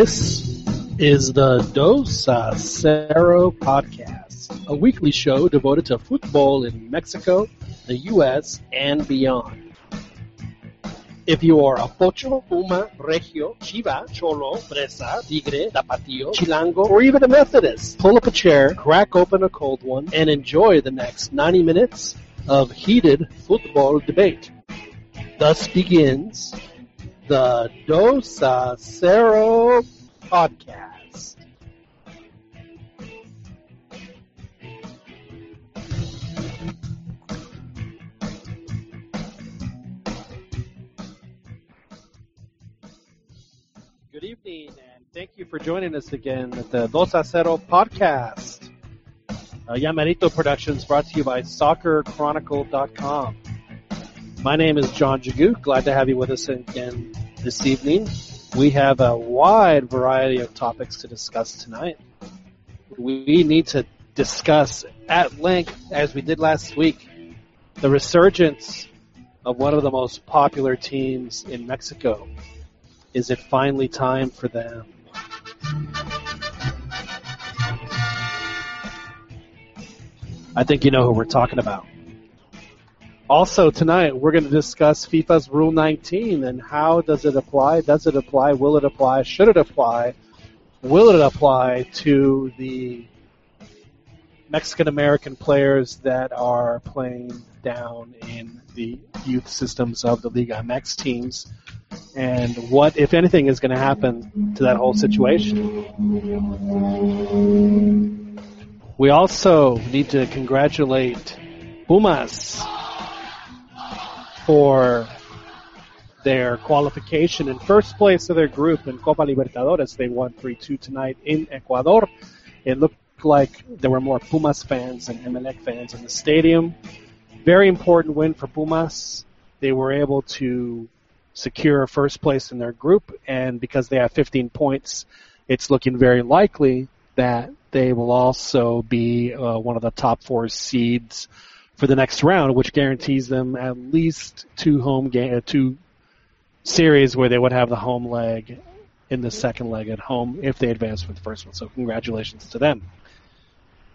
This is the Dos a Cero podcast, a weekly show devoted to football in Mexico, the U.S., and beyond. If you are a Pocho, Puma, Regio, Chiva, Cholo, Fresa, Tigre, Tapatío, Chilango, or even a Methodist, pull up a chair, crack open a cold one, and enjoy the next 90 minutes of heated football debate. Thus begins the Dos a Cero podcast. Good evening, and thank you for joining us again at the Dos a Cero podcast. Uh, Yamarito Productions brought to you by SoccerChronicle.com. My name is John Jagu. Glad to have you with us again this evening. We have a wide variety of topics to discuss tonight. We need to discuss at length, as we did last week, the resurgence of one of the most popular teams in Mexico. Is it finally time for them? I think you know who we're talking about. Also tonight we're going to discuss FIFA's Rule 19 and how does it apply? Does it apply? Will it apply? Should it apply? Will it apply to the Mexican American players that are playing down in the youth systems of the Liga MX teams? And what, if anything, is going to happen to that whole situation? We also need to congratulate Pumas for their qualification in first place of their group in Copa Libertadores. They won 3-2 tonight in Ecuador. It looked like there were more Pumas fans and Emelec fans in the stadium. Very important win for Pumas. They were able to secure first place in their group, and because they have 15 points, it's looking very likely that they will also be uh, one of the top four seeds for the next round, which guarantees them at least two home game, uh, two series where they would have the home leg in the second leg at home if they advance for the first one. So congratulations to them.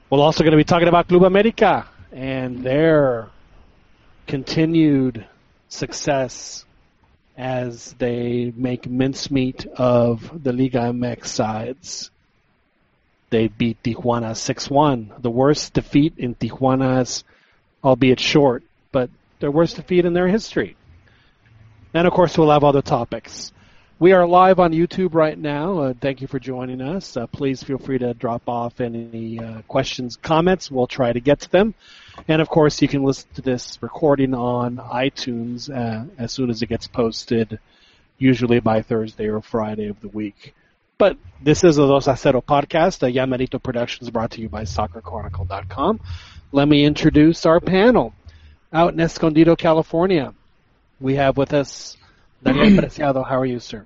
We're also going to be talking about Club America and their continued success as they make mincemeat of the Liga MX sides. They beat Tijuana 6-1, the worst defeat in Tijuana's, albeit short, but their worst defeat in their history. And of course, we'll have other topics. We are live on YouTube right now. Uh, thank you for joining us. Uh, please feel free to drop off any uh, questions, comments. We'll try to get to them. And of course, you can listen to this recording on iTunes uh, as soon as it gets posted, usually by Thursday or Friday of the week. But this is a Dos a Cero podcast, a Yamarito Productions brought to you by SoccerChronicle.com. Let me introduce our panel. Out in Escondido, California, we have with us Daniel Preciado. How are you, sir?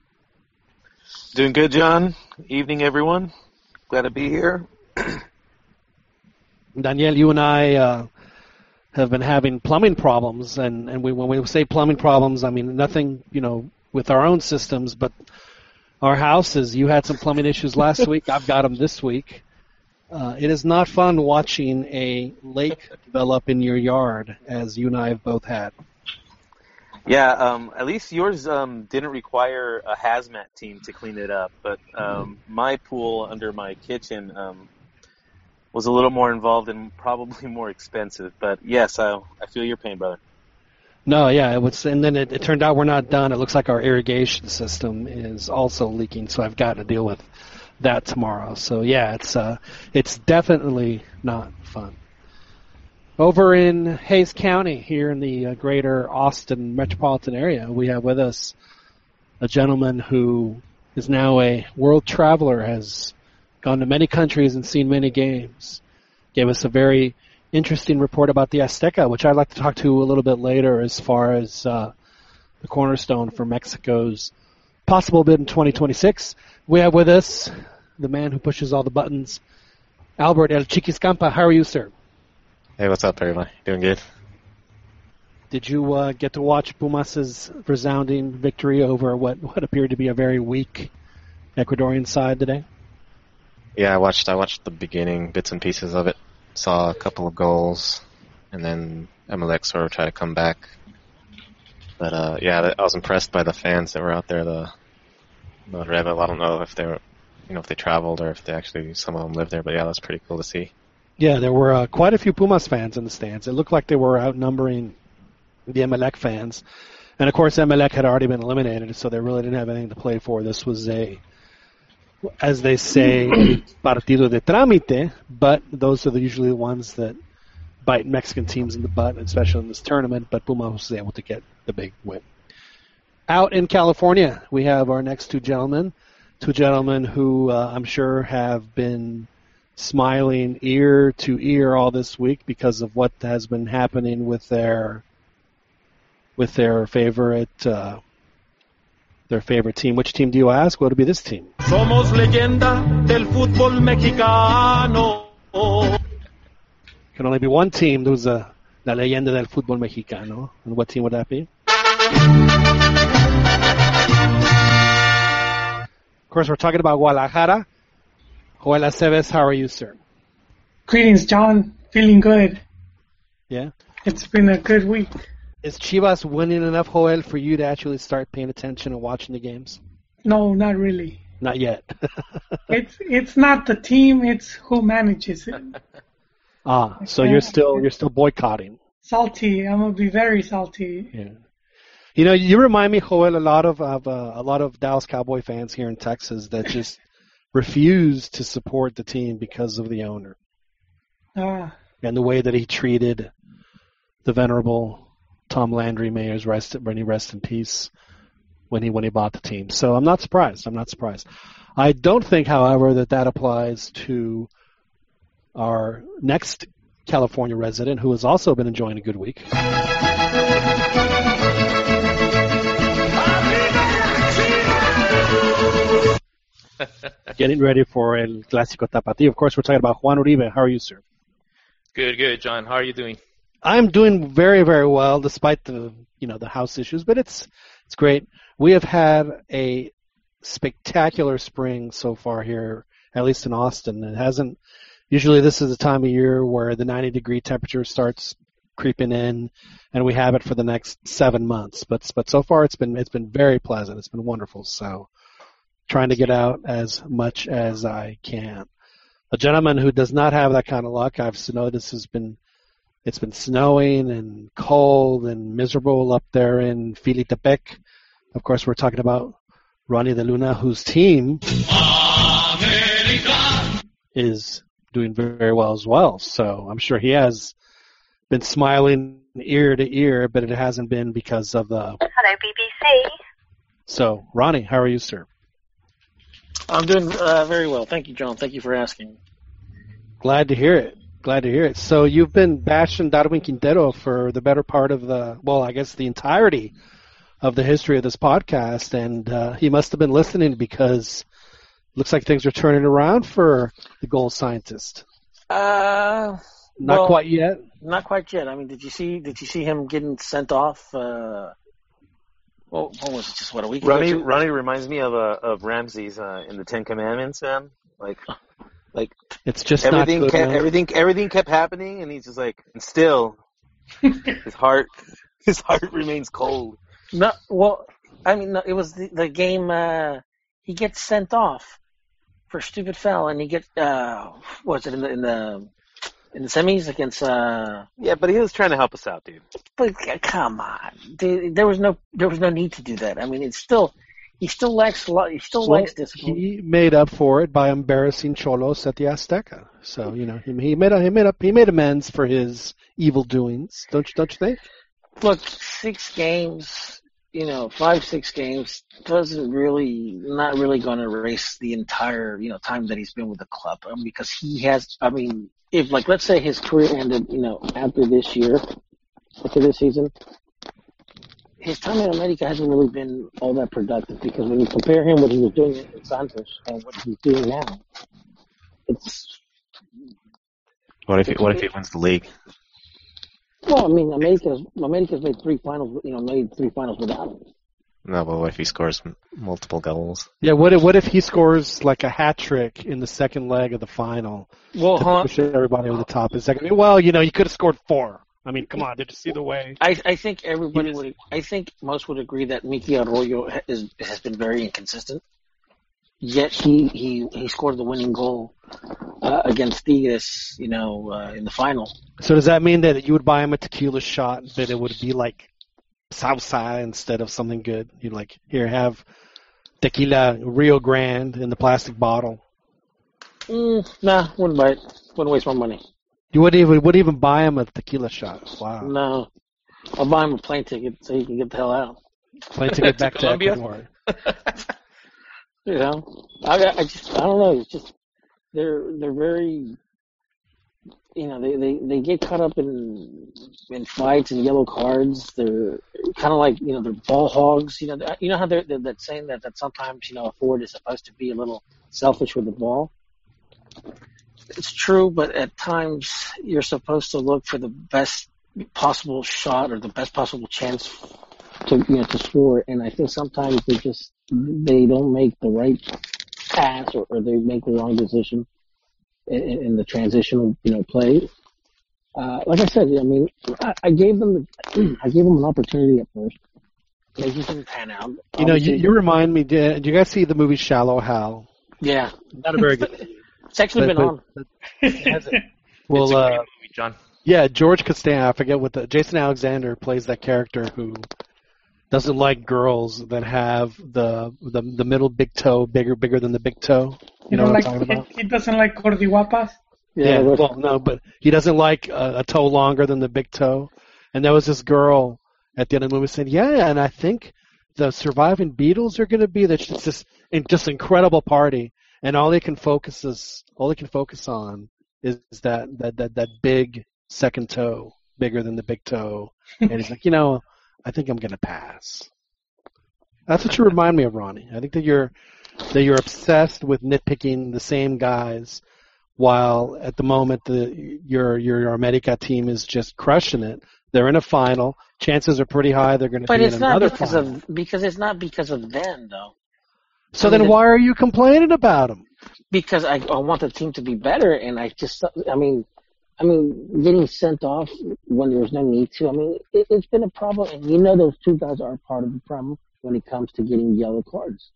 Doing good, John. Evening, everyone. Glad to be here. Daniel, you and I uh, have been having plumbing problems, and, and we, when we say plumbing problems, I mean nothing, you know, with our own systems, but our houses. You had some plumbing issues last week. I've got them this week. Uh, it is not fun watching a lake develop in your yard, as you and I have both had. Yeah, um, at least yours um, didn't require a hazmat team to clean it up, but um, my pool under my kitchen um, was a little more involved and probably more expensive. But yes, I, I feel your pain, brother. No, yeah, it was, and then it, it turned out we're not done. It looks like our irrigation system is also leaking, so I've got to deal with that tomorrow. So yeah, it's uh, it's definitely not fun. Over in Hays County, here in the uh, greater Austin metropolitan area, we have with us a gentleman who is now a world traveler, has gone to many countries and seen many games. Gave us a very interesting report about the Azteca, which I'd like to talk to a little bit later as far as uh, the cornerstone for Mexico's possible bid in 2026. We have with us the man who pushes all the buttons, Albert El Chiquiscampa. How are you, sir? Hey, what's up, everybody? Doing good? Did you uh, get to watch Pumas' resounding victory over what, what appered to be a very weak Ecuadorian side today? Yeah, I watched. I watched the beginning, bits and pieces of it. Saw a couple of goals, and then Emelec sort of tried to come back. But uh, yeah, I was impressed by the fans that were out there. The the Rebel. I don't know if they were, you know, if they traveled or if they actually some of them lived there. But yeah, that's pretty cool to see. Yeah, there were uh, quite a few Pumas fans in the stands. It looked like they were outnumbering the Emelec fans. And of course, Emelec had already been eliminated, so they really didn't have anything to play for. This was a, as they say, partido de trámite, but those are the, usually the ones that bite Mexican teams in the butt, especially in this tournament. But Pumas was able to get the big win. Out in California, we have our next two gentlemen, two gentlemen who uh, I'm sure have been smiling ear to ear all this week because of what has been happening with their with their favorite uh, their favorite team. Which team do you ask? What would be this team? Somos leyenda del fútbol mexicano. Can only be one team. There was a la leyenda del fútbol mexicano. And what team would that be? Of course, we're talking about Guadalajara. Joel Aceves, how are you, sir? Greetings, John. Feeling good. Yeah? It's been a good week is Chivas winning enough, Joel, for you to actually start paying attention and watching the games? No, not really. Not yet. it's it's not the team; it's who manages it. Ah, so you're still you're still boycotting. Salty. I'm gonna be very salty. Yeah. You know, you remind me, Joel, a lot of, of uh, a lot of Dallas Cowboy fans here in Texas that just refuse to support the team because of the owner ah. and the way that he treated the venerable Tom Landry may his rest when he rest in peace when he when he bought the team. So I'm not surprised. I'm not surprised. I don't think, however, that that applies to our next California resident who has also been enjoying a good week. Getting ready for El Clásico Tapatío. Of course, we're talking about Juan Uribe. How are you, sir? Good, good, John. How are you doing? I'm doing very, very well despite the you know the house issues, but it's it's great. We have had a spectacular spring so far here, at least in Austin. It hasn't. Usually, this is the time of year where the 90 degree temperature starts creeping in, and we have it for the next seven months. But but so far, it's been it's been very pleasant. It's been wonderful. So, trying to get out as much as I can. A gentleman who does not have that kind of luck, I've noticed, has been it's been snowing and cold and miserable up there in Filitepec. Of course, we're talking about Ronnie de Luna, whose team America. is doing very well as well. So I'm sure he has been smiling ear to ear, but it hasn't been because of the. Hello, BBC. So, Ronnie, how are you, sir? I'm doing uh, very well. Thank you, John. Thank you for asking. Glad to hear it. Glad to hear it. So you've been bashing Darwin Quintero for the better part of the, well, I guess the entirety of the history of this podcast, and uh, he must have been listening because looks like things are turning around for the gold scientist. Uh, not well, quite yet. Not quite yet. I mean, did you see? Did you see him getting sent off? Uh, well, what was it? Just what a week Ronnie, ago? Ronnie reminds me of uh, of Ramses uh, in the Ten Commandments, man. Like like it's just everything good, kept, everything everything kept happening, and he's just like, and still his heart his heart remains cold. No, well, I mean, no, it was the, the game. Uh, he gets sent off for stupid foul, and he gets uh, was it in the in the in the semis against? uh Yeah, but he was trying to help us out, dude. But come on, dude, there was no there was no need to do that. I mean, it's still he still lacks a lot. He still well, lacks discipline. He made up for it by embarrassing Cholos at the Azteca. So you know he, he made a, he made up he made amends for his evil doings. Don't you don't you think? Look, six games, you know, five six games doesn't really not really going to erase the entire you know time that he's been with the club because he has. I mean, if like let's say his career ended, you know, after this year, after this season, his time in America hasn't really been all that productive because when you compare him what he was doing in Santos and what he's doing now, it's. What if he, what if he wins the league? Well, I mean, America's America's made three finals. You know, made three finals without him. No, but what if he scores m- multiple goals? Yeah, what if, what if he scores like a hat trick in the second leg of the final Well, to hold on. push everybody over the top in second? Well, you know, you could have scored four. I mean, come on, did you see the way? I, I think everybody would. I think most would agree that Mickey Arroyo ha- is, has been very inconsistent. Yet he he, he scored the winning goal uh, against Tigres, you know, uh, in the final. So does that mean that you would buy him a tequila shot, that it would be like salsa instead of something good? You'd like here have tequila Rio Grande in the plastic bottle. Mm, nah, wouldn't buy it. Wouldn't waste my money. You wouldn't even would even buy him a tequila shot. Wow. No, I'll buy him a plane ticket so he can get the hell out. Plan to get To back to Colombia? Ecuador. You know, I I just I don't know. It's just they're they're very. You know, they, they, they get caught up in in fights and yellow cards. They're kind of like you know they're ball hogs. You know, you know how they're, they're that saying that that sometimes you know a forward is supposed to be a little selfish with the ball. It's true, but at times you're supposed to look for the best possible shot or the best possible chance to you know to score. And I think sometimes they just they don't make the right pass or, or they make the wrong decision in, in in the transitional you know play. Uh, like I said, I mean, I, I gave them the, I gave them an opportunity at first. They just didn't pan out. You know, you, you remind me. Did, did you guys see the movie Shallow Hal? yeah, Not a very good. it's actually But- been on. but- it's well, a uh, great movie, John. yeah, George Costanza. I forget what the Jason Alexander plays that character who doesn't like girls that have the the the middle big toe bigger bigger than the big toe. You know don't I'm like, talking about? He, he doesn't like cordiwapas. Yeah, but- well, no, but he doesn't like a, a toe longer than the big toe. And there was this girl at the end of the movie saying, "Yeah, and I think the surviving Beatles are going to be that it's just in just incredible party." And all they can focus is all they can focus on is that that that that big second toe, bigger than the big toe. And he's like, you know, I think I'm going to pass. That's what you remind me of, Ronnie. I think that you're that you're obsessed with nitpicking the same guys while at the moment the your your, America team is just crushing it. They're in a final. Chances are pretty high they're going to But be it's in not another because final. of because it's not because of them though. so I mean, then the- why are you complaining about them? because I, I want the team to be better, and I just, I mean, I mean, getting sent off when there was no need to. I mean, it, it's been a problem, and you know those two guys are part of the problem when it comes to getting yellow cards.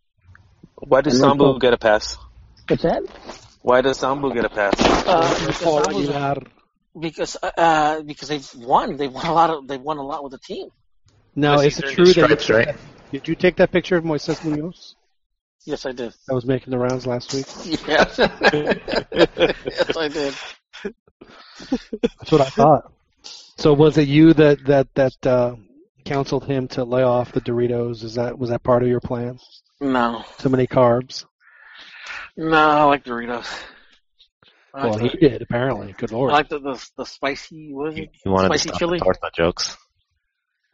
Why does And Sambu get a pass? What's that? Why does Sambu get a pass? Uh, because, Paul I because, uh, because they've won. They've won a lot of. They've won a lot with the team. No, Because is he's it true his that right? did you take that picture of Moises Munoz Yes, I did. I was making the rounds last week? Yes, yes, I did. That's what I thought. So was it you that that that uh, counseled him to lay off the Doritos? Is that was that part of your plan? No, Too many carbs. no, I like Doritos. I Well, like, he the, did apparently. Good lord! I like the, the the spicy. What is it? you wanted to Spicy stop chili? the torta jokes.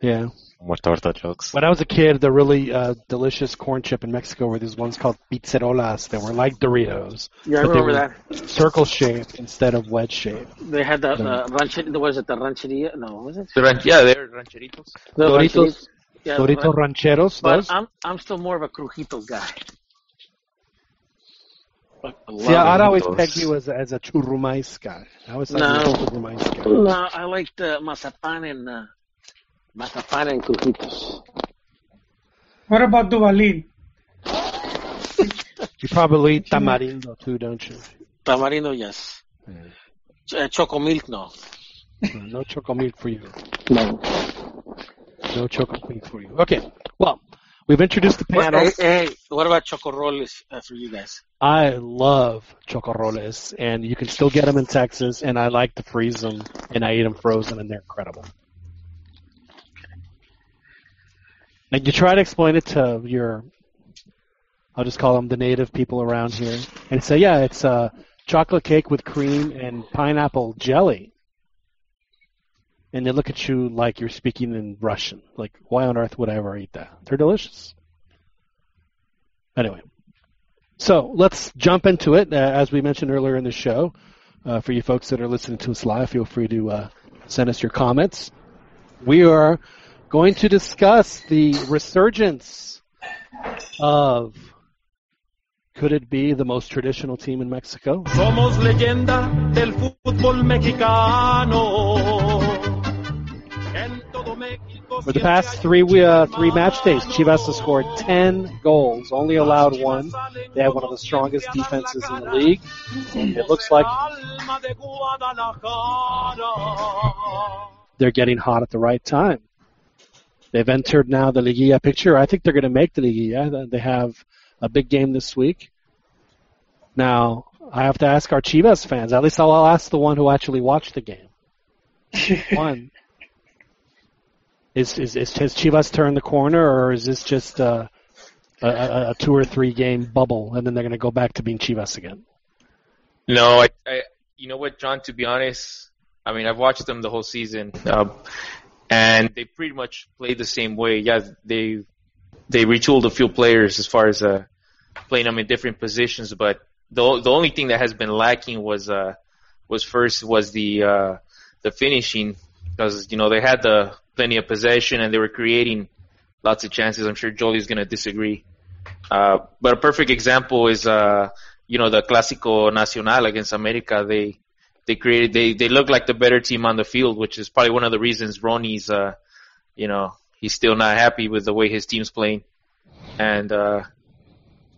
Yeah. More torta jokes. When I was a kid, the really uh, delicious corn chip in Mexico were these ones called pizzerolas that were like Doritos, Yeah, I But they remember were- that. circle shaped instead of wedge shaped. They had the No. uh, rancheria. Was it the rancheria? No, was it? The ran- yeah, they're rancheritos. The Doritos- rancheria- Yeah, Doritos ran- rancheros, But those. I'm I'm still more of a crujitos guy. I See, I'd it. always those. peg you as a, as a churrumais guy. I always thought No. you were a churrumais guy. No, I like the mazapan and uh, mazapan and crujitos. What about Duvalin? You probably eat tamarindo too, don't you? Tamarindo, yes. Ch- uh, choco milk, no. No choco milk for you. No. No choco milk for you. Okay. Well, we've introduced the What, panel. hey, hey, what about chocorroles uh, for you guys? I love chocorroles, and you can still get them in Texas, and I like to freeze them, and I eat them frozen, and they're incredible. And you try to explain it to your, I'll just call them the native people around here, and say, yeah, it's a chocolate cake with cream and pineapple jelly. And they look at you like you're speaking in Russian. Like, why on earth would I ever eat that? They're delicious. Anyway. So let's jump into it. Uh, as we mentioned earlier in the show, uh, for you folks that are listening to us live, feel free to uh, send us your comments. We are going to discuss the resurgence of could it be the most traditional team in Mexico? Somos leyenda del fútbol mexicano. En todo México For the past three uh, three match days, Chivas has scored ten goals, only allowed one. They have one of the strongest defenses in the league. It looks like Alma de Guadalajara. they're getting hot at the right time. They've entered now the Liguilla picture. I think they're going to make the Liguilla. They have a big game this week. Now, I have to ask our Chivas fans. At least I'll, I'll ask the one who actually watched the game. One, is, is, is has Chivas turned the corner, or is this just a, a, a, a two or three game bubble, and then they're going to go back to being Chivas again? No, I, I, you know what, John? To be honest, I mean, I've watched them the whole season, um, and they pretty much play the same way. Yeah, they they retooled a few players as far as uh, playing them in different positions, but the the only thing that has been lacking was uh was first was the uh the finishing because you know they had the plenty of possession and they were creating lots of chances. I'm sure Jolie's to disagree. Uh, but a perfect example is, uh, you know, the Clásico Nacional against America. They they created they they look like the better team on the field, which is probably one of the reasons Ronnie's, uh, you know, he's still not happy with the way his team's playing, and uh,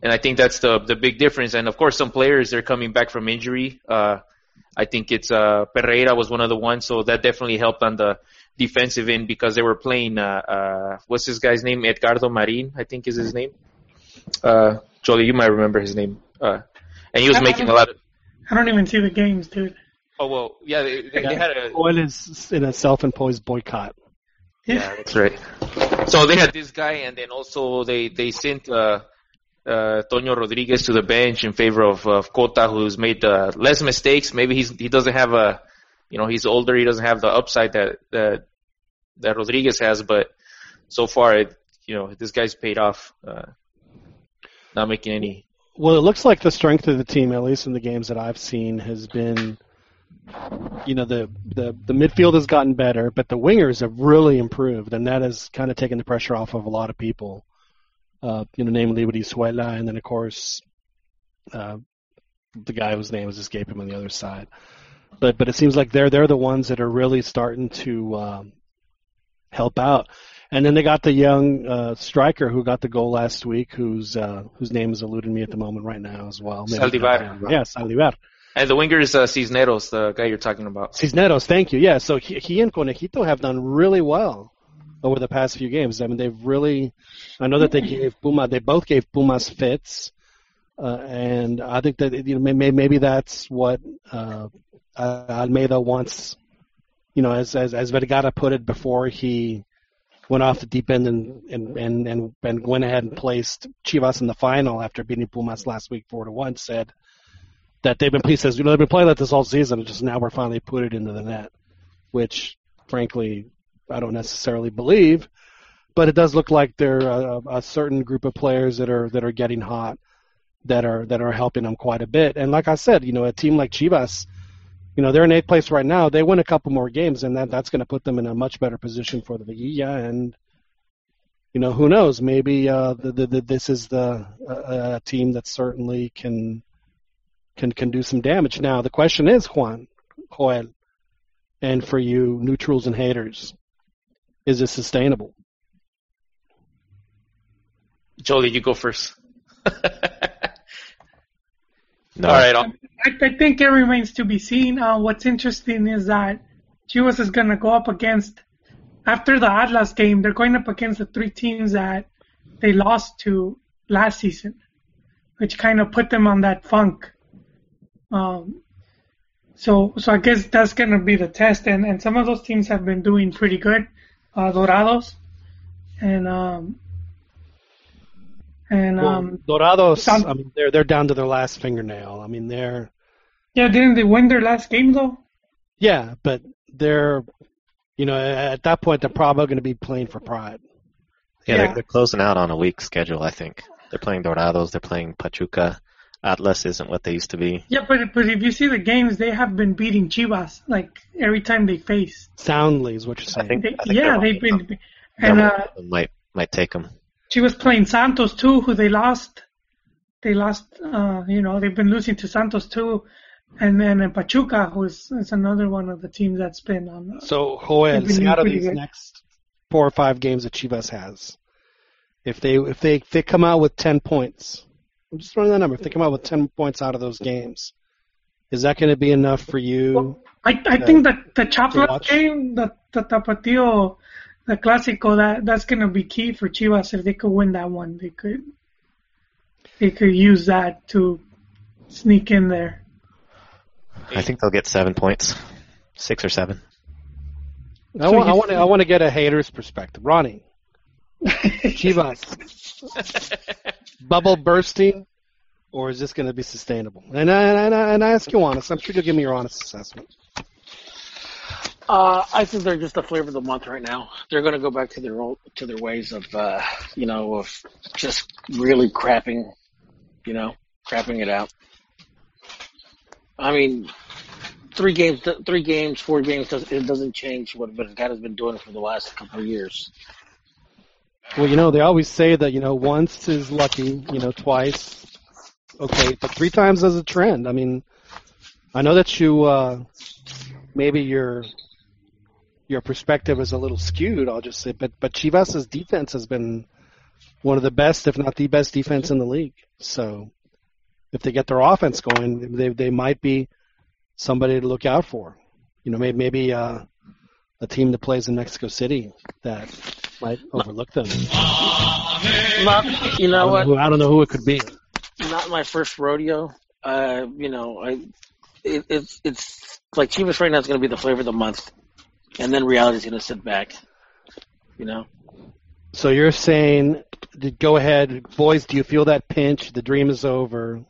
and I think that's the the big difference. And of course, some players they're coming back from injury. Uh, I think it's uh, Pereira was one of the ones, so that definitely helped on the defensive end because they were playing. Uh, uh, what's this guy's name? Edgardo Marin, I think is his name. Uh, Jolie, you might remember his name. Uh, and he was making a lot of. I don't even see the games, dude. Oh well, yeah, they, they, they had a. Oil is in a self-imposed boycott. Yeah, that's right. So they had this guy, and then also they they sent uh, uh, Toño Rodriguez to the bench in favor of, of Cota, who's made uh, less mistakes. Maybe he's he doesn't have a, you know, he's older. He doesn't have the upside that that that Rodriguez has, but so far, it, you know, this guy's paid off. Uh, not making any. Well, it looks like the strength of the team, at least in the games that I've seen, has been, you know, the the the midfield has gotten better, but the wingers have really improved, and that has kind of taken the pressure off of a lot of people. Uh, you know, namely Brizuela, and then of course, uh, the guy whose name is escaping on the other side. But but it seems like they're they're the ones that are really starting to um, help out. And then they got the young uh, striker who got the goal last week, whose uh, whose name is eluding me at the moment right now as well. Maybe- Saldivar. Yeah, Saldivar. And the winger is uh, Cisneros, the guy you're talking about. Cisneros, thank you. Yeah, so he, he and Conejito have done really well over the past few games. I mean, they've really. I know that they gave Puma. They both gave Pumas fits, uh, and I think that you know maybe, that's what uh, Almeyda wants. You know, as as as Vergara put it before he went off the deep end and and and and, and went ahead and placed Chivas in the final after beating Pumas last week four to one. Said that they've been he says you know they've been playing like this all season. and Just now we're finally put it into the net, which frankly I don't necessarily believe, but it does look like there are a, a certain group of players that are that are getting hot, that are that are helping them quite a bit. And like I said, you know, a team like Chivas, you know, they're in eighth place right now. They win a couple more games, and that that's going to put them in a much better position for the Liguilla. And you know, who knows? Maybe uh, the, the, the, this is the uh, a team that certainly can can can do some damage. Now the question is, Juan, Joel, and for you neutrals and haters, is this sustainable? Jolie, you go first. No. All right, I'll, I, I think it remains to be seen. Uh, what's interesting is that Chivas is going to go up against, after the Atlas game, they're going up against the three teams that they lost to last season, which kind of put them on that funk. Um, so, so I guess that's going to be the test, and, and some of those teams have been doing pretty good. Uh, Dorados, and um, and um, Dorados, some- I mean, they're they're down to their last fingernail. I mean, they're yeah, didn't they win their last game though? yeah, but they're you know at that point they're probably going to be playing for pride. Yeah, Yeah. They're, they're closing out on a weak schedule. I think they're playing Dorados. They're playing Pachuca. Atlas isn't what they used to be. Yeah, but but if you see the games, they have been beating Chivas like every time they face. Soundly is what you're saying. I think. They, I think yeah, they're they've running been. And uh, might might take them. she was playing Santos too, who they lost. They lost. Uh, you know, they've been losing to Santos too, and then uh, Pachuca, who's is another one of the teams that's been on. So Joel, They've been see out of pretty these good. next four or five games that Chivas has, if they if they if they come out with ten points, I'm just throwing that number. If they come out with ten points out of those games, is that going to be enough for you? I I Yeah. think that the To Chaplas game, the the Tapatio, the Clásico, that that's gonna be key for Chivas. If they could win that one, they could they could use that to sneak in there. I think they'll get seven points, six or seven. I So want I want to, I want to get a hater's perspective. Ronnie, Chivas, bubble bursting, or is this going to be sustainable? And I, and I and I ask you honest. I'm sure you'll give me your honest assessment. Uh, I think they're just the flavor of the month right now. They're going to go back to their old, to their ways of, uh, you know, of just really crapping, you know, crapping it out. I mean, three games, three games, four games, it doesn't change what Vergara has been doing for the last couple of years. Well, you know, they always say that, you know, once is lucky, you know, twice, okay, but three times is a trend. I mean, I know that you, uh, maybe your, your perspective is a little skewed, I'll just say, but, but Chivas' defense has been one of the best, if not the best defense in the league. So if they get their offense going, they, they might be somebody to look out for. You know, maybe, maybe, uh, a team that plays in Mexico City that might overlook them. Not, you know I what? don't, know who, I don't know who it could be. not my first rodeo. Uh, you know, I it, it's it's like Chivas right now is going to be the flavor of the month, and then reality is going to sit back. You know, So you're saying, go ahead, boys. Do you feel that pinch? The dream is over.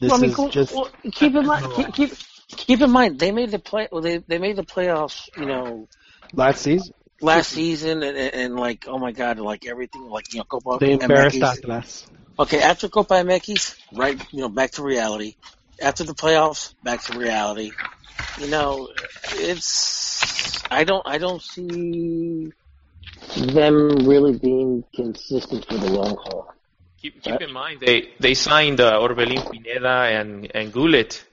This Well, I mean, is cool- just well, keep in mind keep, keep keep in mind they made the play. Well, they they made the playoffs. You know, last season. last season, and, and, and like oh my god, like everything, like you know, Copa They embarrassed Atlas. Okay, after Copa MX, right? You know, back to reality. After the playoffs, back to reality. You know, it's I don't I don't see them really being consistent for the long haul. Keep, keep in mind they they signed uh, Orbelin Pineda and and Gullit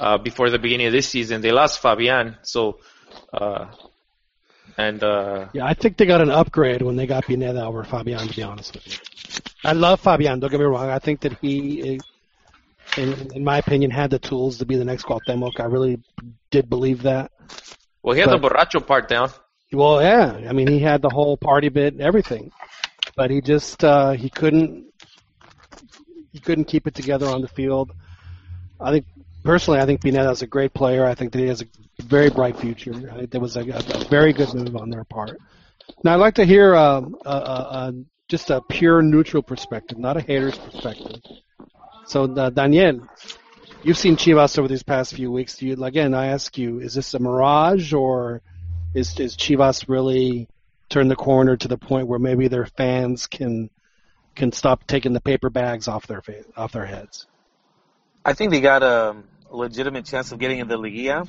uh, before the beginning of this season. They lost Fabian, so uh, and uh, Yeah, I think they got an upgrade when they got Pineda over Fabian. To be honest with you, I love Fabian. Don't get me wrong. I think that he, in, in my opinion, had the tools to be the next Cuauhtemoc. I really did believe that. well, he had the But- borracho part down. Well, yeah. I mean, he had the whole party bit, everything, but he just uh, he couldn't he couldn't keep it together on the field. I think personally, I think Pineda is a great player. I think that he has a very bright future. I think that was a, a, very good move on their part. Now, I'd like to hear um, uh, uh, uh, just a pure neutral perspective, not a hater's perspective. So, Daniel, you've seen Chivas over these past few weeks. You again? I ask you, is this a mirage or is is Chivas really turned the corner to the point where maybe their fans can can stop taking the paper bags off their fa- off their heads? I think they got a legitimate chance of getting in the Liguilla.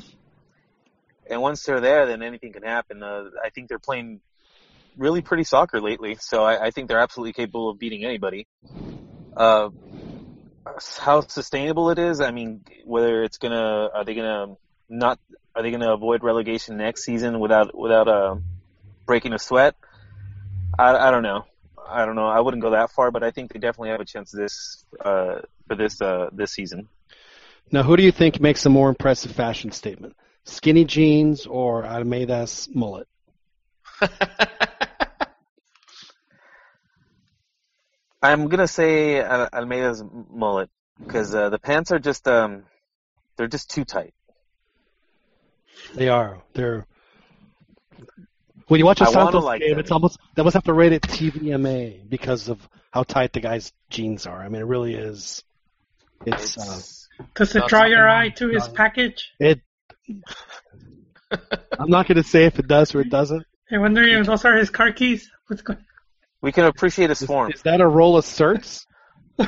And once they're there, then anything can happen. Uh, I think they're playing really pretty soccer lately, so I, I think they're absolutely capable of beating anybody. Uh, how sustainable it is, I mean, whether it's gonna, are they gonna not, are they gonna avoid relegation next season without without uh, breaking a sweat? I, I don't know. I don't know. I wouldn't go that far, but I think they definitely have a chance this uh, for this uh, this season. Now, who do you think makes a more impressive fashion statement? Skinny jeans or Almeyda's mullet? I'm gonna say Al- Almeyda's mullet because uh, the pants are just um, they're just too tight. They are. They're. When you watch a I Santos like game, them. it's almost they almost have to rate it TVMA because of how tight the guy's jeans are. I mean, it really is. It's uh, It's- Does it Not draw your eye to his package? it. I'm not going to say if it does or it doesn't. I wonder if those are his car keys. What's going? we can appreciate his form. is that a roll of certs?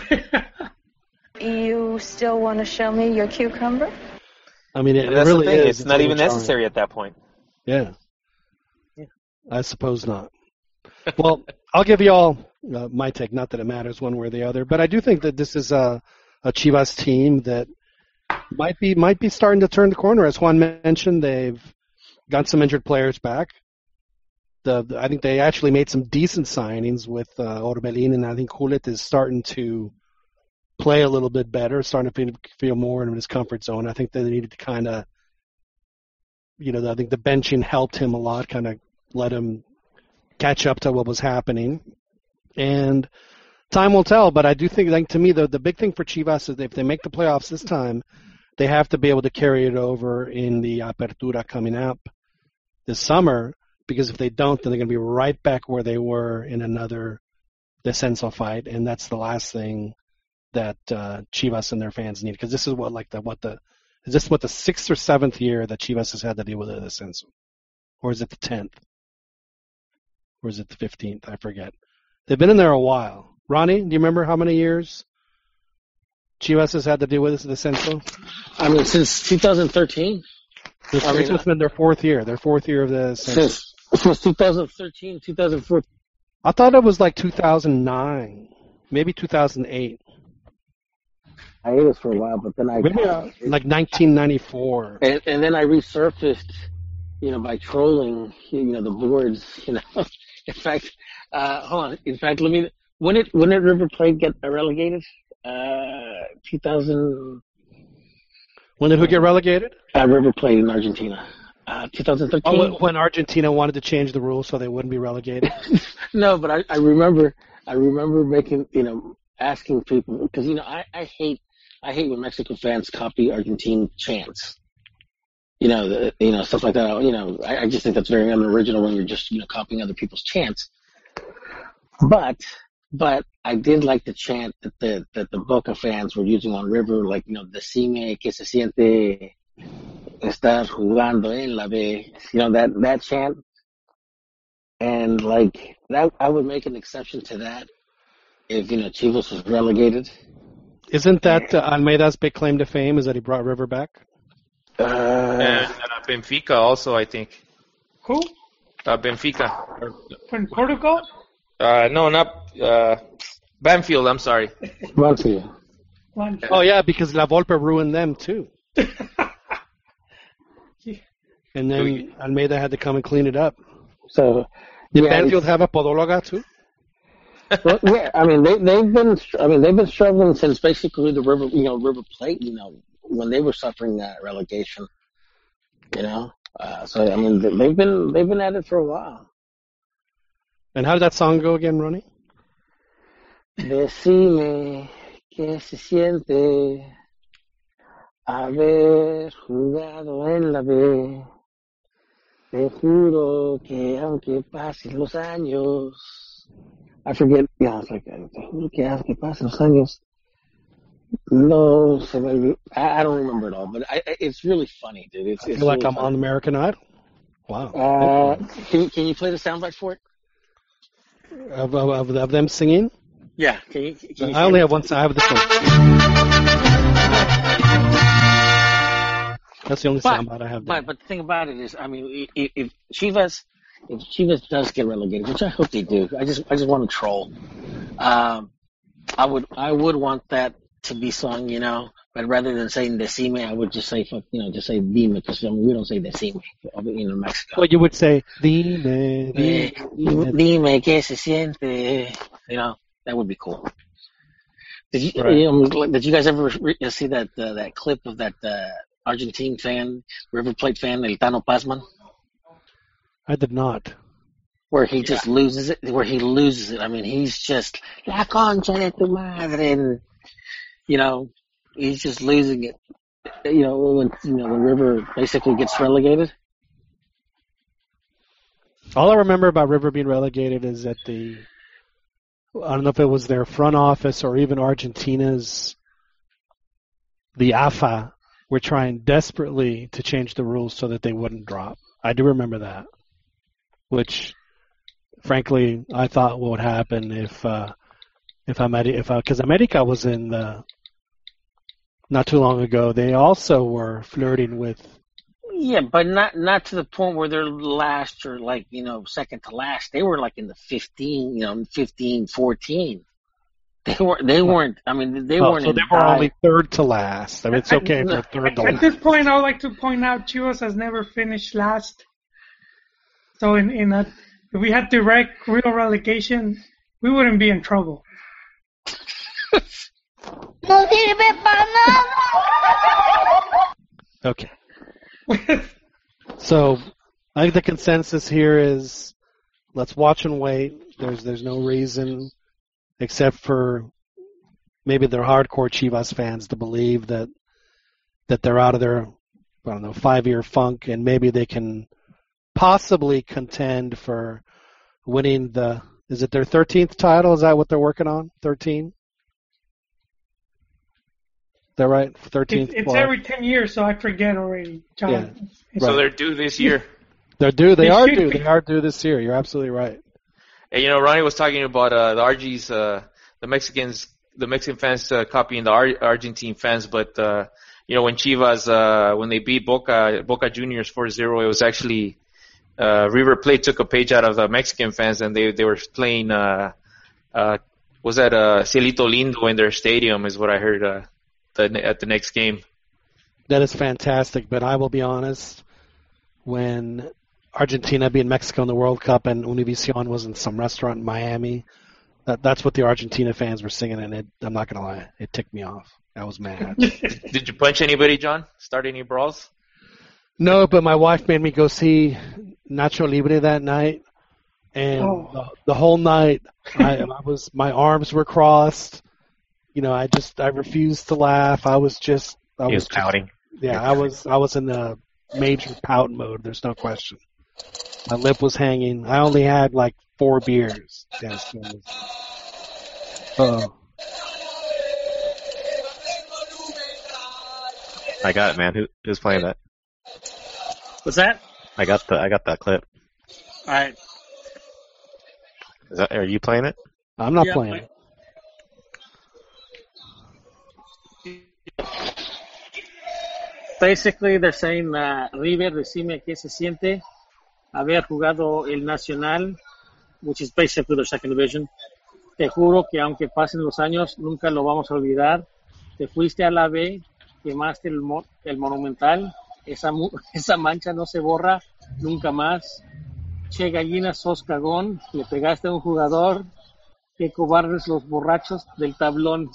You still want to show me your cucumber? I mean, it, And it really is. it's not even necessary at that point. Yeah. Yeah. I suppose not. Well, I'll give you all uh, my take. Not that it matters one way or the other, but I do think that this is a, a Chivas team that might be might be starting to turn the corner. As Juan mentioned, they've got some injured players back. The, the- I think they actually made some decent signings with uh, Orbelin, and I think Gullit is starting to play a little bit better, starting to feel, feel more in his comfort zone. I think they needed to kind of, you know, I think the benching helped him a lot, kind of let him catch up to what was happening. And time will tell, but I do think, like to me, the the big thing for Chivas is if they make the playoffs this time, they have to be able to carry it over in the Apertura coming up this summer. Because if they don't, then they're going to be right back where they were in another descenso fight, and that's the last thing that uh, Chivas and their fans need. Because this is what like the what the is this what the sixth or seventh year that Chivas has had to deal with a descenso, or is it the tenth, or is it the fifteenth? I forget. They've been in there a while. Ronnie, do you remember how many years Chivas has had to deal with this descenso? I mean, since 2013, This I mean, this has been their fourth year. Their fourth year of the descenso. since since 2013, 2014. I thought it was like 2009, maybe 2008, I ate this for a while, but then I maybe uh, like 1994. and, and then I resurfaced, you know, by trolling, you know, the boards. You know, in fact, uh, hold on. In fact, let me. When it when did River Plate get relegated? Uh, 2000. When did who get relegated? Uh, River Plate in Argentina. Uh, 2013. Oh, when Argentina wanted to change the rules so they wouldn't be relegated. no, but I, I remember I remember making you know asking people because you know I, I hate I hate when Mexican fans copy Argentine chants. You know, the, you know stuff like that. You know, I, I just think that's very unoriginal when you're just you know copying other people's chants. But but I did like the chant that the that the Boca fans were using on River, like you know, the decime que se siente estar jugando en la B. You know that that chant and like that, I would make an exception to that if you know Chivas was relegated. Isn't that uh, Almeyda's big claim to fame? Is that he brought River back? Uh, And uh, Benfica also, I think. Who? Uh, Benfica. Or- From Portugal? Uh, no, not uh, Banfield. I'm sorry. Banfield. One. Oh yeah, because La Volpe ruined them too. And then Almeyda had to come and clean it up. So Did yeah, Banfield have a podóloga too? well, yeah, I mean they they've been I mean they've been struggling since basically the River you know River Plate you know when they were suffering that relegation. You know, uh, so I mean they've been they've been at it for a while. And how did that song go again, Ronnie? Decime que se siente haber jugado en la B. Te juro que aunque pasen los años, I forget, yeah, it's like, te juro que aunque pasen los años, no se me olvidó. I, I don't remember it all, but I, it's really funny, dude. It's, I it's feel like really I'm on American Idol. Wow. Uh, can you, can you play the soundbite for it? Of, of, of, them singing? Yeah, can you? Can you I only have one. I have this one. That's the only But- soundbite I have. There. But but the thing about it is, I mean, i- i- if Chivas, if Chivas does get relegated, which I hope they do, I just I just want to troll. Um, I would I would want that to be sung, you know. But rather than saying decime, I would just say fuck, you know, just say dime because I mean, we don't say decime, you know, in Mexico. Well, you would say Dime, Eh, dime. Dime que se siente, you know, that would be cool. Did you, Right. you know, did you guys ever re- see that uh, that clip of that uh, Argentine fan, River Plate fan, El Tano Pasman? I did not. where he just loses it, where he loses it. I mean, he's just la concha de tu madre, and you know, he's just losing it. You know, when you know the river basically gets relegated. All I remember about River being relegated is that the I don't know if it was their front office or even Argentina's the AFA were trying desperately to change the rules so that they wouldn't drop. I do remember that. Which frankly I thought would happen if uh if Ameri- if I because America was in the not too long ago they also were flirting with Yeah, but not not to the point where they're last or like you know second to last. They were like in the fifteen, you know, 15, 14. They weren't. They weren't. I mean, they Oh, weren't. so they were only third to last. I mean, it's okay if they're third to At last. this point, I would like to point out Chivas has never finished last. So in in a, if we had direct real relegation, we wouldn't be in trouble. ¡No sirve para nada! Okay. so, I think the consensus here is let's watch and wait. There's there's no reason, except for maybe they're hardcore Chivas fans, to believe that that they're out of their I don't know five year funk, and maybe they can possibly contend for winning the is it their 13th title? Is that what they're working on? 13? That right? Thirteenth. It's, it's every ten years, so I forget already. John. Yeah. It's- So they're due this year. They're due. They They are due. be. They are due this year. You're absolutely right. And, you know, Ronnie was talking about uh, the RGs, uh, the Mexicans, the Mexican fans uh, copying the Ar- Argentine fans, but uh, you know, when Chivas, uh, when they beat Boca, Boca Juniors 4-0, it was actually uh, River Plate took a page out of the Mexican fans, and they they were playing. Uh, uh, was that uh, Cielito Lindo in their stadium? Is what I heard uh, the, at the next game. That is fantastic, but I will be honest. When Argentina beat Mexico in the World Cup and Univision was in some restaurant in Miami, that, that's what the Argentina fans were singing, and it, I'm not gonna lie, it ticked me off. I was mad. Did you punch anybody, John? Start any brawls? no, but my wife made me go see Nacho Libre that night, and Oh. the, the whole night I, I was my arms were crossed. You know, I just I refused to laugh. I was just I He was just- pouting. Yeah, I was I was in a major pout mode. There's no question. My lip was hanging. I only had like four beers. Yes. Oh, uh, I got it, man. Who, who's playing that? What's that? I got the I got that clip. All right. Is that, are you playing it? I'm not Yeah, playing I- it. Basically, they're saying, uh, River, decime qué se siente haber jugado el Nacional, which is basically their second division. Te juro que aunque pasen los años, nunca lo vamos a olvidar. Te fuiste a la B, quemaste el, el Monumental, esa, esa mancha no se borra nunca más. Che gallina, sos cagón, le pegaste a un jugador, qué cobardes los borrachos del tablón.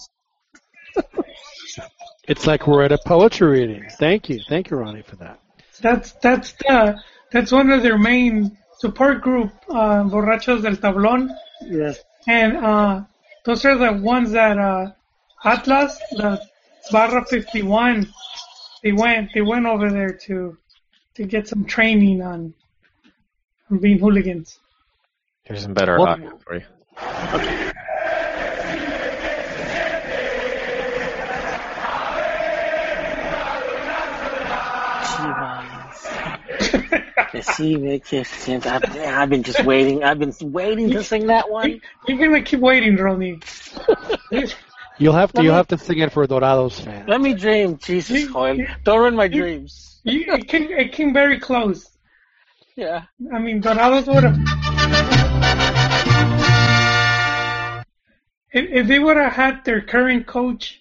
It's like we're at a poetry reading. Thank you, thank you, Ronnie, for that. That's that's the that's one of their main support group, uh, Borrachos del Tablón, Yes. and uh, those are the ones that uh, Atlas, the Barra 51, they went they went over there to to get some training on on being hooligans. Here's some better Well- audio for you. Chivas. Decime qué se siente. I've, I've been just waiting. I've been waiting to sing that one. You're gonna keep waiting, Ronnie. You'll have to Let you'll me- have to sing it for Dorados fans. Let me dream, Jesus, You- Joel. Don't ruin my you- dreams. You, it came it came very close. Yeah. I mean, Dorados would have. If, if they would have had their current coach,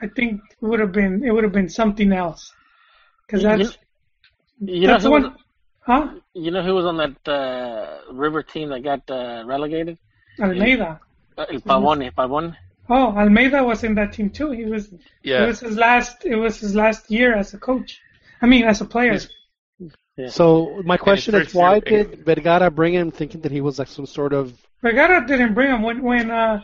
I think it would have been it would have been something else. Because that's You know that's who one. Was, Huh? you know who was on that uh, River team that got uh, relegated? Almeyda. Uh, El Pavone. Pavone. Oh, Almeyda was in that team too. He was. Yeah. It was his last. It was his last year as a coach. I mean, as a player. Yeah. So my question is, why year- did Vergara bring him thinking that he was like some sort of Vergara didn't bring him when when uh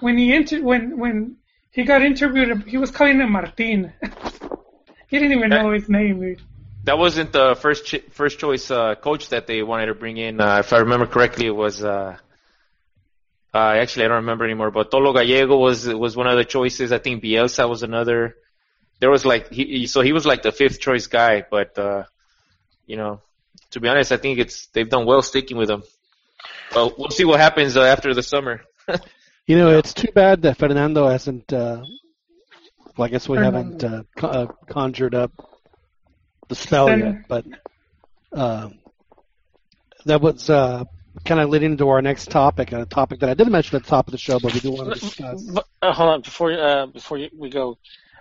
when he inter- when when he got interviewed. He was calling him Martin. he didn't even know his name. Dude. That wasn't the first ch- first choice uh, coach that they wanted to bring in. Uh, if I remember correctly, it was. Uh, uh, actually, I don't remember anymore. But Tolo Gallego was was one of the choices. I think Bielsa was another. There was like he, he- so he was like the fifth choice guy. But uh, you know, to be honest, I think it's they've done well sticking with him. Well, we'll see what happens uh, after the summer. You know, it's too bad that Fernando hasn't. Uh, well, I guess we haven't uh, co- uh, conjured up the spell Then- yet, but um, that was uh, kind of leading into our next topic, a topic that I didn't mention at the top of the show, but we do want to discuss. But, uh, hold on before uh, before we go.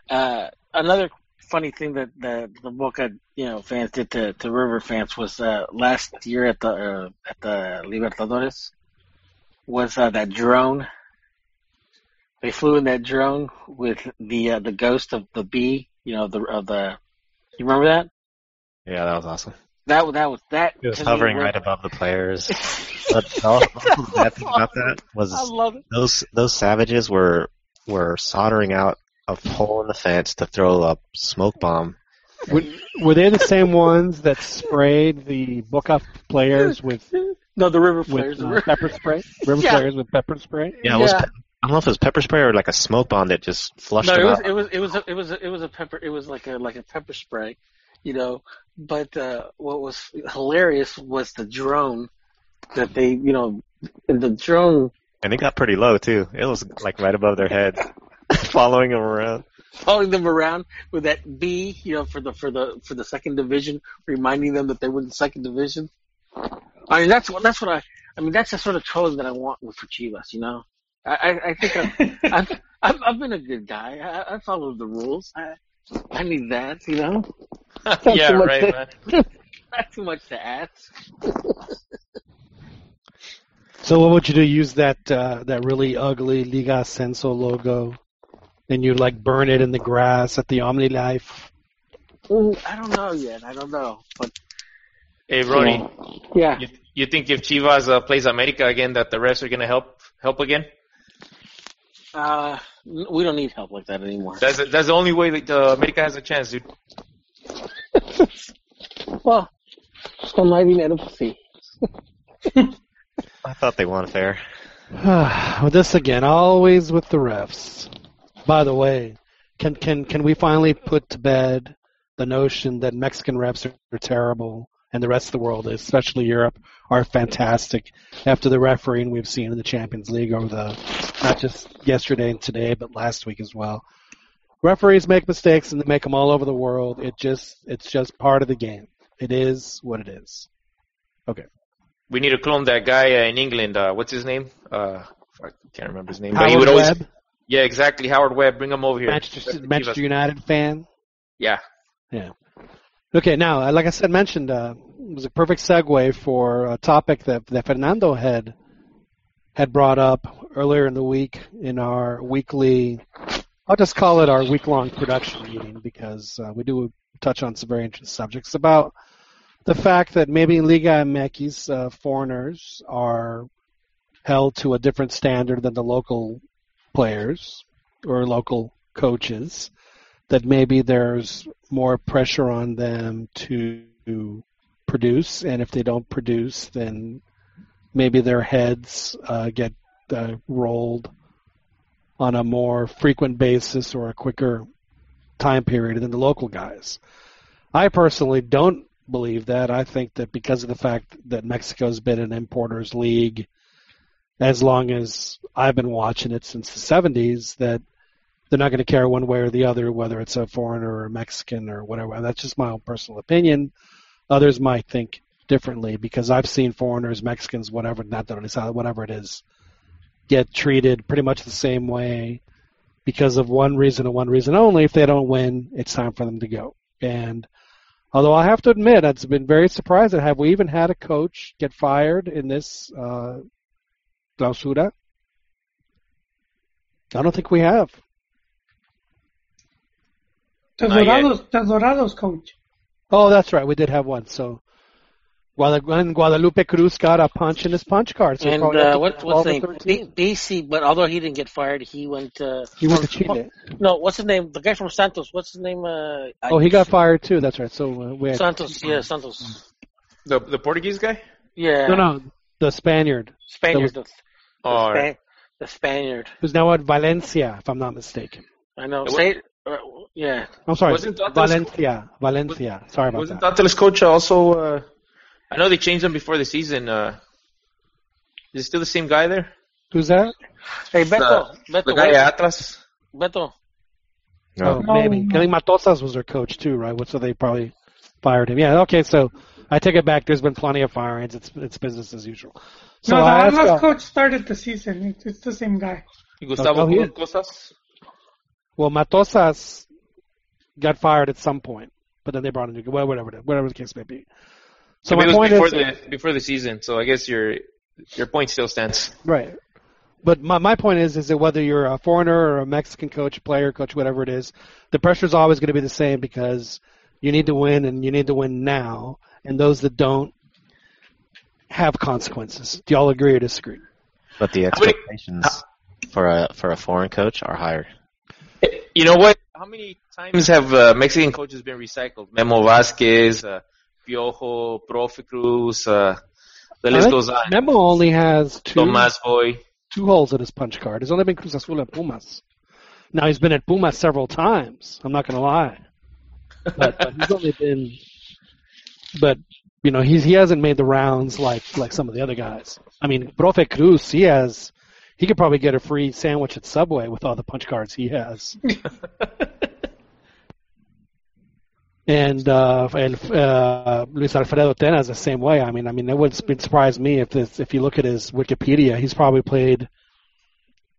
Uh, another funny thing that the the Boca you know fans did to, to River fans was uh, last year at the uh, at the Libertadores was uh, that drone. They flew in that drone with the uh, the ghost of the bee. You know the of the. You remember that? Yeah, that was awesome. That that was that. It was to me hovering right above the players. but also, also the bad thing about that was I love it. those those savages were were soldering out a hole in the fence to throw a smoke bomb. Were, were they the same ones that sprayed the Boca players with No, the River players. with the uh, River- pepper spray? River Yeah. players with pepper spray? Yeah, it was. Yeah. pe- I don't know if it was pepper spray or like a smoke bomb that just flushed No, them it was out. it was it was a, it was a, it was a pepper. It was like a like a pepper spray, you know. But uh, what was hilarious was the drone that they, you know, the drone And it got pretty low too. It was like right above their head, following them around. following them around with that B, you know, for the for the for the second division, reminding them that they were in the second division. I mean, that's what that's what I. I mean, that's the sort of trolling that I want with for Chivas. You know, I I, I think I've, I've I've I've been a good guy. I, I followed the rules. I I need that. You know, yeah, right, to- man. not too much to ask. So what would you do? Use that uh, that really ugly Liga Ascenso logo, and you like burn it in the grass at the Omnilife. Ooh, I don't know yet. I don't know, but Hey, Ronnie, yeah. you, you think if Chivas uh, plays America again, that the refs are gonna help help again? Uh, we don't need help like that anymore. That's that's the only way that uh, America has a chance, dude. well, con hay dinero, pues sí. I thought they won fair. well, this again, always with the refs. By the way, can can can we finally put to bed the notion that Mexican refs are, are terrible and the rest of the world, especially Europe, are fantastic after the refereeing we've seen in the Champions League over the not just yesterday and today, but last week as well. Referees make mistakes and they make them all over the world. It just it's just part of the game. It is what it is. Okay. We need to clone that guy uh, in England. Uh, what's his name? Uh, I can't remember his name. but Howard he would always, Webb, yeah, exactly. Howard Webb. Bring him over here. Manchester, Manchester United fan. Yeah. Yeah. Okay, now, uh, like I said, mentioned, uh, it was a perfect segue for a topic that, that Fernando had had brought up earlier in the week in our weekly. I'll just call it our week-long production meeting because uh, we do touch on some very interesting subjects about the fact that maybe in Liga MX uh, foreigners are held to a different standard than the local players or local coaches. That maybe there's more pressure on them to produce, and if they don't produce, then maybe their heads uh, get uh, rolled on a more frequent basis or a quicker time period than the local guys. I personally don't believe that. I think that because of the fact that Mexico's been an importers league as long as I've been watching it since the 70s, that they're not going to care one way or the other whether it's a foreigner or a Mexican or whatever. That's just my own personal opinion. Others might think differently because I've seen foreigners, Mexicans, whatever, not that it's whatever it is, get treated pretty much the same way because of one reason and one reason only. If they don't win, it's time for them to go. And although I have to admit, I've been very surprised that have we even had a coach get fired in this uh, clausura? I don't think we have. The Not. Dorados, the Dorados coach. Oh, that's right. We did have one. So Guada- and Guadalupe Cruz got a punch in his punch card. So and uh, what, 12 what's or his name? B- BC, but although he didn't get fired, he went. Uh, He went to Chile. no, what's his name? The guy from Santos. What's his name? Uh, Oh, he got fired too. That's right. So uh, we had, Santos. Yeah, Santos. The the Portuguese guy. Yeah. no, no, the Spaniard Spaniard. That the, the, Oh, all Span- right. the Spaniard. who's now at Valencia, if I'm not mistaken. I know. It Say it. Uh, yeah. I'm sorry, Wasn't Atlas- Valencia, Valencia. Sorry about that. Wasn't that. Atlas coach also? I know they changed him before the season. Uh, is it still the same guy there? Who's that? Hey, Beto. Beto. The guy at Atlas. Beto. Oh, No, No. maybe. I think Matosas was their coach too, right? So they probably fired him. Yeah, okay, so I take it back. There's been plenty of firings. It's it's business as usual. So no, the I Atlas uh, coach started the season. It's, it's the same guy. Gustavo Oh, he- Cosas. well, Matosas got fired at some point, but then they brought in a new well, whatever whatever the case may be. So my it was point before is the before the season, so I guess your your point still stands. right. But my my point is is that whether you're a foreigner or a Mexican coach, player, coach, whatever it is, the pressure is always going to be the same because you need to win and you need to win now, and those that don't have consequences. Do y'all agree or disagree? But the How many- expectations for a for a foreign coach are higher. You know what? How many times have uh, Mexican coaches been recycled? Memo Vasquez, uh, Piojo, Profe Cruz, uh, the list goes on. Memo only has two Tomas Boy. two holes in his punch card. He's only been Cruz Azul and Pumas. Now he's been at Pumas several times. I'm not going to lie, but, but he's only been. But you know he's he hasn't made the rounds like like some of the other guys. I mean, Profe Cruz, he has. He could probably get a free sandwich at Subway with all the punch cards he has. and uh, and uh, Luis Alfredo Tena is the same way. I mean, I mean, it would surprise me if this, if you look at his Wikipedia, he's probably played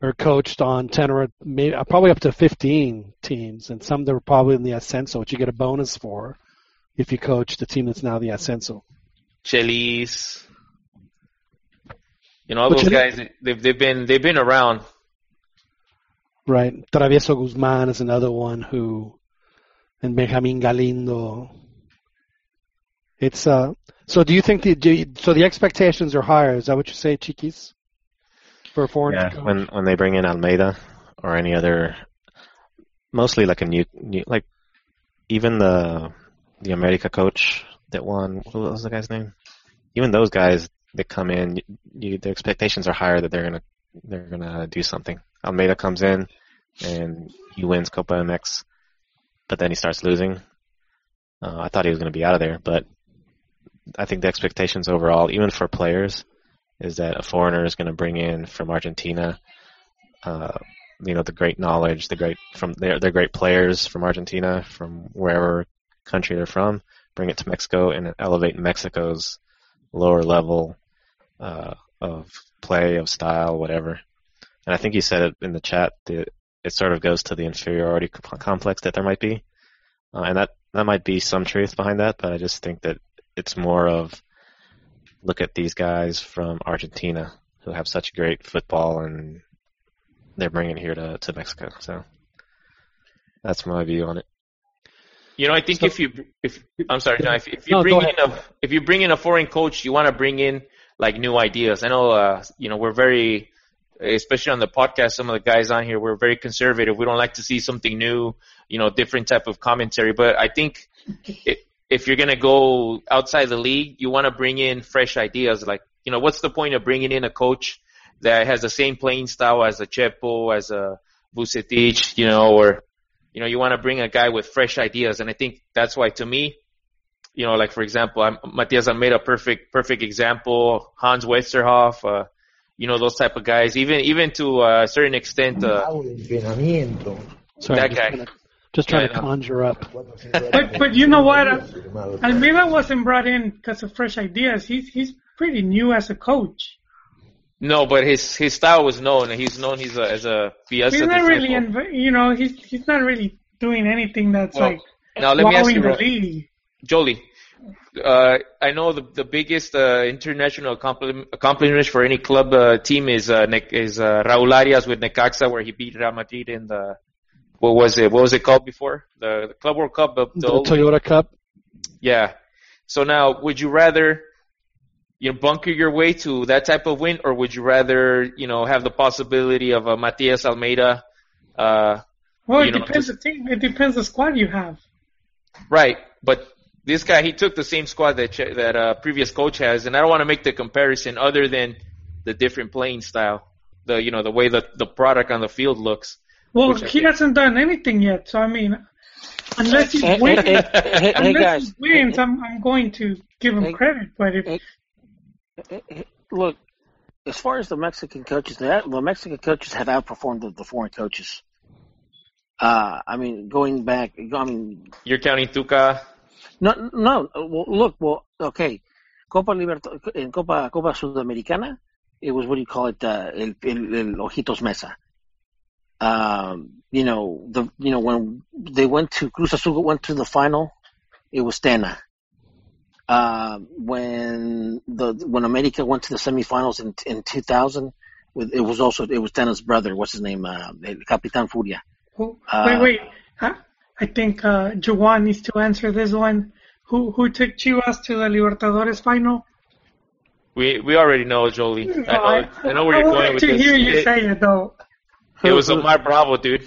or coached on ten or maybe uh, probably up to fifteen teams, and some that were probably in the Ascenso, which you get a bonus for if you coach the team that's now the Ascenso. Chelis. You know, all But those guys, they've, they've been, they've been around. Right. Travieso Guzman is another one who, and Benjamin Galindo. It's uh. So do you think the do you, so the expectations are higher? Is that what you say, Chiquis? For a foreign Yeah, coach? when when they bring in Almeyda or any other, mostly like a new, new like even the the America coach that won. What was the guy's name? Even those guys that come in, you, you, the expectations are higher that they're gonna they're gonna do something. Almeyda comes in and he wins Copa MX, but then he starts losing. Uh, I thought he was going to be out of there, but I think the expectations overall, even for players, is that a foreigner is going to bring in from Argentina, uh, you know, the great knowledge, the great from they're they're great players from Argentina, from wherever country they're from, bring it to Mexico and elevate Mexico's lower level uh, of play, of style, whatever. And I think you said it in the chat that it sort of goes to the inferiority complex that there might be, uh, and that that might be some truth behind that. But I just think that it's more of look at these guys from Argentina who have such great football and they're bringing it here to, to Mexico. So that's my view on it. You know, I think So- if you, if I'm sorry, John, if, if you No, bring in a, if you bring in a foreign coach, you want to bring in like new ideas. I know, uh, you know, we're very, especially on the podcast, some of the guys on here, we're very conservative. We don't like to see something new, you know, different type of commentary. But I think if, you're gonna go outside the league, you want to bring in fresh ideas. Like, you know, what's the point of bringing in a coach that has the same playing style as a Chepo, as a Vucetich, you know, or you know, you want to bring a guy with fresh ideas, and I think that's why, to me, you know, like for example, I'm, Matias made a perfect, perfect example. Hans Westerhof, uh, you know, those type of guys. Even, even to a certain extent, uh, Sorry, that just guy. trying to- Just trying Yeah, to conjure up. But but you know what? Almeyda wasn't brought in because of fresh ideas. He's he's pretty new as a coach. no, but his his style was known. He's known he's a, as a Fiesta He's not really, inv- you know, he's he's not really doing anything that's Well, like now let me ask you, wowing the Ro- league. Jolie. Uh, I know the the biggest uh, international accomplishment for any club uh, team is uh, Ne- is uh, Raúl Arias with Necaxa, where he beat Real Madrid in the what was it? What was it called before the, the Club World Cup? The, the The old- Toyota Cup. yeah. So now, would you rather you know bunker your way to that type of win, or would you rather you know have the possibility of a Matias Almeyda? Uh, Well, you it know, depends the team. It depends the squad you have. Right, but this guy he took the same squad that that uh, previous coach has, and I don't want to make the comparison other than the different playing style, the you know the way that the product on the field looks. Well, he think- hasn't done anything yet. So I mean, unless he Hey, hey, wins, hey, hey, hey, unless guys. he wins, I'm I'm going to give him Hey. credit. But if Hey. Look, as far as the Mexican coaches, the, the Mexican coaches have outperformed the, the foreign coaches. Uh, I mean, going back, I mean, You're counting Tuca. No, no. look, well, okay. Copa Libertad in Copa Copa Sudamericana, it was what do you call it? Uh, el, el, el Ojitos Meza. Um, you know the you know when they went to Cruz Azul went to the final, it was Tena. Uh, when the when America went to the semifinals in in 2000, with it was also it was Tena's brother. What's his name? Uh, Capitan Furia. Wait, wait. I, I think uh, Juwan needs to answer this one. Who who took Chivas to the Libertadores final? We we already know, Jolie. I know, I, I know where I you're would going like with to hear you It, say it though. it was Omar Bravo, dude.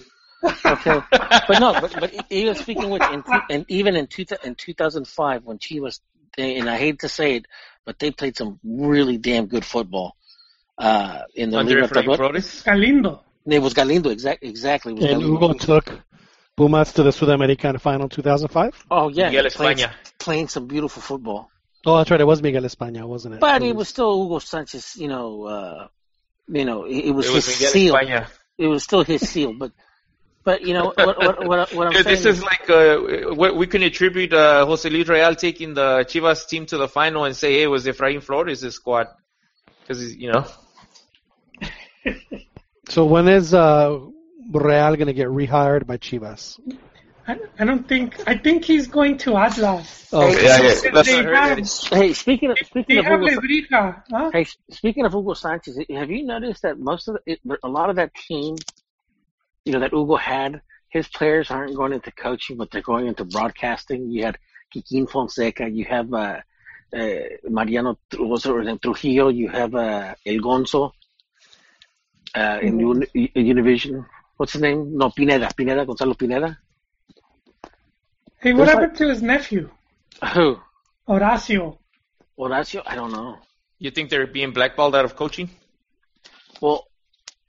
Okay, but no, but but even speaking with in, and even in two, in 2005 when Chivas, they, and I hate to say it, but they played some really damn good football. Uh, in the Under Efraín Libertadores. Flores. Galindo. It was Galindo, exact, exactly. It was And Galindo. Hugo took Pumas to the Sudamericana final 2005. Oh yeah, Miguel playing, España. playing some beautiful football. Oh, that's right. It was Miguel España, wasn't it? But it was still Hugo Sanchez. You know, uh, you know, it, it was It his Miguel seal. España. It was still his seal. But, but you know what? What, what, what I'm Dude, saying this is like uh, we can attribute uh, Jose Luis Real taking the Chivas team to the final and say, "Hey, it was Efraín Flores' squad," because you know. So when is uh, Real going to get rehired by Chivas? I, I don't think. I think he's going to Atlas. Oh, Hey, Yeah, yeah, that's they what I heard. have, Hey, speaking of speaking of have Hugo, Lebrija, huh? hey, speaking of Hugo Sanchez, have you noticed that most of the, a lot of that team, you know, that Hugo had, his players aren't going into coaching, but they're going into broadcasting. You had Kikín Fonseca, you have uh, uh, Mariano Tru- it, Trujillo, you have uh, El Gonzo uh, in Uni- Univision. What's his name? No, Pineda, Pineda, Gonzalo Pineda. Hey, what There's happened to his nephew, Who? Horacio? Horacio? I don't know. You think they're being blackballed out of coaching? Well,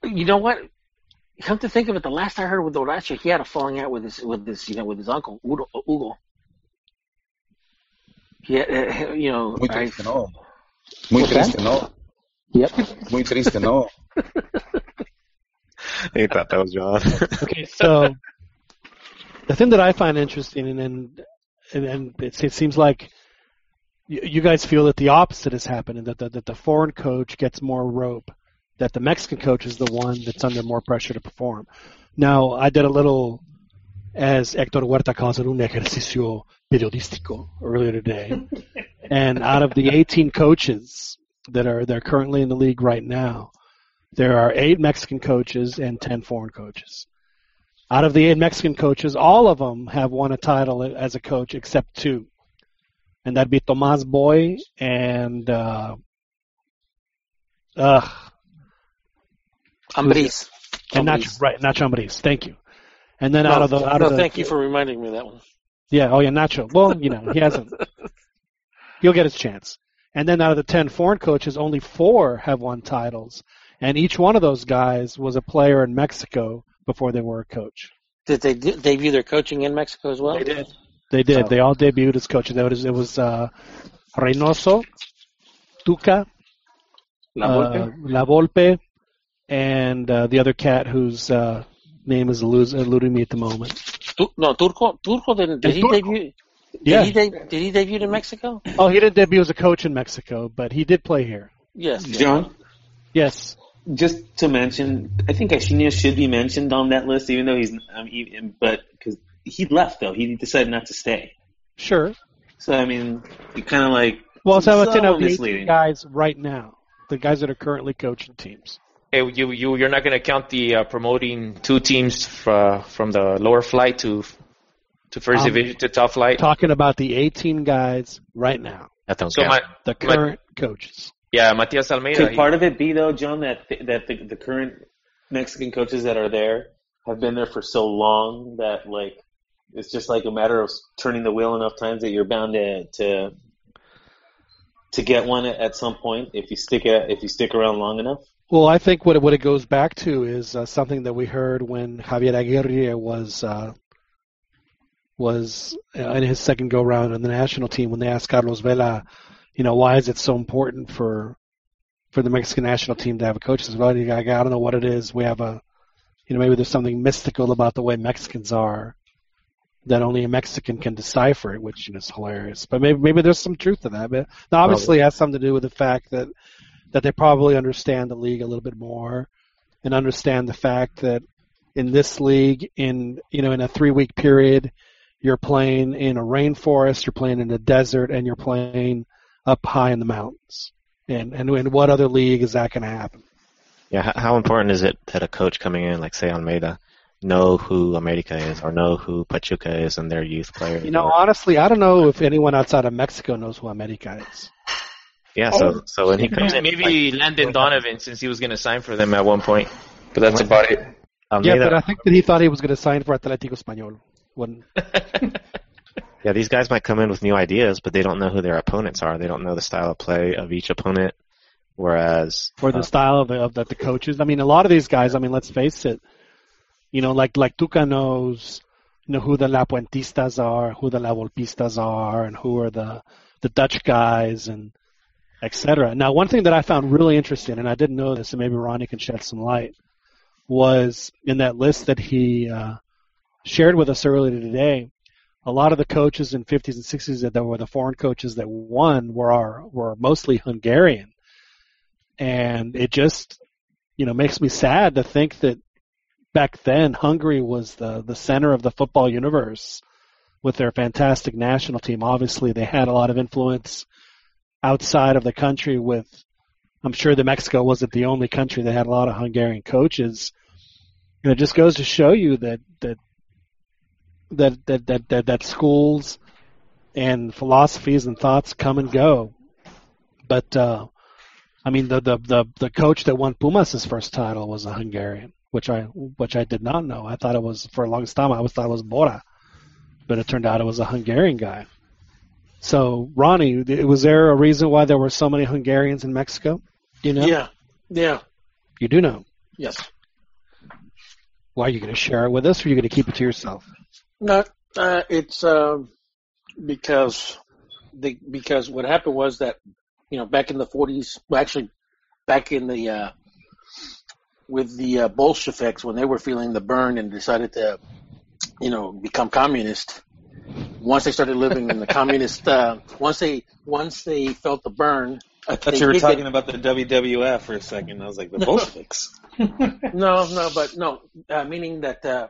you know what? Come to think of it, the last I heard with Horacio, he had a falling out with his with his you know with his uncle Udo, Hugo. Yeah, uh, you know. Muy I, triste, ¿no? Muy What's that? triste, ¿no? yep. Muy triste, ¿no? He thought that was John. Okay, so the thing that I find interesting, and and and, and it, it seems like you, you guys feel that the opposite is happening, that the, that the foreign coach gets more rope, that the Mexican coach is the one that's under more pressure to perform. Now, I did a little, as Hector Huerta calls it, un ejercicio periodístico earlier today, and out of the 18 coaches that are that are currently in the league right now, there are eight Mexican coaches and 10 foreign coaches. Out of the eight Mexican coaches, all of them have won a title as a coach except two. And that'd be Tomas Boy and, uh, uh, Ambriz. and. Nacho, right, Nacho Ambriz. Thank you. And then No, out of the, out no, of the, thank you for reminding me of that one. yeah, oh yeah, Nacho. Well, you know, he hasn't, he'll get his chance. And then out of the 10 foreign coaches, only four have won titles. And each one of those guys was a player in Mexico before they were a coach. Did they de- debut their coaching in Mexico as well? They did. They did. So- They all debuted as coaches. It was, it was uh, Reynoso, Tuca, La uh, Volpe? La Volpe, and uh, the other cat whose uh, name is eluding me at the moment. Tu- no, Turco. Turco did, did And he Turco. debut? Yeah. Did he, de- did he debut in Mexico? Oh, he didn't debut as a coach in Mexico, but he did play here. Yes. yes. John, Yes. Just to mention, I think Caixinha should be mentioned on that list, even though he's, um, even, but because he left though, he decided not to stay. Sure. So I mean, you kind of like Well, so I'm saying somewhat of the 18 misleading. guys right now, the guys that are currently coaching teams. Hey, you you you're not going to count the uh, promoting two teams fr- from the lower flight to to first Um, division to top flight. Talking about the 18 guys right now, That don't So count. my, the my- current coaches. Yeah, Matias Almeyda. Could he- part of it be though, John, that that the, the current Mexican coaches that are there have been there for so long that like it's just like a matter of turning the wheel enough times that you're bound to to to get one at, at some point if you stick it if you stick around long enough. Well, I think what it, what it goes back to is uh, something that we heard when Javier Aguirre was uh, was uh, in his second go round on the national team when they asked Carlos Vela, you know, why is it so important for for the Mexican national team to have a coach? Says, well, I don't know what it is. We have a, you know, maybe there's something mystical about the way Mexicans are, that only a Mexican can decipher it, which is hilarious. But maybe maybe there's some truth to that. But now, obviously, it has something to do with the fact that that they probably understand the league a little bit more and understand the fact that in this league, in you know, in a three week period, you're playing in a rainforest, you're playing in a desert, and you're playing up high in the mountains. And and in what other league is that going to happen? Yeah, how important is it that a coach coming in, like say Almeyda, know who America is or know who Pachuca is and their youth players? You know, or- honestly, I don't know if anyone outside of Mexico knows who America is. yeah. So so when he comes in, Maybe Landon Donovan, since he was going to sign for them at one point. But that's about it. Yeah, but I think that he thought he was going to sign for Atlético Español. When yeah, these guys might come in with new ideas, but they don't know who their opponents are. They don't know the style of play of each opponent. Whereas, for the uh, style of the, of the, the coaches. I mean, a lot of these guys. I mean, let's face it. You know, like like Tuca knows, you know, who the La Lapuentistas are, who the La Volpistas are, and who are the the Dutch guys, and etc. Now, one thing that I found really interesting, and I didn't know this, and maybe Ronnie can shed some light, was in that list that he uh, shared with us earlier today. A lot of the coaches in 50s and 60s that were the foreign coaches that won were our, were mostly Hungarian and it just you know makes me sad to think that back then Hungary was the the center of the football universe with their fantastic national team. Obviously, they had a lot of influence outside of the country. With I'm sure that Mexico wasn't the only country that had a lot of Hungarian coaches. And it just goes to show you that that that that that that, that schools and philosophies and thoughts come and go. But uh, I mean, the, the the the coach that won Pumas' first title was a Hungarian, which I which I did not know. I thought it was for a long time. I always thought it was Bora, but it turned out it was a Hungarian guy. So, Ronnie, was there a reason why there were so many Hungarians in Mexico? Do You know, Yeah, yeah, you do know. yes. Why are you going to share it with us, or are you going to keep it to yourself? Not. Uh, it's um, because the because what happened was that you know back in the 40s, well, actually back in the uh, with the uh, Bolsheviks when they were feeling the burn and decided to you know become communist. Once they started living in the communist, uh, once they once they felt the burn, I thought you were talking get- about the WWF for a second. I was like, the No. Bolsheviks. no, no, but no, uh, meaning that uh,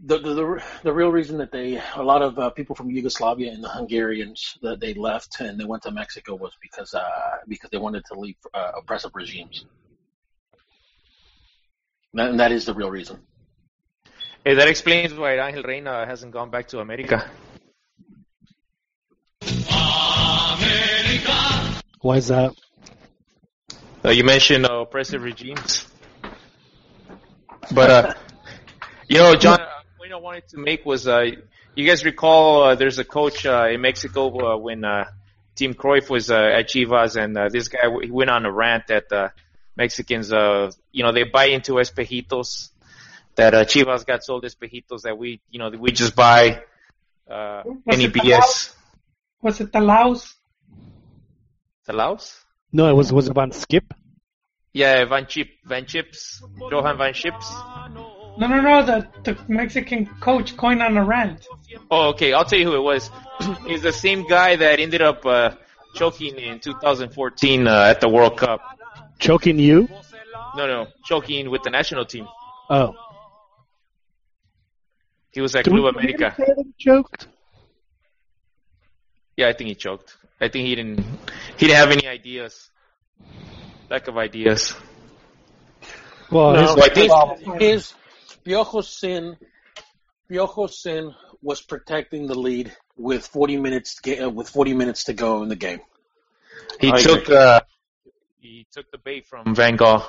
the, the the the real reason that they a lot of uh, people from Yugoslavia and the Hungarians that they left and they went to Mexico was because uh, because they wanted to leave uh, oppressive regimes. And that is the real reason. Hey, that explains why Angel Reyna hasn't gone back to America. Why is that? Uh, you mentioned uh, oppressive regimes, but uh, you know, John, point I wanted to make was, uh, you guys recall uh, there's a coach uh, in Mexico uh, when uh, Team Cruyff was uh, at Chivas, and uh, this guy he went on a rant that uh, Mexicans, uh, you know, they buy into espejitos, that uh, Chivas got sold espejitos that we, you know, that we just buy uh, any BS. Was it the Laos? The Laos? No, it was was it on Skip? Yeah, Van Chip, Van Chips, Johan Van Chips. No, no, no. The the Mexican coach going on a rant. Oh, okay. I'll tell you who it was. He's the same guy that ended up uh, choking in 2014 uh, at the World Cup. Choking you? No, no, choking with the national team. Oh, He was at Do Club America. say that he choked? Yeah, I think he choked. I think he didn't. He didn't have any ideas. Lack of ideas. Well, No, his- I think- his Piojo's sin, Piojo's sin was protecting the lead with 40 minutes to get, uh, with 40 minutes to go in the game. He I took. Uh, he took the bait from Van Gaal.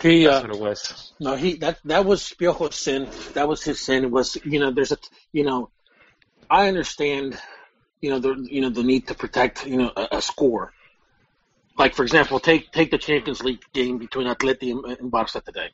He That's uh, what it was. No, he that that was Piojo's sin. That was his sin. It Was you know, there's a you know, I understand, you know, the you know the need to protect you know a, a score. Like for example, take take the Champions League game between Atleti and, and Barca today.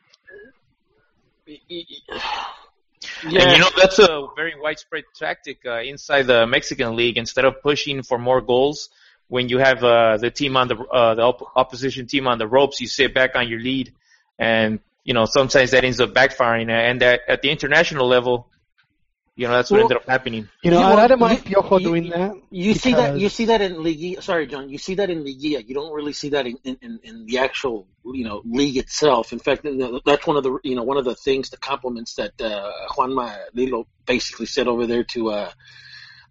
Yeah, And you know that's a very widespread tactic uh, inside the Mexican league. Instead of pushing for more goals, when you have uh, the team on the uh, the op- opposition team on the ropes, you sit back on your lead, and you know sometimes that ends up backfiring. And that at the international level, you know that's what Well, ended up happening. You know, You I, I want- don't mind you- Piojo you- doing that. You see that you see that in Liguilla. Sorry, John. You see that in Liguilla. You don't really see that in, in, in the actual you know league itself. In fact, that's one of the you know one of the things, the compliments that uh, Juan Lillo basically said over there to uh,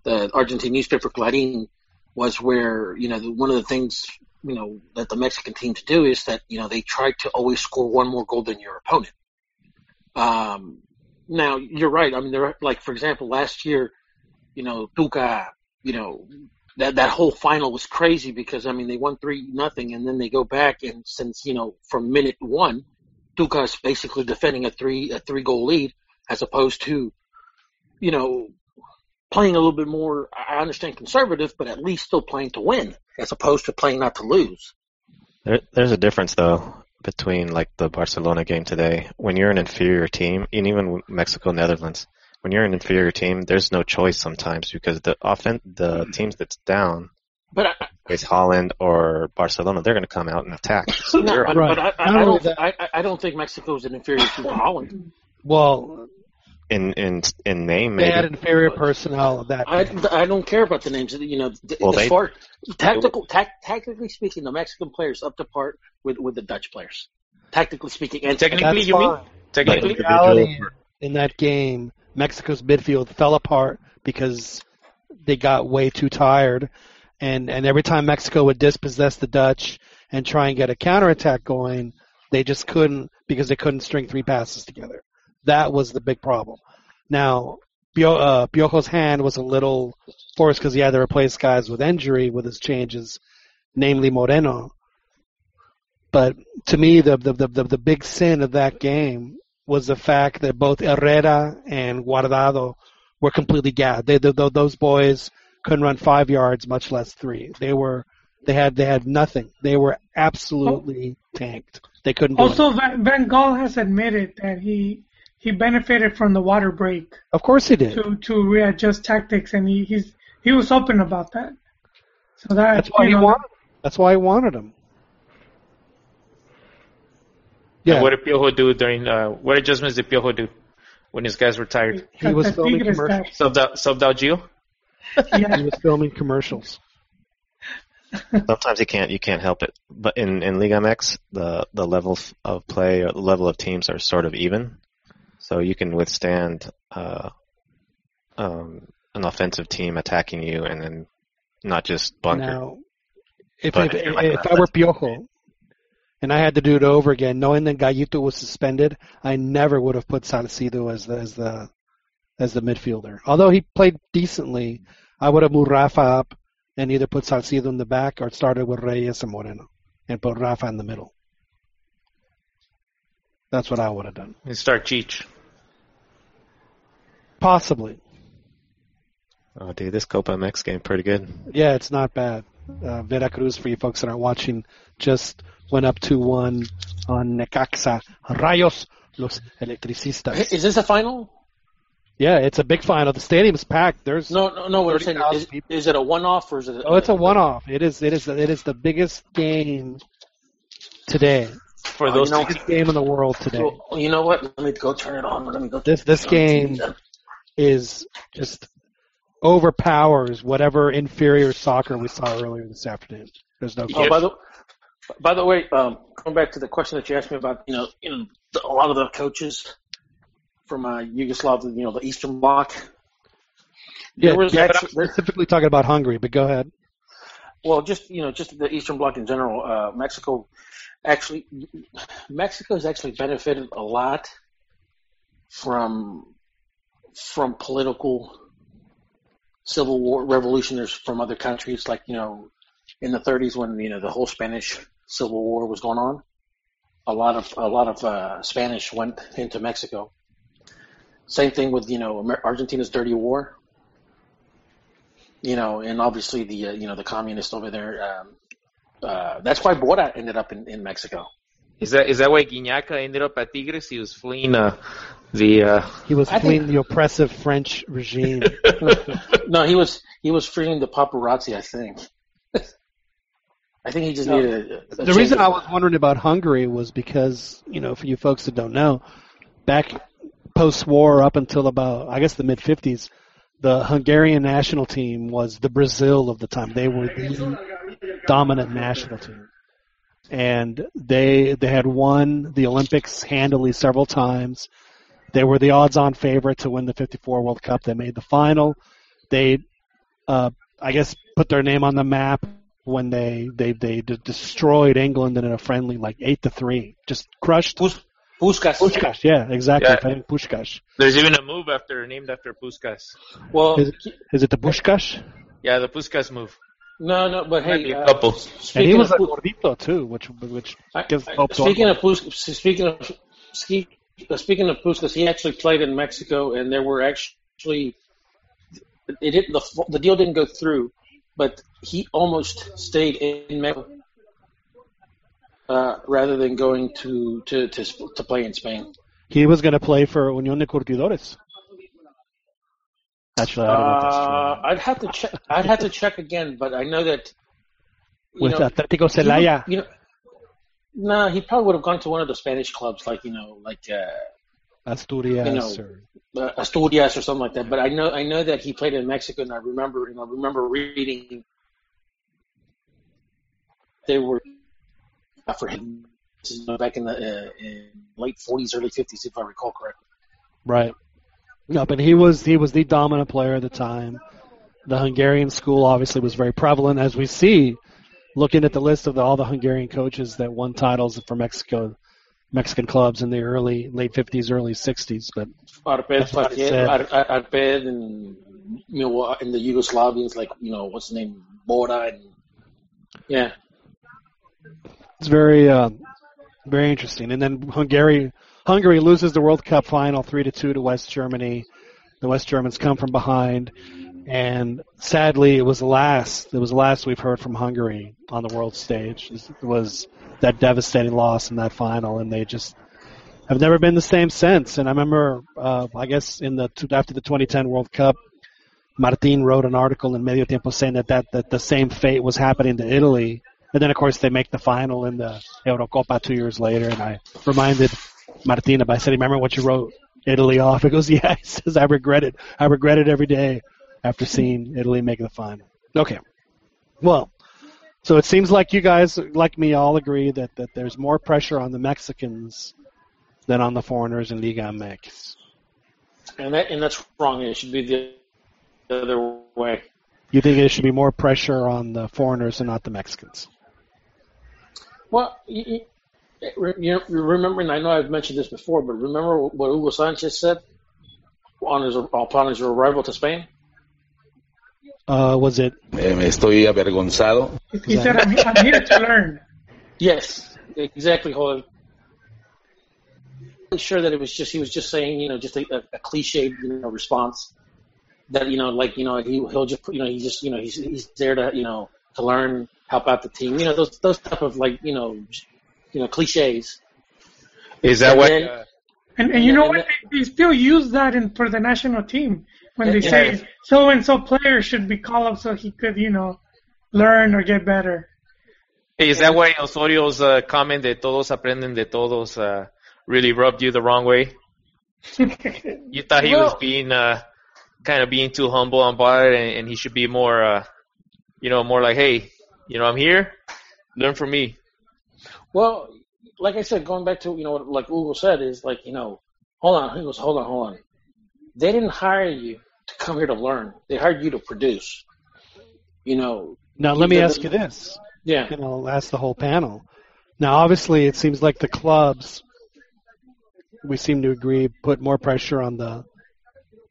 the Argentine newspaper Clarín was where you know the, one of the things you know that the Mexican teams do is that you know they try to always score one more goal than your opponent. Um, now you're right. I mean, there like for example, last year, you know, Tuca, you know, that that whole final was crazy because I mean they won three nothing and then they go back and since you know from minute one, Tuca is basically defending a three a three goal lead as opposed to, you know, playing a little bit more. I understand conservative, but at least still playing to win as opposed to playing not to lose. There, there's a difference though between like the Barcelona game today. When you're an inferior team, and even Mexico Netherlands, when you're an inferior team, there's no choice sometimes because the offen the teams that's down, But I, it's Holland or Barcelona, they're going to come out and attack. So no, you're- but, Right. but I, I, I don't I, I- I don't think Mexico is an inferior team to Holland. Well, in in in name, they maybe. had inferior personnel that I, I don't care about the names. You know, th- Well, as they- far tactical, tac, tactically speaking, the Mexican players up to part with with the Dutch players. Tactically speaking, and Technically, That's you mean? Technically, Like, reality in that game, Mexico's midfield fell apart because they got way too tired, and and every time Mexico would dispossess the Dutch and try and get a counterattack going, they just couldn't because they couldn't string three passes together. That was the big problem. Now, Pio, uh, Piojo's hand was a little forced because he had to replace guys with injury with his changes, namely Moreno. But to me, the the, the, the big sin of that game was the fact that both Herrera and Guardado were completely gassed. They, they, those boys couldn't run five yards, much less three. They were they had they had nothing. They were absolutely tanked. They couldn't Also, Van Gaal has admitted that he he benefited from the water break Of course he did. to to readjust tactics, and he he's he was open about that. So that That's why you he know, wanted. That's why he wanted him. And Yeah, what did Piojo do during? Uh, what adjustments did Piojo do when his guys were tired? he was filming commercials. guy. Subbed out, subbed out Gio. Yeah. He was filming commercials. Sometimes you can't you can't help it. But in in Liga MX, the the level of play or the level of teams are sort of even, so you can withstand uh, um, an offensive team attacking you and then not just bunker. Now, if if, if like if that, I were Piojo and I had to do it over again, knowing that Gallito was suspended, I never would have put Salcido as the as the as the midfielder. Although he played decently, I would have moved Rafa up and either put Salcido in the back or started with Reyes and Moreno and put Rafa in the middle. That's what I would have done. And start Cheech. Possibly. Oh, dude, this Copa MX game pretty good. Yeah, it's not bad. Uh, Veracruz, for you folks that aren't watching, just went up 2-1 on Necaxa. Rayos, los electricistas. is this a final? Yeah, it's a big final. The stadium's packed. There's No, no, no. What I'm saying is, is it a one-off or is it? A, oh, it's a one-off. It is. It is. It is the biggest game today. For Oh, those you know- Biggest game in the world today. Well, you know what? Let me go turn it on. Let me go. This this game is just overpowers whatever inferior soccer we saw earlier this afternoon. There's no Oh, by the by the way, um, going back to the question that you asked me about, you know, you know, the, a lot of the coaches from uh, Yugoslavia, you know, the Eastern Bloc. Yeah, there was yeah, I'm specifically talking about Hungary, but go ahead. well, just you know, just the Eastern Bloc in general. Uh, Mexico, actually, Mexico has actually benefited a lot from from political civil war revolutionaries from other countries, like you know, in the 30s when you know the whole Spanish Civil War was going on. A lot of a lot of uh, Spanish went into Mexico. Same thing with you know Argentina's dirty war. You know, and obviously the uh, you know the communists over there. Um, uh, that's why Bora ended up in, in Mexico. Is that is that why Gignac ended up at Tigres? He was fleeing uh, the. Uh, He was I fleeing think- the oppressive French regime. No, he was he was freeing the paparazzi. I think. I think he just No. needed a, a the reason of- I was wondering about Hungary was because, you know, for you folks that don't know, back post-war up until about I guess the mid 50s, the Hungarian national team was the Brazil of the time. They were the dominant national team, and they they had won the Olympics handily several times. They were the odds-on favorite to win the '54 World Cup. They made the final. They, uh, I guess, put their name on the map when they they they destroyed England in a friendly like eight to three, just crushed. Pus- Puskas. Pushkash, yeah, exactly. Yeah. Ferenc Pushkash. There's even a move after named after Puskas. Well, Is, is it the Pushkash? Yeah, the Puskas move. no, no, but hey, be a uh. And he was a Pu- gordito too, which which I- gives I- hope to speaking of Pus- speaking of ski, uh, speaking of Puskas, he actually played in Mexico, and there were actually it didn't the the deal didn't go through, but he almost stayed in Mexico uh, rather than going to to to to play in Spain. he was going to play for Unión de Curtidores. Actually, I don't know if that's true. Uh, I'd have to check. I'd have to check again, but I know that With know, would- Celaya. You know, no, he probably would have gone to one of the Spanish clubs, like you know, like uh, Asturias. you know, or, uh, Asturias or something like that. But I know I know that he played in Mexico, and I remember and I remember reading they were for him back in the uh, in late 40s, early 50s, if I recall correctly. right. No, but he was he was the dominant player at the time. The Hungarian school obviously was very prevalent, as we see, looking at the list of the, all the Hungarian coaches that won titles for Mexico, Mexican clubs in the early late 50s, early 60s. But Arped, That's I Fatier, said. Ar- Ar- Arped, and you know, and the Yugoslavians, like you know, what's his name, Bora, and yeah, It's very, uh, very interesting. And then Hungary, Hungary loses the World Cup final three to two to West Germany. The West Germans come from behind, and sadly, it was the last. It was the last we've heard from Hungary on the world stage. It was that devastating loss in that final, and they just have never been the same since. And I remember, uh, I guess in the after the 2010 World Cup, Martin wrote an article in Medio Tiempo saying that, that that the same fate was happening to Italy. And then, of course, they make the final in the Eurocopa two years later. And I reminded Martin about. I said, "Remember what you wrote Italy off?" He goes, "Yeah." He says, "I regret it. I regret it every day after seeing Italy make the final." Okay. Well, so it seems like you guys, like me, all agree that that there's more pressure on the Mexicans than on the foreigners in Liga MX. and that and that's wrong. It should be the other way. You think there should be more pressure on the foreigners and not the Mexicans? Well, you, you, you remember, and I know I've mentioned this before, but remember what Hugo Sanchez said on his upon his arrival to Spain. Uh, was it? Eh, me estoy avergonzado. He said, I'm, I'm here to learn. Yes, exactly. Hold I'm sure that it was just he was just saying, you know, just a, a, a cliche, you know, response that you know, like you know, he he'll just you know, he just you know, he's he's there to you know to learn, help out the team, you know, those those type of like you know, you know, cliches. Is that And what? then- Uh, And, and you And know then- what? They, they still use that in for the national team when they Yeah. say so and so player should be called up so he could, you know, learn or get better. is that why Osorio's uh, comment de todos aprenden de todos uh, really rubbed you the wrong way? You thought he was being uh, kind of being too humble on bar, and, and he should be more, uh, you know, more like, hey, you know, I'm here, learn from me. Well, like I said, going back to you know what like Hugo said is like you know, hold on, he goes, hold on, hold on. They didn't hire you to come here to learn. They hired you to produce. You know, Now, let me ask you this. yeah. And I'll ask the whole panel. Now, obviously, it seems like the clubs, we seem to agree, put more pressure on the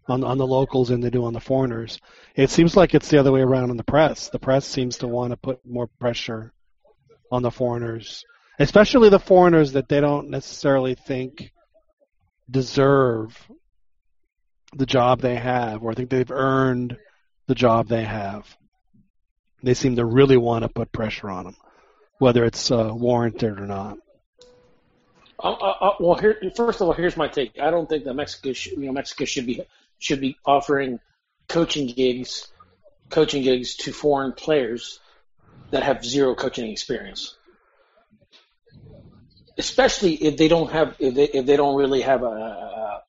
on on the locals than they do on the foreigners. It seems like it's the other way around in the press. The press seems to want to put more pressure on the foreigners, especially the foreigners that they don't necessarily think deserve the job they have or I think they've earned the job they have. They seem to really want to put pressure on them, whether it's uh, warranted or not. Uh, uh, well, here, first of all, here's my take. I don't think that Mexico, should, you know, Mexico should be should be offering coaching gigs, coaching gigs to foreign players that have zero coaching experience. Especially if they don't have, if they if they don't really have a, a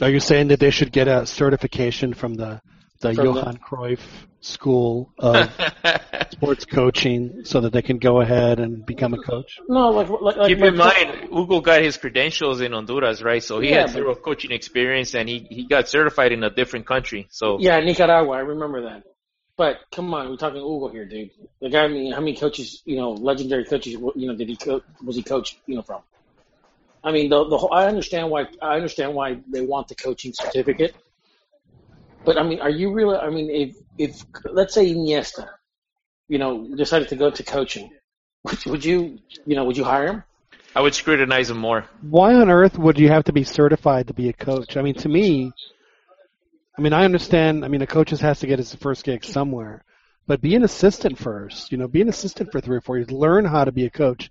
Are you saying that they should get a certification from the the From the- Cruyff School of Sports Coaching so that they can go ahead and become a coach? No, like like, like Keep in mind, Hugo got his credentials in Honduras, right? So he Yeah, had but- zero coaching experience, and he he got certified in a different country. So Yeah, Nicaragua. I remember that. But come on, we're talking Hugo here, dude. The guy. I mean, how many coaches? You know, legendary coaches. You know, did he co- was he coach? You know, from? I mean, the the whole. I understand why. I understand why they want the coaching certificate. But I mean, are you really? I mean, if if let's say Iniesta, you know, decided to go to coaching, would, would you, you know, would you hire him? I would scrutinize him more. Why on earth would you have to be certified to be a coach? I mean, to me, I mean, I understand. I mean, a coach just has to get his first gig somewhere, but be an assistant first. You know, be an assistant for three or four years. Learn how to be a coach.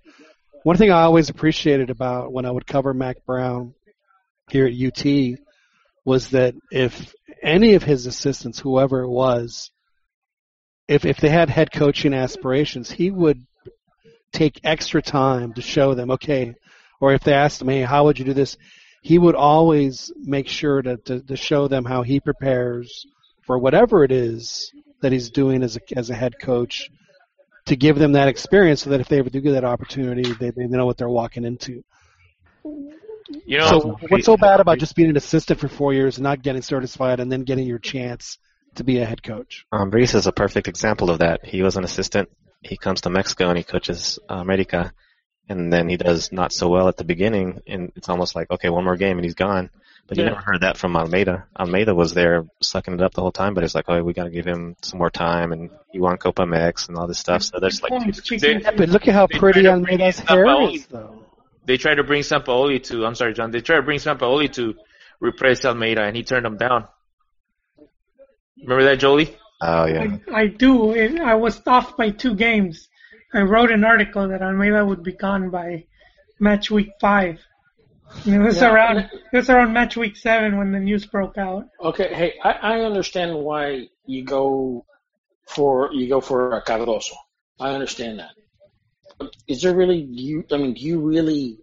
One thing I always appreciated about when I would cover Mack Brown here at UT was that if any of his assistants, whoever it was, if if they had head coaching aspirations, he would take extra time to show them, okay, or if they asked him, hey, how would you do this? He would always make sure to, to, to show them how he prepares for whatever it is that he's doing as a, as a head coach to give them that experience so that if they ever do get that opportunity, they, they know what they're walking into. You know, So what's so bad about just being an assistant for four years and not getting certified and then getting your chance to be a head coach? Um, Reese is a perfect example of that. He was an assistant. He comes to Mexico and he coaches uh, America, and then he does not so well at the beginning, and it's almost like okay, one more game and he's gone. But you never heard that from Almeyda. Almeyda was there sucking it up the whole time, but it's like, oh, we got to give him some more time, and he won Copa MX and all this stuff. So there's like, Points, They- chicken. Yeah, but look at how pretty try to bring Almeyda's hair Sampaoli. is, though. they tried to bring Sampaoli to. I'm sorry, John. They tried to bring Sampaoli to replace Almeyda, and he turned them down. Remember that, Jolie? oh yeah, I, I do. I was off by two games. I wrote an article that Almeyda would be gone by match week five. And it was around it was around match week seven when the news broke out. Okay, hey, I, I understand why you go for you go for a Cardozo. I understand that. Is there really you? I mean, do you really?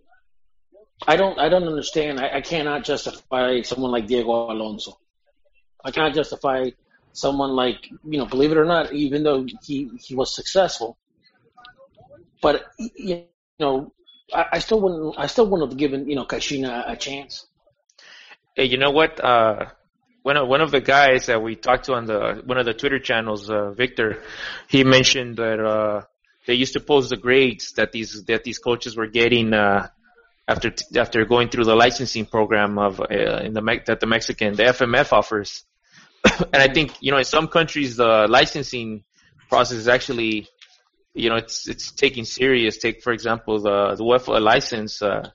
I don't. I don't understand. I, I cannot justify someone like Diego Alonso. I cannot justify someone like you know. Believe it or not, even though he he was successful, but you know, I, I still wouldn't. I still wouldn't have given you know Caixinha a, chance. Hey, you know what? Uh, one of one of the guys that we talked to on the one of the Twitter channels, uh, Victor, he mentioned that uh, they used to post the grades that these that these coaches were getting uh, after after going through the licensing program of uh, in the Me- that the Mexican the FMF offers. and I think you know in some countries the licensing process is actually you know it's it's taking serious. Take for example the the UEFA license. Uh,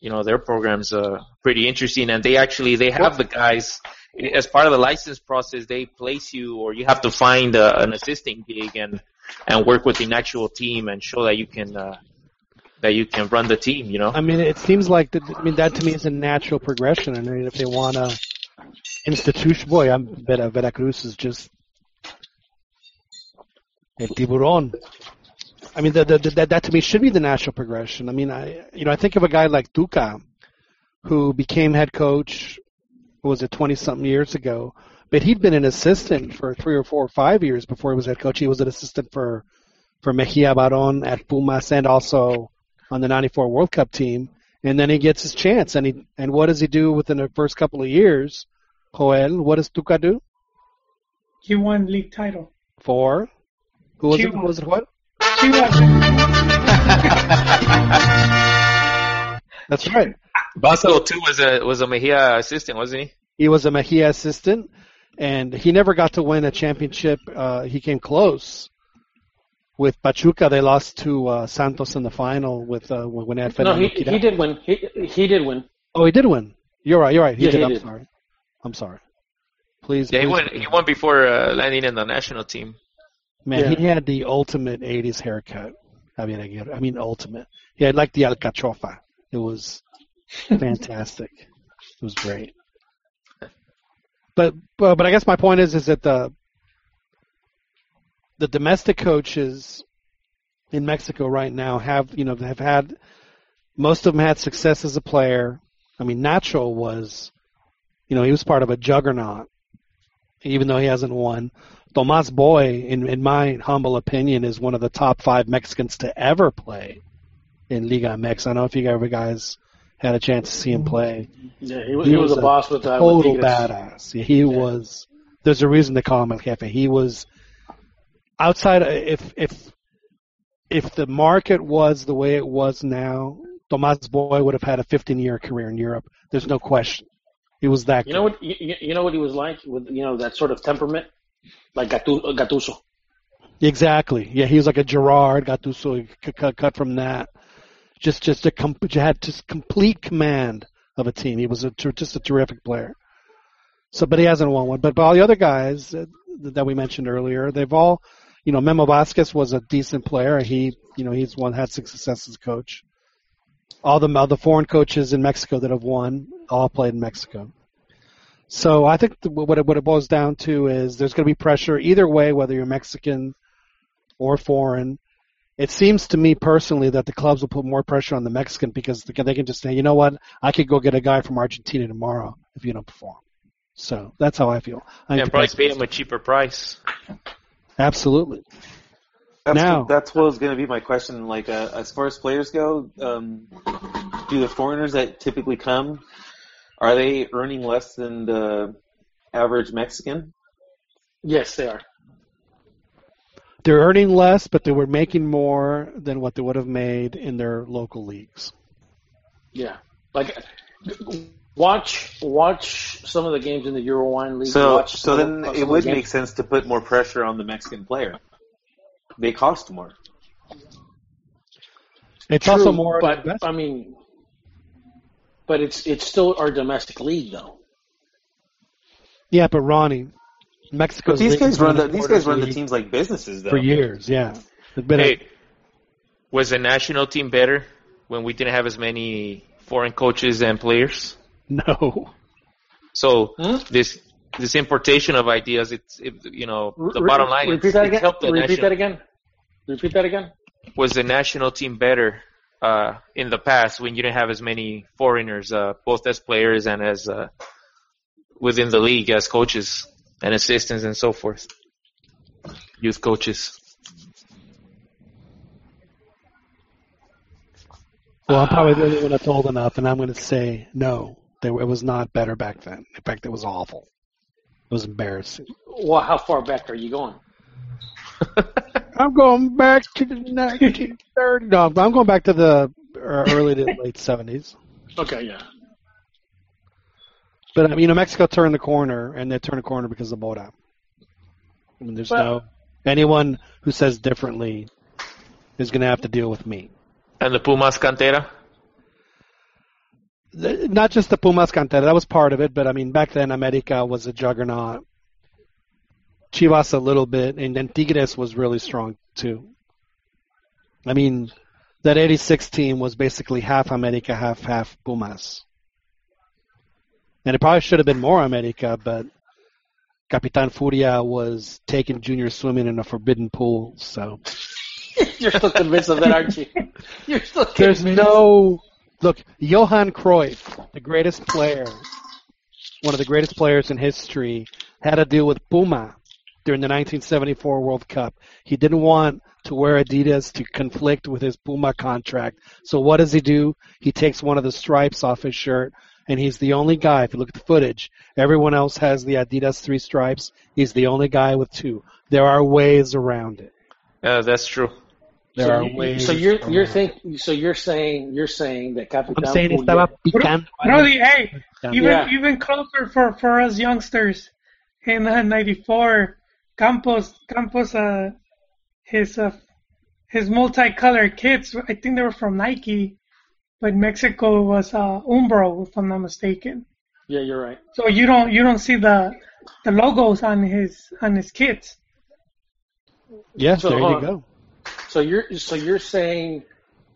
you know their programs uh pretty interesting and they actually they have the guys as part of the license process they place you or you have to find uh, an assisting gig and and work with an actual team and show that you can uh that you can run the team you know I mean, it seems like that. I mean, that to me is a natural progression. I mean, if they want to institution, boy, I'm Vera, Veracruz is just el tiburón. I mean, the, the, the, that that to me should be the natural progression. I mean, I you know I think of a guy like Tuca, who became head coach. What was it twenty something years ago? But he'd been an assistant for three or four or five years before he was head coach. He was an assistant for for Mejia Baron at Pumas and also on the '94 World Cup team. And then he gets his chance. And he and what does he do within the first couple of years? Joel, what does Tuca do? He won league title. For who was it? Who was it? What? She was That's right. Basel too was a was a Mejia assistant wasn't he He was a Mejia assistant, and he never got to win a championship. Uh, he came close with Pachuca. They lost to uh, Santos in the final with uh, when they had No, he he did win. He he did win. Oh, he did win. You're right. You're right. He Yeah, did. he I'm did. sorry. I'm sorry. Please. yeah he please won he won before uh, landing in the national team Man, Yeah. he had the ultimate '80s haircut. I mean, I mean, ultimate. He had like the alcachofa. It was fantastic. It was great. But, but but I guess my point is is that the the domestic coaches in Mexico right now have you know have had most of them had success as a player, I mean, Nacho was, you know, he was part of a juggernaut, even though he hasn't won. Tomas Boy, in in my humble opinion, is one of the top five Mexicans to ever play in Liga MX. I don't know if you ever guys had a chance to see him play. Yeah, he, was- he was a boss with uh, with total badass. He was. There's a reason they call him El Jefe. He was outside. If if if the market was the way it was now, Tomas Boy would have had a 15 year career in Europe. There's no question. He was that. You know what? You- you know what he was like with you know that sort of temperament, like Gattuso. Exactly. Yeah, he was like a Gerard Gattuso, cut, cut from that. Just, just a com- had just complete command of a team. He was a just a terrific player. So, but he hasn't won one. But, but all the other guys uh, that we mentioned earlier, they've all, you know, Memo Vasquez was a decent player. He, you know, he's one had success as a coach. All the all the foreign coaches in Mexico that have won all played in Mexico. So I think the, what it, what it boils down to is there's going to be pressure either way, whether you're Mexican or foreign. It seems to me personally that the clubs will put more pressure on the Mexican because they can, they can just say, you know what, I could go get a guy from Argentina tomorrow if you don't perform. So that's how I feel. I think and the probably press- pay him a cheaper price. Absolutely. That's, Now- that's what was going to be my question. Like, uh, as far as players go, um, do the foreigners that typically come, are they earning less than the average Mexican? Yes, they are. They're earning less, but they were making more than what they would have made in their local leagues. Yeah, like watch watch some of the games in the Uruguayan League. So, watch so some of- then it would the make sense to put more pressure on the Mexican player. They cost more. It's True, also more. but I mean, but it's it's still our domestic league though. Yeah, but Ronnie, But Mexico's these guys run the these guys run the teams like businesses, though. for years. Yeah, It's a- Hey, was the national team better when we didn't have as many foreign coaches and players? no. So Hmm? this this importation of ideas, it's it, you know the Re- bottom line. Repeat it's, that again. helped the Repeat national- that again. Repeat that again. was the national team better uh, in the past when you didn't have as many foreigners, uh, both as players and as uh, within the league as coaches and assistants and so forth, youth coaches. Well, I'm probably the only one that's old enough, and I'm going to say no. They, it was not better back then. In fact, it was awful. It was embarrassing. Well, how far back are you going? I'm going back to the 1930s. No, I'm going back to the uh, early to late 70s. Okay, yeah. But I mean, you know, Mexico turned the corner, and they turned the corner because of Mora. I mean, there's Well- no anyone who says differently is going to have to deal with me. And the Pumas Cantera? Th- Not just the Pumas Cantera, that was part of it, but I mean, back then America was a juggernaut. Chivas a little bit, and then Tigres was really strong too. I mean, that 86 team was basically half America, half half Pumas. And it probably should have been more America, but Capitan Furia was taking junior swimming in a forbidden pool, so You're still convinced of that, aren't you? You're still there's no look. Johan Cruyff, the greatest player, one of the greatest players in history, had to deal with Puma during the 1974 World Cup. He didn't want to wear Adidas to conflict with his Puma contract. So what does he do? He takes one of the stripes off his shirt, and he's the only guy. If you look at the footage, everyone else has the Adidas three stripes. He's the only guy with two. There are ways around it. Uh, that's true. There so are you- ways. So you're you're around think so you're saying you're saying that Capitan I'm saying Furia- estaba picando. Brody, hey, even Yeah. even closer for for us youngsters in uh, '94, Campos Campos uh his uh his multicolored kits. I think they were from Nike, but Mexico was uh Umbro, if I'm not mistaken. Yeah, you're right. So you don't you don't see the the logos on his on his kits. Yes, So, there you on. go. So you're so you're saying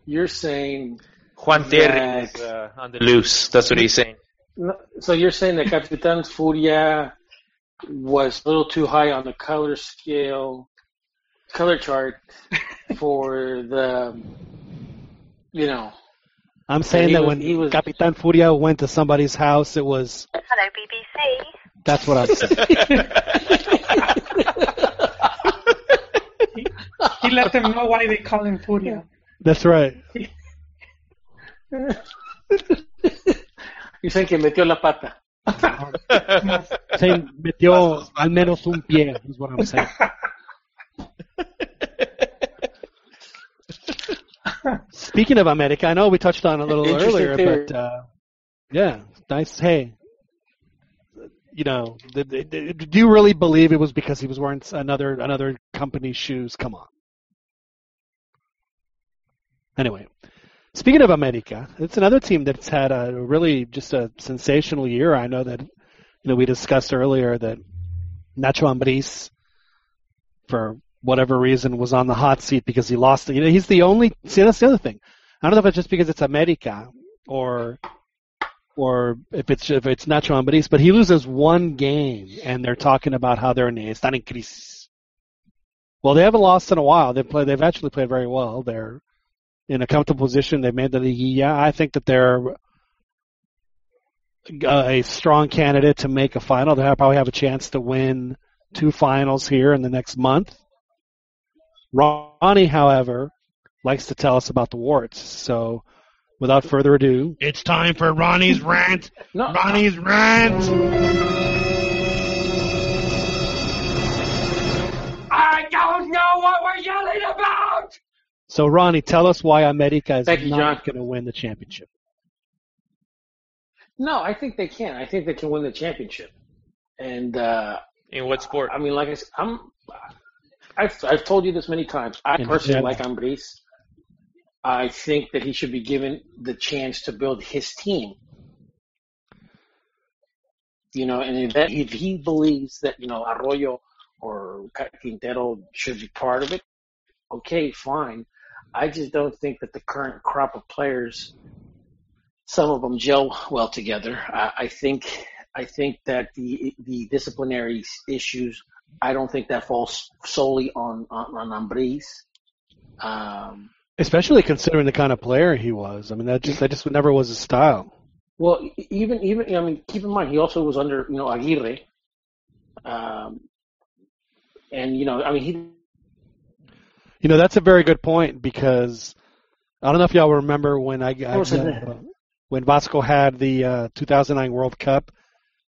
you're saying Juan Terry that- is uh, on the loose. That's what he's saying. so you're saying that Capitan Furia was a little too high on the color scale color chart for the you know I'm saying he that was- when he was- Capitan Furia went to somebody's house, it was. Hello, BBC. That's what I'm saying. He let them know why they call him Furia. That's right. You Dicen que metió la pata. Saying metió al menos un pie, is what I'm saying. Speaking of America, I know we touched on a little earlier, theory. but uh, yeah, nice. Hey, you know, the, the, the- do you really believe it was because he was wearing another another company's shoes? Come on. Anyway, speaking of America, it's another team that's had a really just a sensational year. I know that you know we discussed earlier that Nacho Ambriz, for whatever reason, was on the hot seat because he lost. You know, he's the only. See, that's the other thing. I don't know if it's just because it's America or or if it's if it's Nacho Ambriz, but he loses one game and they're talking about how they're in están en crisis. Well, they haven't lost in a while. They play. They've actually played very well. They're in a comfortable position. They made the liguilla. I think that they're uh, a strong candidate to make a final. They probably have a chance to win two finals here in the next month. Ronnie, however, likes to tell us about the warts. So, without further ado, it's time for Ronnie's rant. No, Ronnie's rant. So, Ronnie, tell us why America is Thank not going to win the championship. no, I think they can. I think they can win the championship. And uh, In what sport? I mean, like I said, I'm. I've I've told you this many times. I In personally general. like Ambriz. I think that he should be given the chance to build his team. You know, and if, that, if he believes that you know Arroyo or Quintero should be part of it, okay, fine. I just don't think that the current crop of players, some of them gel well together. I, I think I think that the the disciplinary issues. I don't think that falls solely on on, on Ambriz. Um, Especially considering the kind of player he was. I mean, that just that just never was his style. Well, even even I mean, keep in mind he also was under you know Aguirre, um, and you know I mean he You know, that's a very good point because I don't know if y'all remember when I, I uh, when Vasco had the uh, 2009 World Cup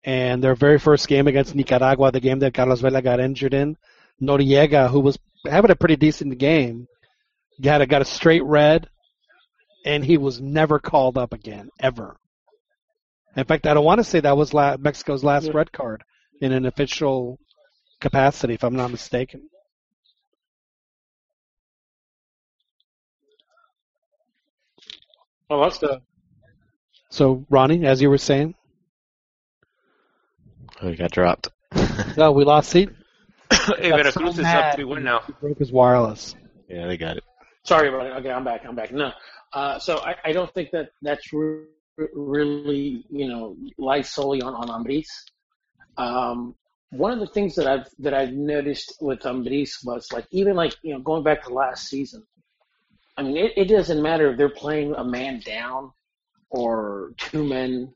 and their very first game against Nicaragua, the game that Carlos Vela got injured in, Noriega, who was having a pretty decent game, got a, got a straight red, and he was never called up again ever. In fact, I don't want to say that was la- Mexico's last Yeah. red card in an official capacity, if I'm not mistaken. Oh that's the So, Ronnie, as you were saying, Oh, he got dropped. no, we lost seat. hey, got Veracruz so is up 3 1 now. He broke his wireless. yeah, they got it. sorry about it. Okay, I'm back. I'm back. No, uh, so I, I don't think that that's re- really you know lies solely on on Ambriz. Um, one of the things that I've that I've noticed with Ambriz was like even like you know going back to last season. I mean, it, it doesn't matter if they're playing a man down or two men.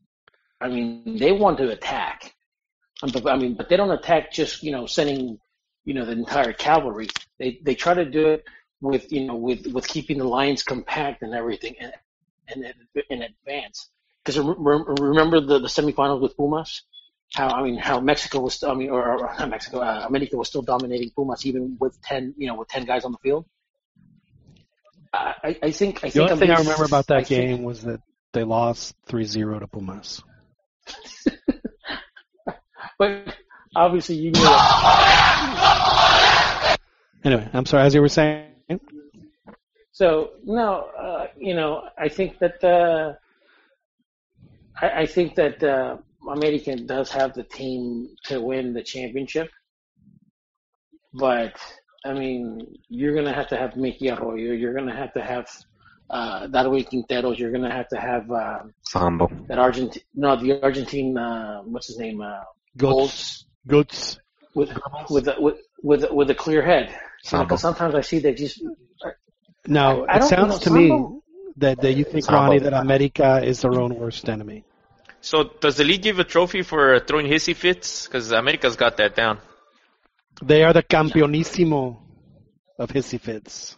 I mean, they want to attack. Um, I mean, but they don't attack just you know sending you know the entire cavalry. They they try to do it with you know with with keeping the lines compact and everything and and in advance. Because remember the the semifinals with Pumas, how I mean how Mexico was I mean or, or Mexico uh, America was still dominating Pumas even with ten you know with ten guys on the field. I, I- think I The think only thing I remember about that I think- game was that they lost 3-0 to Pumas. but obviously you knew that. Anyway, I'm sorry, as you were saying. So no, uh, you know, I think that uh, I, I think that uh, American does have the team to win the championship, but I mean, you're gonna have to have Mickey Arroyo. You're gonna have to have uh, Darwin Quinteros. You're gonna have to have uh, Sambo. that Argentine. No, the Argentine. Uh, what's his name? Uh, Goltz. Goltz. with with a, with with a, with a clear head. You know, 'cause sometimes I see they just Now, I- I it sounds you know, to me that, that you think, How Ronnie, that America is their own worst enemy. So does the league give a trophy for throwing hissy fits? Because America's got that down. They are the campeonissimo of hissy fits.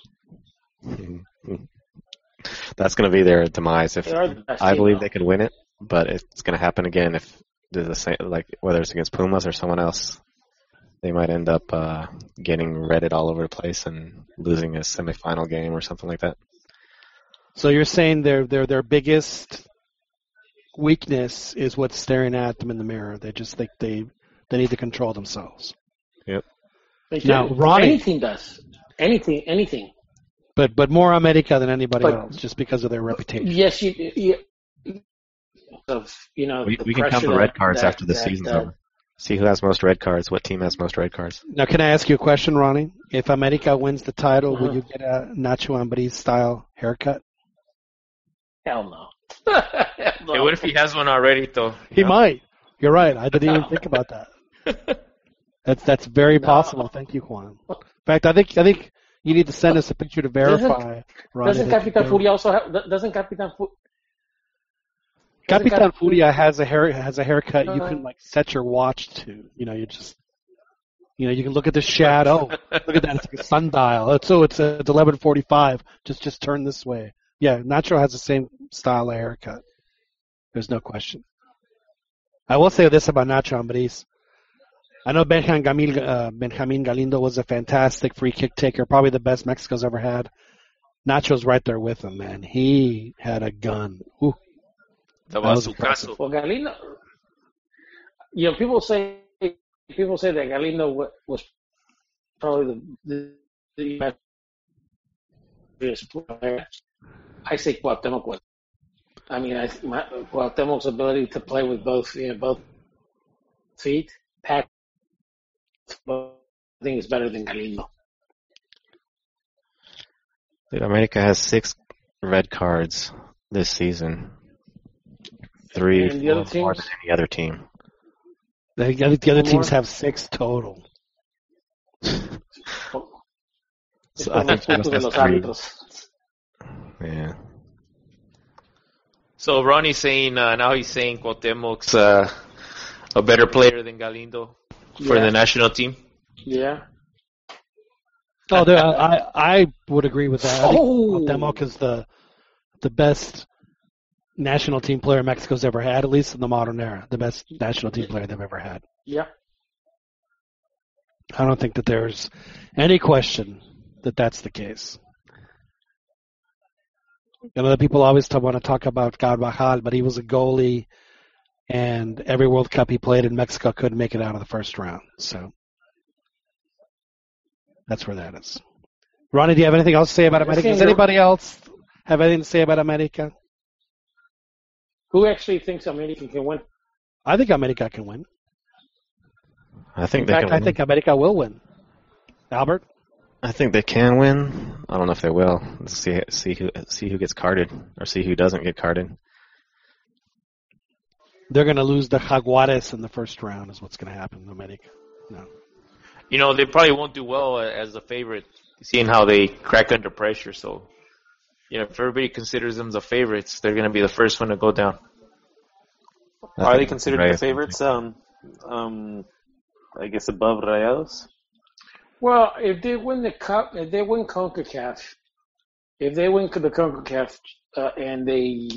That's going to be their demise. If They are the best I believe though. they could win it, but it's going to happen again if they're the same. Like whether it's against Pumas or someone else, they might end up uh, getting redded all over the place and losing a semifinal game or something like that. So you're saying their their their biggest weakness is what's staring at them in the mirror. They just think they they need to control themselves. They Now, do. Ronnie- Any team does. Anything, anything. But but more America than anybody But- else, just because of their reputation. Yes, you. you of you know, We, we can count the red cards that- after the that, season's uh, over. See who has most red cards. What team has most red cards? Now, can I ask you a question, Ronnie? If America wins the title, will Uh-huh. you get a Nacho Ambriz style haircut? Hell no. Hell no. Hey, what if he has one already, though? He might. You're right. I didn't even think about that. That's that's very No. possible. Thank you, Juan. In fact, I think I think you need to send us a picture to verify. Doesn't you Capitan Furia also have? Doesn't Capitan Fu- doesn't Capitan Furia has a hair has a haircut you Uh, can like set your watch to. You know, you just you know you can look at the shadow. look at that, it's like a sundial. It's, so it's uh, it's eleven forty five. Just just turn this way. Yeah, Nacho has the same style of haircut. There's no question. I will say this about Nacho Ambriz. I know Benjamin, Gamil, uh, Benjamin Galindo was a fantastic free kick taker, probably the best Mexico's ever had. Nacho's right there with him, man. He had a gun. Ooh. The That was Bazucazo. Well, Galindo. You know, people say people say that Galindo was probably the the, the best player. I say Cuauhtemoc was. I mean, I my, Cuauhtemoc's ability to play with both you know both feet, pack. I think it's better than Galindo. Dude, America has six red cards this season. Three, And the other four more than any other team. The other, the other teams more? have six total. So I think Por has three. Yeah. So Ronnie's saying uh, now he's saying Cuauhtemoc's uh, a better player than Galindo for Yeah. the national team. Yeah. Oh, there, I I would agree with that. I think Oh. Cuauhtemoc is the the best national team player Mexico's ever had, at least in the modern era. The best national team player they've ever had. Yeah. I don't think that there's any question that that's the case. You know, the people always t- want to talk about Carvajal, but he was a goalie, and every World Cup he played in Mexico couldn't make it out of the first round. So that's where that is. Ronnie, do you have anything else to say about America? Does anybody else have anything to say about America? Who actually thinks America can win? I think America can win. I think In they fact, can I win. think America will win. Albert? I think they can win. I don't know if they will. Let's see see who see who gets carded or see who doesn't get carded. They're going to lose the Jaguares in the first round, is what's going to happen to America. No. You know, they probably won't do well as the favorite, seeing how they crack under pressure. So, you know, if everybody considers them the favorites, they're going to be the first one to go down. I Are they considered Reyes the favorites? Um, um, I guess above Rayados. Well, if they win the cup, if they win CONCACAF, if they win the CONCACAF uh, and they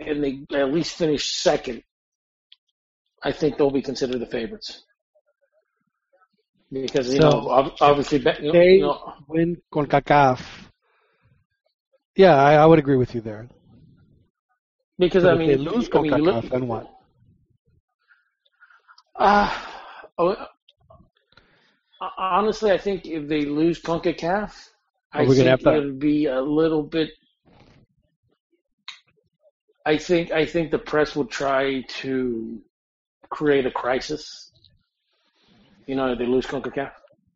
and they at least finish second, I think they'll be considered the favorites. Because you So, know, obviously, you know, They you know, win CONCACAF. Yeah, I, I would agree with you there. because But I mean, they lose I mean, CONCACAF, look, then what? uh, oh, honestly, I think if they lose CONCACAF, I think to- it'll be a little bit. I think I think the press will try to create a crisis. You know, they lose CONCACAF.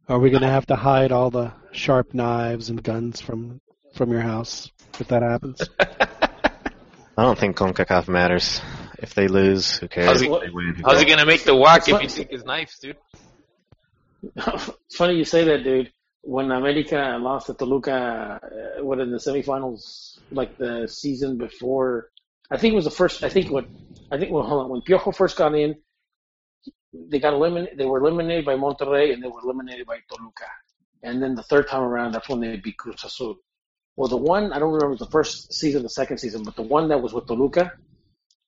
Are we going to have to hide all the sharp knives and guns from from your house if that happens? I don't think CONCACAF matters. If they lose, who cares? How's he- they win, who How's he going to make the walk if What- you take his knives, dude? it's funny you say that, dude. when America lost to Toluca, uh, what in the semifinals, like the season before, I think it was the first. I think what I think well, hold on, when Piojo first got in, they got eliminated. They were eliminated by Monterrey and they were eliminated by Toluca. And then the third time around, that's when they beat Cruz Azul. Well, the one I don't remember the first season, the second season, but the one that was with Toluca,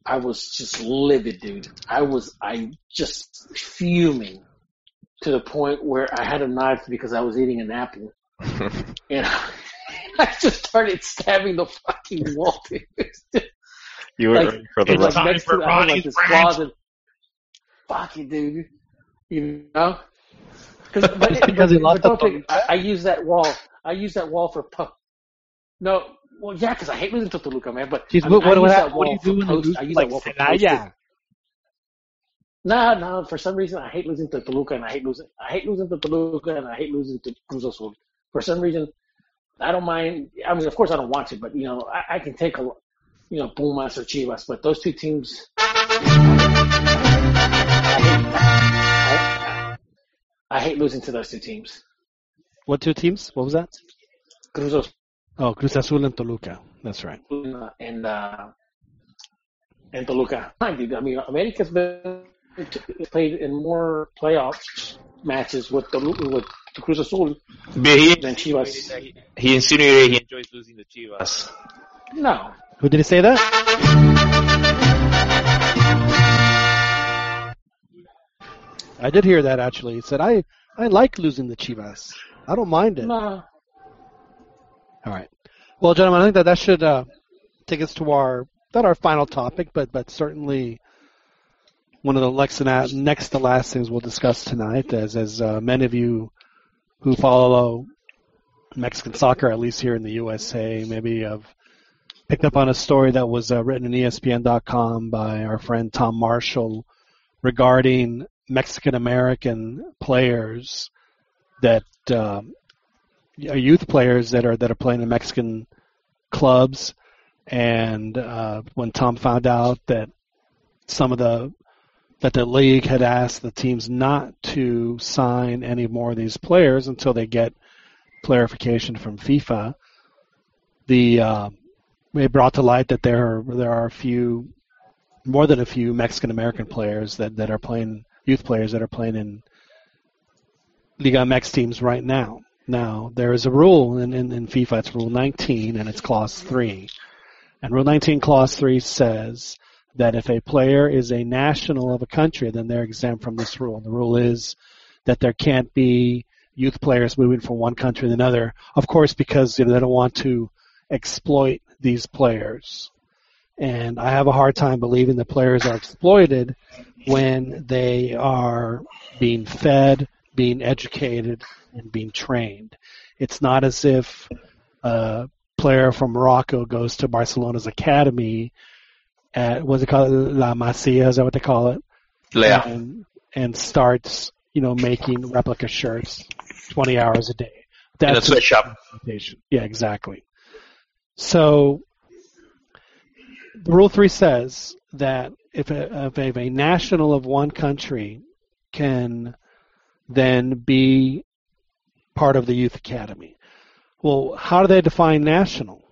I was just livid, dude. I was I just fuming to the point where I had a knife because I was eating an apple, and I just started stabbing the fucking wall. Dude. You were Like, for the It's like run. next to I had like this closet. Fuck it, dude. You know? Cause, but, It's because he but- lost but the don't think- I, I use that wall. I use that wall for pu- No, well, yeah, because I hate losing to Toluca, man. But Jeez, I mean, what, what, I what, use hap- that what do wall you do for post- I use like that wall for Celaya? posting. No, no. For some reason, I hate losing to Toluca, and I hate losing. I hate losing to Toluca, and I hate losing to Cruz Azul. For some reason, I don't mind. I mean, of course, I don't want to, but you know, I, I can take a, you know, Pumas or Chivas, but those two teams. I, I hate losing to those two teams. What two teams? What was that? Cruz Azul Oh, Cruz Azul and Toluca. That's right. and uh, and Toluca. I mean, America's been played in more playoff matches with Toluca with Cruz Azul But he, than Chivas. he insinuated he enjoys losing to Chivas. No, Who did he say that? I did hear that actually. He said, "I I like losing the Chivas. I don't mind it." no. All right. Well, gentlemen, I think that that should uh, take us to our not our final topic, but but certainly one of the next to, next to last things we'll discuss tonight. As as uh, many of you who follow Mexican soccer, at least here in the USA, maybe have picked up on a story that was uh, written in ESPN.com by our friend Tom Marshall regarding Mexican American players that are youth players that are that are playing in Mexican clubs. And uh, when Tom found out that some of the that the league had asked the teams not to sign any more of these players until they get clarification from FIFA, the uh, it brought to light that there are, there are a few more than a few Mexican American players that, that are playing youth players that are playing in Liga MX teams right now. Now there is a rule in, in, in FIFA. It's Rule 19 and it's Clause 3. And Rule 19 Clause 3 says that if a player is a national of a country, then they're exempt from this rule. And the rule is that there can't be youth players moving from one country to another. Of course, because you know, they don't want to exploit these players. And I have a hard time believing that players are exploited when they are being fed, being educated, and being trained. It's not as if a player from Morocco goes to Barcelona's academy at what's it called La Masia, is that what they call it? Yeah. And, and starts, you know, making replica shirts twenty hours a day. In a sweatshop. Yeah, exactly. So Rule three says that if a, if a, if a national of one country can then be part of the youth academy. Well, how do they define national?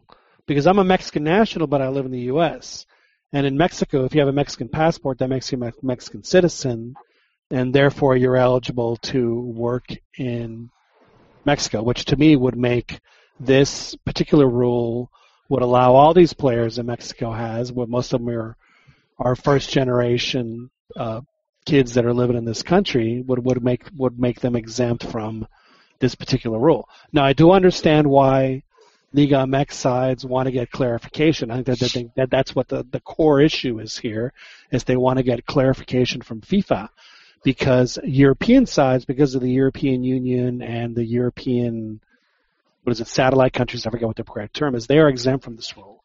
Because I'm a Mexican national, but I live in the U.S. And in Mexico, if you have a Mexican passport, that makes you a Mexican citizen, and therefore you're eligible to work in Mexico, which to me would make this particular rule would allow all these players that Mexico has, what most of them are, are first generation uh, kids that are living in this country, would would make would make them exempt from this particular rule. Now, I do understand why Liga MX sides want to get clarification. I think that, that, that that's what the, the core issue is here, is they want to get clarification from FIFA because European sides, because of the European Union and the European, what is it, satellite countries, I forget what the correct term is, they are exempt from this rule.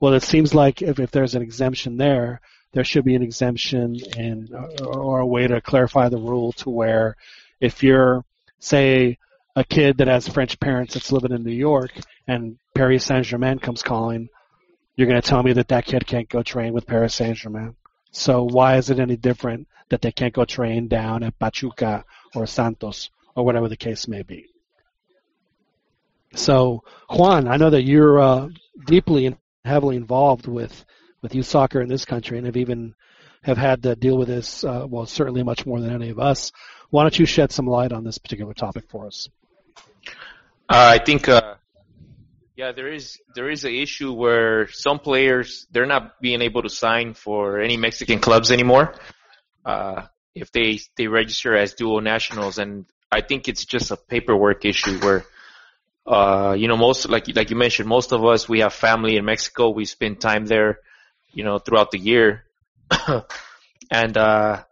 Well, it seems like if, if there's an exemption there, there should be an exemption and or, or a way to clarify the rule to where if you're, say, a kid that has French parents that's living in New York and Paris Saint Germain comes calling, you're going to tell me that that kid can't go train with Paris Saint Germain. So why is it any different that they can't go train down at Pachuca or Santos or whatever the case may be? So, Juan, I know that you're uh, deeply and heavily involved with with youth soccer in this country, and have even have had to deal with this. Uh, well, certainly much more than any of us. Why don't you shed some light on this particular topic for us? Uh, I think, uh, yeah, there is there is an issue where some players they're not being able to sign for any Mexican clubs anymore uh, if they they register as dual nationals, and I think it's just a paperwork issue where. Uh, you know, most like like you mentioned, most of us we have family in Mexico. We spend time there, you know, throughout the year. and uh,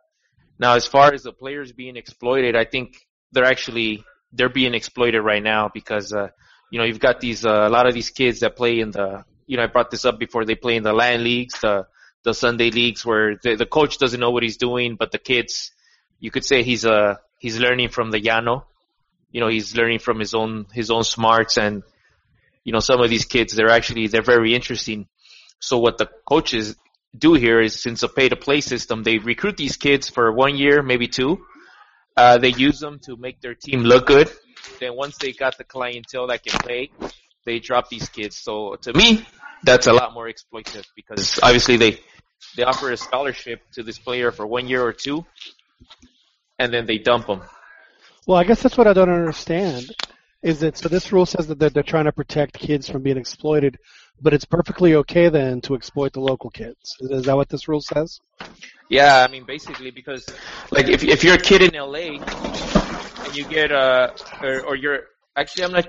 now, as far as the players being exploited, I think they're actually they're being exploited right now because uh, you know you've got these uh, a lot of these kids that play in the you know I brought this up before they play in the land leagues, the the Sunday leagues where the, the coach doesn't know what he's doing, but the kids, you could say he's uh he's learning from the Llano, you know he's learning from his own his own smarts and you know some of these kids they're actually they're very interesting. So what the coaches do here is since a pay to play system, they recruit these kids for one year, maybe two. Uh, they use them to make their team look good. Then once they got the clientele that can play, they drop these kids. So to me, that's a lot more exploitative because obviously they they offer a scholarship to this player for one year or two, and then they dump them. Well, I guess that's what I don't understand. Is that so? This rule says that they're, they're trying to protect kids from being exploited, but it's perfectly okay then to exploit the local kids. Is that what this rule says? Yeah, I mean basically because like if if you're a kid in LA and you get uh or, or you're actually I'm not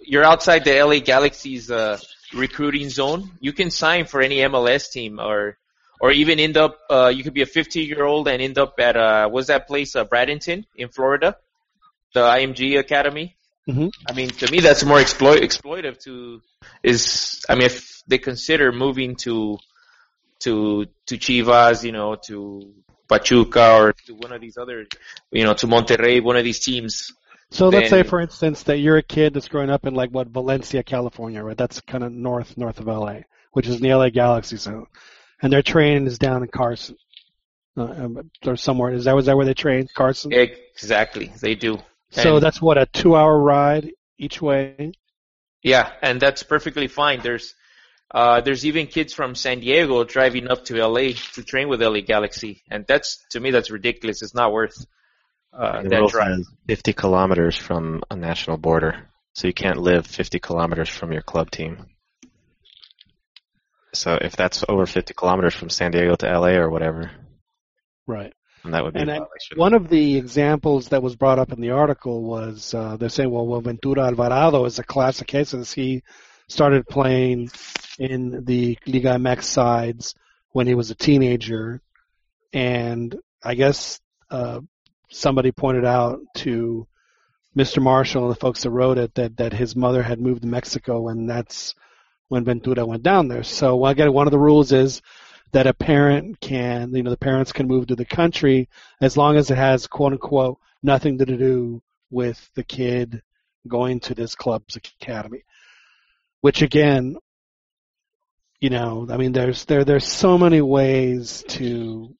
you're outside the LA Galaxy's uh recruiting zone, you can sign for any MLS team or or even end up uh you could be a 15 year old and end up at uh what's that place uh Bradenton in Florida, the IMG Academy. Mm-hmm. I mean, to me, that's more exploit exploitive. To is, I mean, if they consider moving to to to Chivas, you know, to Pachuca or to one of these other, you know, to Monterrey, one of these teams. So let's say, for instance, that you're a kid that's growing up in like what Valencia, California, right? That's kind of north north of LA, which is in the LA Galaxy zone, and their training is down in Carson, uh, um, or somewhere. Is that was that where they train, Carson? Exactly, they do. So And- that's what a two-hour ride each way. Yeah, and that's perfectly fine. There's uh, there's even kids from San Diego driving up to LA to train with LA Galaxy, and that's to me that's ridiculous. It's not worth uh, that drive. 50 kilometers from a national border, so you can't live 50 kilometers from your club team. So if that's over 50 kilometers from San Diego to LA or whatever, Right. Then that would be And I, one of the examples that was brought up in the article was uh, they're saying, well, well, Ventura Alvarado is a classic case since he started playing in the Liga MX sides when he was a teenager, and I guess uh, somebody pointed out to Mr. Marshall and the folks that wrote it that that his mother had moved to Mexico, and that's when Ventura went down there. So again, one of the rules is that a parent can, you know, the parents can move to the country as long as it has quote unquote nothing to do with the kid going to this club's academy. Which again, you know, I mean, there's there there's so many ways to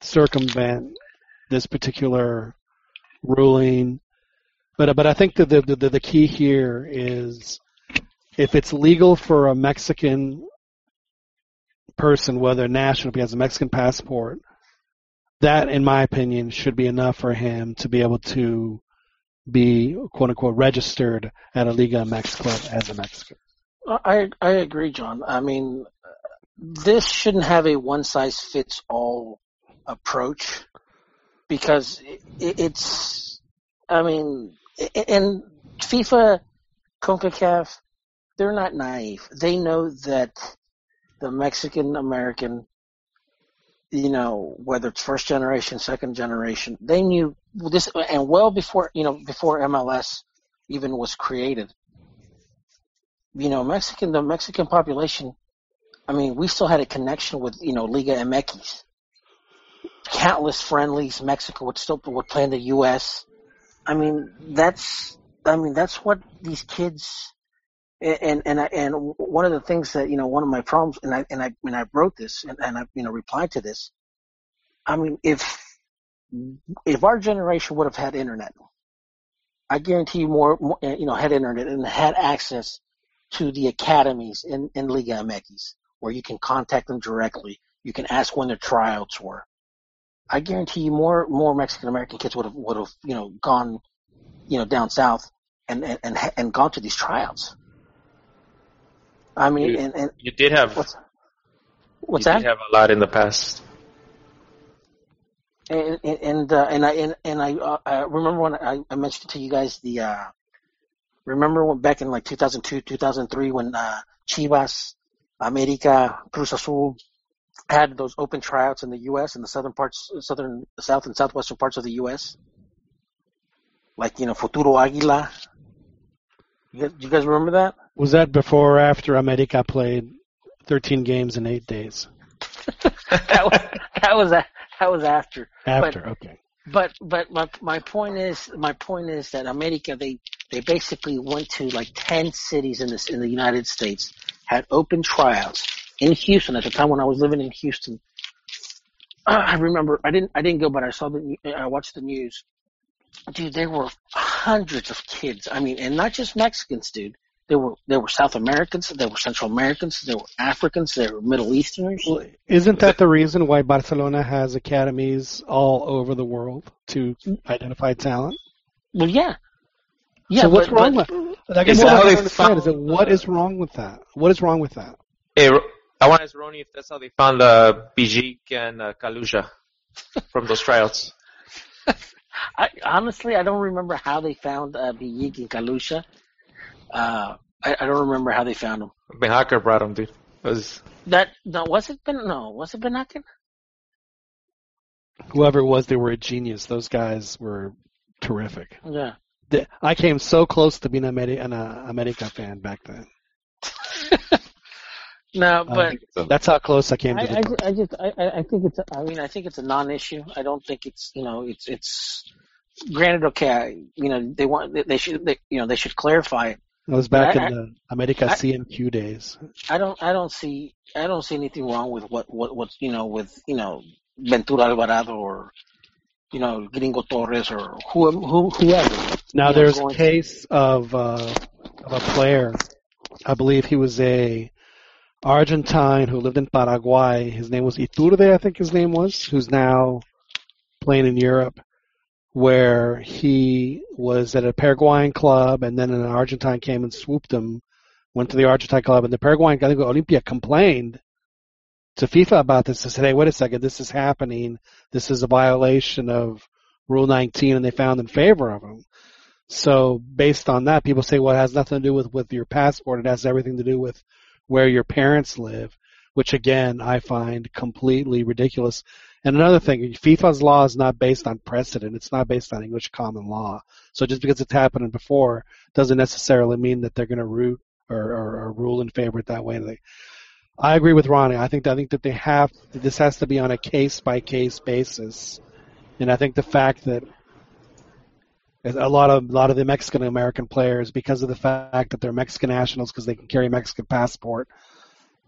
circumvent this particular ruling, but but I think that the the, the key here is if it's legal for a Mexican person, whether national, if he has a Mexican passport, that, in my opinion, should be enough for him to be able to be quote unquote registered at a Liga MX club as a Mexican. I I agree, John. I mean, this shouldn't have a one size fits all approach because it, it's. I mean, and FIFA, Concacaf, they're not naive. They know that the Mexican American, you know, whether it's first generation, second generation, they knew this, and well before you know before MLS even was created you know, Mexican, the Mexican population, I mean, we still had a connection with, you know, Liga MX. Countless friendlies, Mexico would still would play in the U.S. I mean, that's, I mean, that's what these kids, and, and, I, and one of the things that, you know, one of my problems, and I, and I, and I wrote this, and, and I, you know, replied to this. I mean, if, if our generation would have had internet, I guarantee you more, more uh, you know, had internet and had access to the academies in, in Liga MX where you can contact them directly. You can ask when their tryouts were. I guarantee you more, more Mexican American kids would have, would have, you know, gone, you know, down south and, and, and, and gone to these tryouts. I mean, You- and, and You did have what's, what's you that? did have a lot in the past. and and and, uh, and I and, and I uh, I remember when I, I mentioned to you guys the uh, remember when back in like 2002 2003 when uh, Chivas, America, Cruz Azul had those open tryouts in the U.S. in the southern parts, southern, south and southwestern parts of the U.S. Like you know Futuro Águila. You guys, you guys remember that? Was that before or after America played 13 games in eight days? that was that was that was after. After, okay. But but my my point is my point is that America they they basically went to like ten cities in this in the United States had open tryouts in Houston at the time when I was living in Houston. I remember I didn't I didn't go but I saw the I watched the news. Dude, there were hundreds of kids. I mean, and not just Mexicans, dude. There were there were South Americans, there were Central Americans, there were Africans, there were Middle Easterners. Isn't that the reason why Barcelona has academies all over the world to identify talent? Well, yeah, yeah. so what's but, wrong but, with? Like, Is what that I how don't they understand found- is that what is wrong with that? What is wrong with that? Hey, I want to ask Ronnie if that's how they found uh, Biyik and uh, Kalusha from those tryouts. I honestly I don't remember how they found uh, Biyik and Kalusha. Uh, I, I don't remember how they found them. Beenhakker brought him, dude. It was That no, was it Ben? No, was it Benakin? Whoever it was, they were a genius. Those guys were terrific. Yeah. The- I came so close to being a Ameri- an uh, America fan back then. No, Uh, but That's how close I came I, to I, the. ju- I just I, I I think it's a, I mean I think it's a non-issue. I don't think it's you know it's it's granted okay I, you know they want they, they should they, you know they should clarify it. I was back I- in the America I- CNQ days. I don't I don't see I don't see anything wrong with what what what, you know with you know Ventura Alvarado or you know Gringo Torres or who, who whoever. Now you know, there's a case of uh, of a player. I believe he was a Argentine who lived in Paraguay. His name was Iturbe, I think his name was, who's now playing in Europe, where he was at a Paraguayan club, and then an Argentine came and swooped him. Went to the Argentine club, and the Paraguayan, I think Olimpia, complained to FIFA about this. They said, "Hey, wait a second, this is happening. This is a violation of Rule 19," and they found in favor of him. So based on that, people say, well, it has nothing to do with, with your passport. It has everything to do with where your parents live, which again, I find completely ridiculous. And another thing, FIFA's law is not based on precedent. It's not based on English common law. So just because it's happened before doesn't necessarily mean that they're going to root or, or, or rule in favor it that way. I agree with Ronnie. I think I think that they have this has to be on a case by case basis, and I think the fact that a lot of a lot of the Mexican American players, because of the fact that they're Mexican nationals, because they can carry a Mexican passport,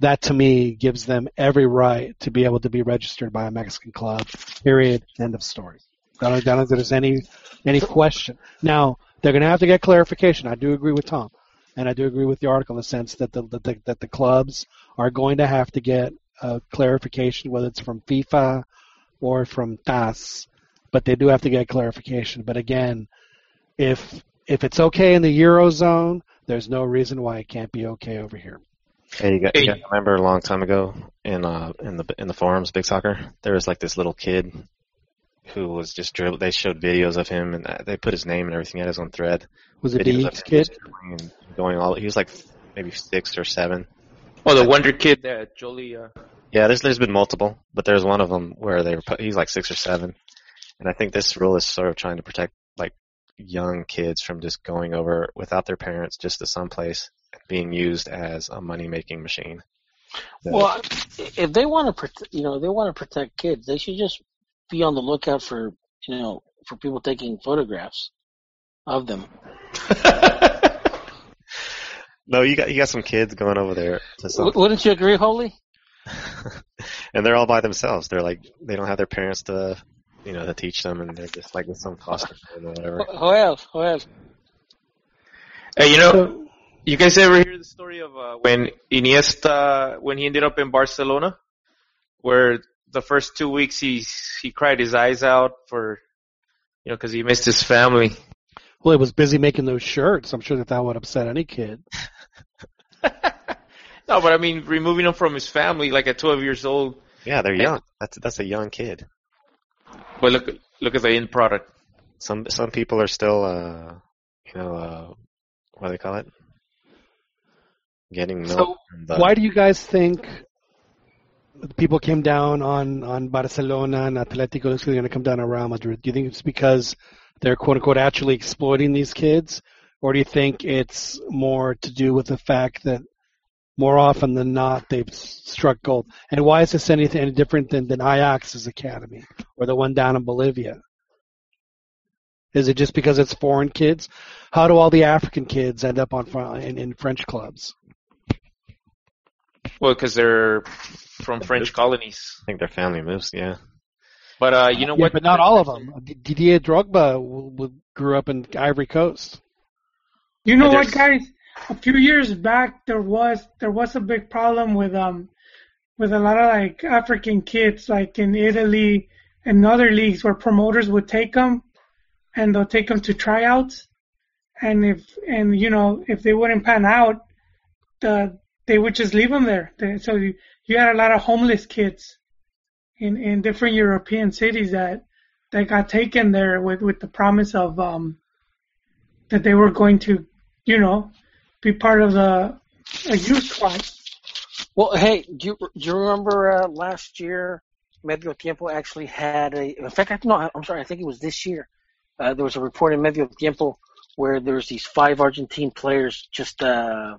that to me gives them every right to be able to be registered by a Mexican club. Period. End of story. I don't, I don't think there's any any question. Now they're going to have to get clarification. I do agree with Tom, and I do agree with the article in the sense that the that the, that the clubs are going to have to get a clarification, whether it's from FIFA or from TAS, but they do have to get clarification. But again, if if it's okay in the eurozone, there's no reason why it can't be okay over here. Hey, you got, Hey. you got remember a long time ago in uh in the in the forums, big soccer, there was like this little kid who was just dribble. They showed videos of him and uh, they put his name and everything. He had his own thread. Was it Videos the kid? and going all. He was like maybe six or seven. oh the Wonder Kid that Jolie. Uh, Yeah, there's there's been multiple, but there's one of them where they were put, he's like six or seven, and I think this rule is sort of trying to protect like young kids from just going over without their parents just to someplace and being used as a money making machine. So- Well, if they want to, you know, they want to protect kids, they should just be on the lookout for, you know, for people taking photographs of them. no, you got you got some kids going over there to W- wouldn't you agree, Holy? and they're all by themselves. They're like they don't have their parents to you know to teach them, and they're just like with some foster kid or whatever. Joel, Joel, Hey, you know, you guys ever hear the story of uh, when Iniesta, when he ended up in Barcelona, where the first two weeks he he cried his eyes out for, you know, because he missed his family. Well, he was busy making those shirts. I'm sure that that would upset any kid. No, but I mean, removing him from his family, like at 12 years old. Yeah, they're young. That's that's a young kid. But look, look at the end product. Some some people are still, uh, you know, uh, what do they call it? Getting milk. So, the- uh, why do you guys think people came down on on Barcelona and Atletico is going to come down on Real Madrid? Do you think it's because they're quote unquote actually exploiting these kids, or do you think it's more to do with the fact that more often than not they've struck gold? And why is this anything any different than than Ajax's academy or the one down in Bolivia? Is it just because it's foreign kids? How do all the African kids end up on in, in French clubs? Well, because they're from French colonies. I think their family moves. Yeah. But uh, you know Yeah, what? but not all of them. D- Didier Drogba w- w- grew up in Ivory Coast. You know what, there's- guys? A few years back, there was there was a big problem with um with a lot of like African kids, like in Italy and other leagues, where promoters would take them and they'll take them to tryouts, and if and you know if they wouldn't pan out, the they would just leave them there. They, so you, you had a lot of homeless kids in in different European cities that that got taken there with with the promise of um that they were going to, you know, be part of the a youth squad. Well, hey, do you, do you remember uh, last year, Medio Tiempo actually had a. In fact, I, no, I'm sorry, I think it was this year. Uh, there was a report in Medio Tiempo where there's these five Argentine players just uh,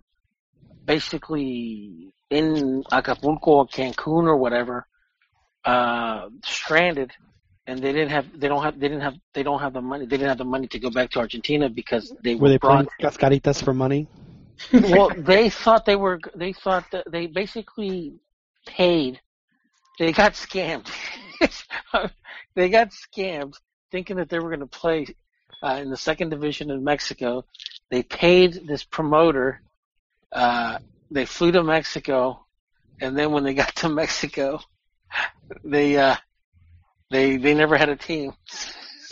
basically in Acapulco or Cancun or whatever, uh, stranded, and they didn't have, they don't have, they didn't have, they don't have the money, they didn't have the money to go back to Argentina because they Were they brought playing cascaritas for money? well, they thought they were. They thought that they basically paid. They got scammed. they got scammed, thinking that they were going to play uh, in the second division in Mexico. They paid this promoter. Uh, they flew to Mexico, and then when they got to Mexico, they uh, they they never had a team.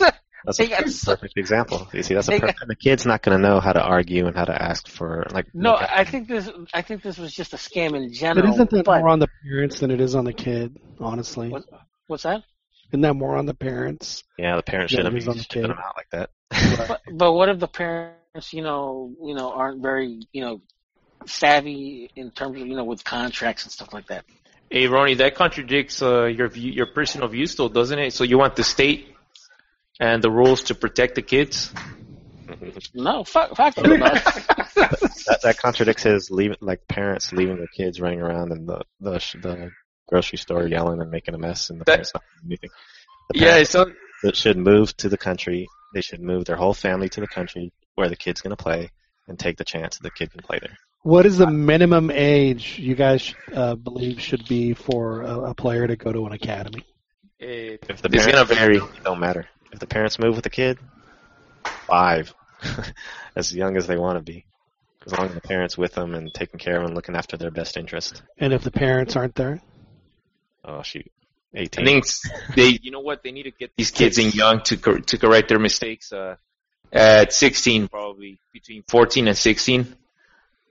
That's a got perfect example. You see, that's a They perfect. The kid's not going to know how to argue and how to ask for like. No, look, I think this. I think this was just a scam in general. But isn't that but more on the parents than it is on the kid? Honestly, What? what's that? isn't that more on the parents? yeah, the parents Yeah, shouldn't be on the shipping kid. them out like that. But, but what if the parents, you know, you know, aren't very, you know, savvy in terms of, you know, with contracts and stuff like that? Hey, Ronnie, that contradicts uh, your view, your personal views, though, doesn't it? So you want the state and the rules to protect the kids? No, fuck, fuck it. no. that that contradicts his leave like parents leaving their kids running around in the the, the grocery store yelling and making a mess, and the That- parents not doing anything. The Yeah, parents it's on, that should move to the country. They should move their whole family to the country where the kid's going to play and take the chance that the kid can play there. What is the minimum age you guys uh, believe should be for a, a player to go to an academy? If the it's gonna vary. it don't matter. If the parents move with the kid, five, as young as they want to be, as long as the parents with them and taking care of them, and looking after their best interest. And if the parents aren't there, Oh shoot, 18. I think they, you know what, they need to get these kids in young to cor- to correct their mistakes. Uh, at 16, probably between 14 and 16,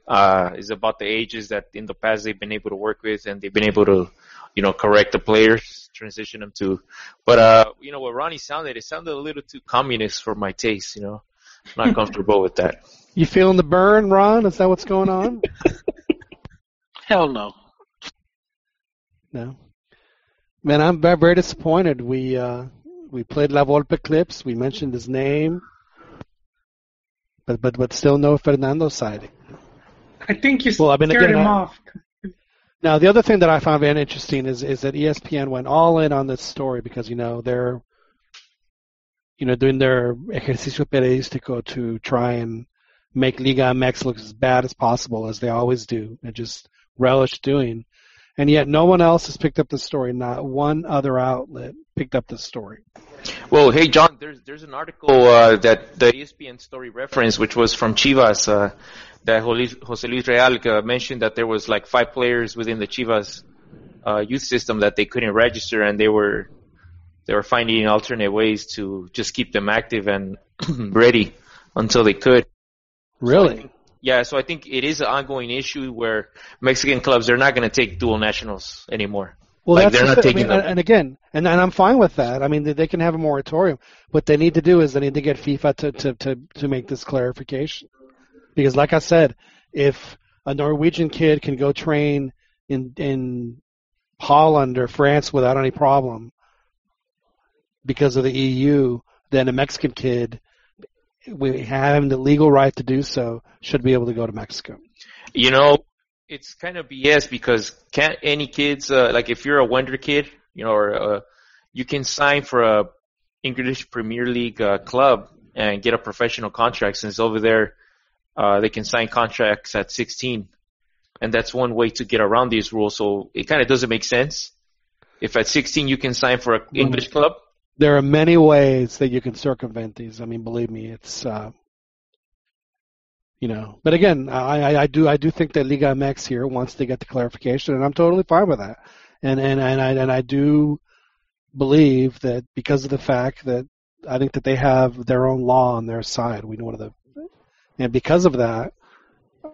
uh, is about the ages that in the past they've been able to work with and they've been able to, you know, correct the players, transition them to. But uh, you know what Ronnie sounded, it sounded a little too communist for my taste. You know, I'm not comfortable with that. you feeling the burn, Ron? Is that what's going on? Hell no. No. Man, I'm very, very disappointed. We uh, we played La Volpe clips. We mentioned his name, but but but still no Fernando sighting. I think you Well, I mean, scared again, him I- off. Now, the other thing that I found very interesting is is that ESPN went all in on this story because you know they're you know doing their ejercicio periodístico to try and make Liga MX look as bad as possible as they always do and just relish doing. And yet no one else has picked up the story. Not one other outlet picked up this story. Well, hey John, there's there's an article uh, that the ESPN story reference, which was from Chivas, uh, that Jose Luis Real uh, mentioned that there was like five players within the Chivas uh, youth system that they couldn't register, and they were they were finding alternate ways to just keep them active and ready until they could. Really? Yeah, so I think it is an ongoing issue where Mexican clubs they're not going to take dual nationals anymore. Well, like that's they're not thing. taking I mean, them. and again, and, and I'm fine with that. I mean, they, they can have a moratorium. What they need to do is they need to get FIFA to, to, to, to make this clarification. Because, like I said, if a Norwegian kid can go train in in Holland or France without any problem because of the EU, then a Mexican kid, we having the legal right to do so, should be able to go to Mexico. You know, it's kind of BS because can't any kids uh, like if you're a wonder kid, you know, or uh, you can sign for a English Premier League uh, club and get a professional contract since over there uh, they can sign contracts at 16, and that's one way to get around these rules. So it kind of doesn't make sense. If at 16 you can sign for an English club, There are many ways that you can circumvent these. I mean, believe me, it's uh, you know. But again, I, I, I do I do think that Liga MX here wants to get the clarification, and I'm totally fine with that. And and and I and I do believe that because of the fact that I think that they have their own law on their side. We know one of the, and because of that,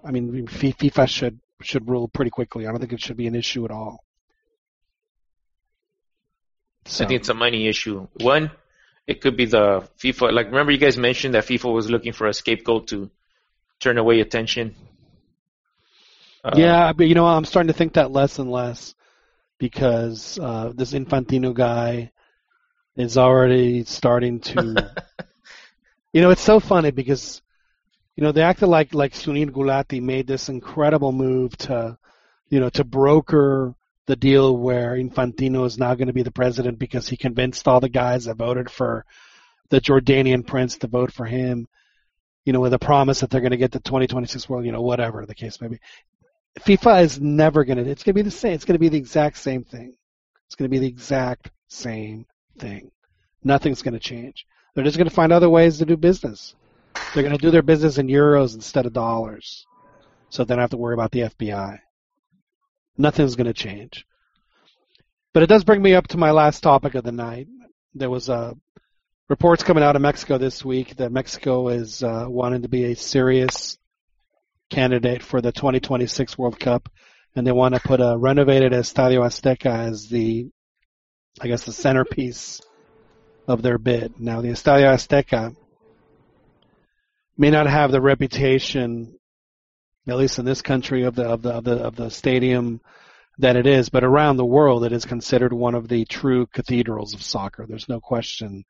I mean, FIFA should should rule pretty quickly. I don't think it should be an issue at all. I think it's a money issue. One, it could be the FIFA. Like, remember you guys mentioned that FIFA was looking for a scapegoat to turn away attention. Uh, yeah, but you know, I'm starting to think that less and less because uh, this Infantino guy is already starting to. you know, it's so funny because you know they acted like like Sunil Gulati made this incredible move to, you know, to broker the deal where Infantino is now going to be the president because he convinced all the guys that voted for the Jordanian prince to vote for him. You know, with a promise that they're going to get the 2026 world, you know, whatever the case may be. FIFA is never going to. It's going to be the same. It's going to be the exact same thing. It's going to be the exact same thing. Nothing's going to change. They're just going to find other ways to do business. They're going to do their business in euros instead of dollars, so they don't have to worry about the FBI. Nothing's going to change. But it does bring me up to my last topic of the night. There was uh, reports coming out of Mexico this week that Mexico is uh, wanting to be a serious candidate for the 2026 World Cup, and they want to put a renovated Estadio Azteca as the, I guess, the centerpiece of their bid. Now, the Estadio Azteca may not have the reputation, at least in this country, of the of the of the of the stadium that it is, but around the world, it is considered one of the true cathedrals of soccer. There's no question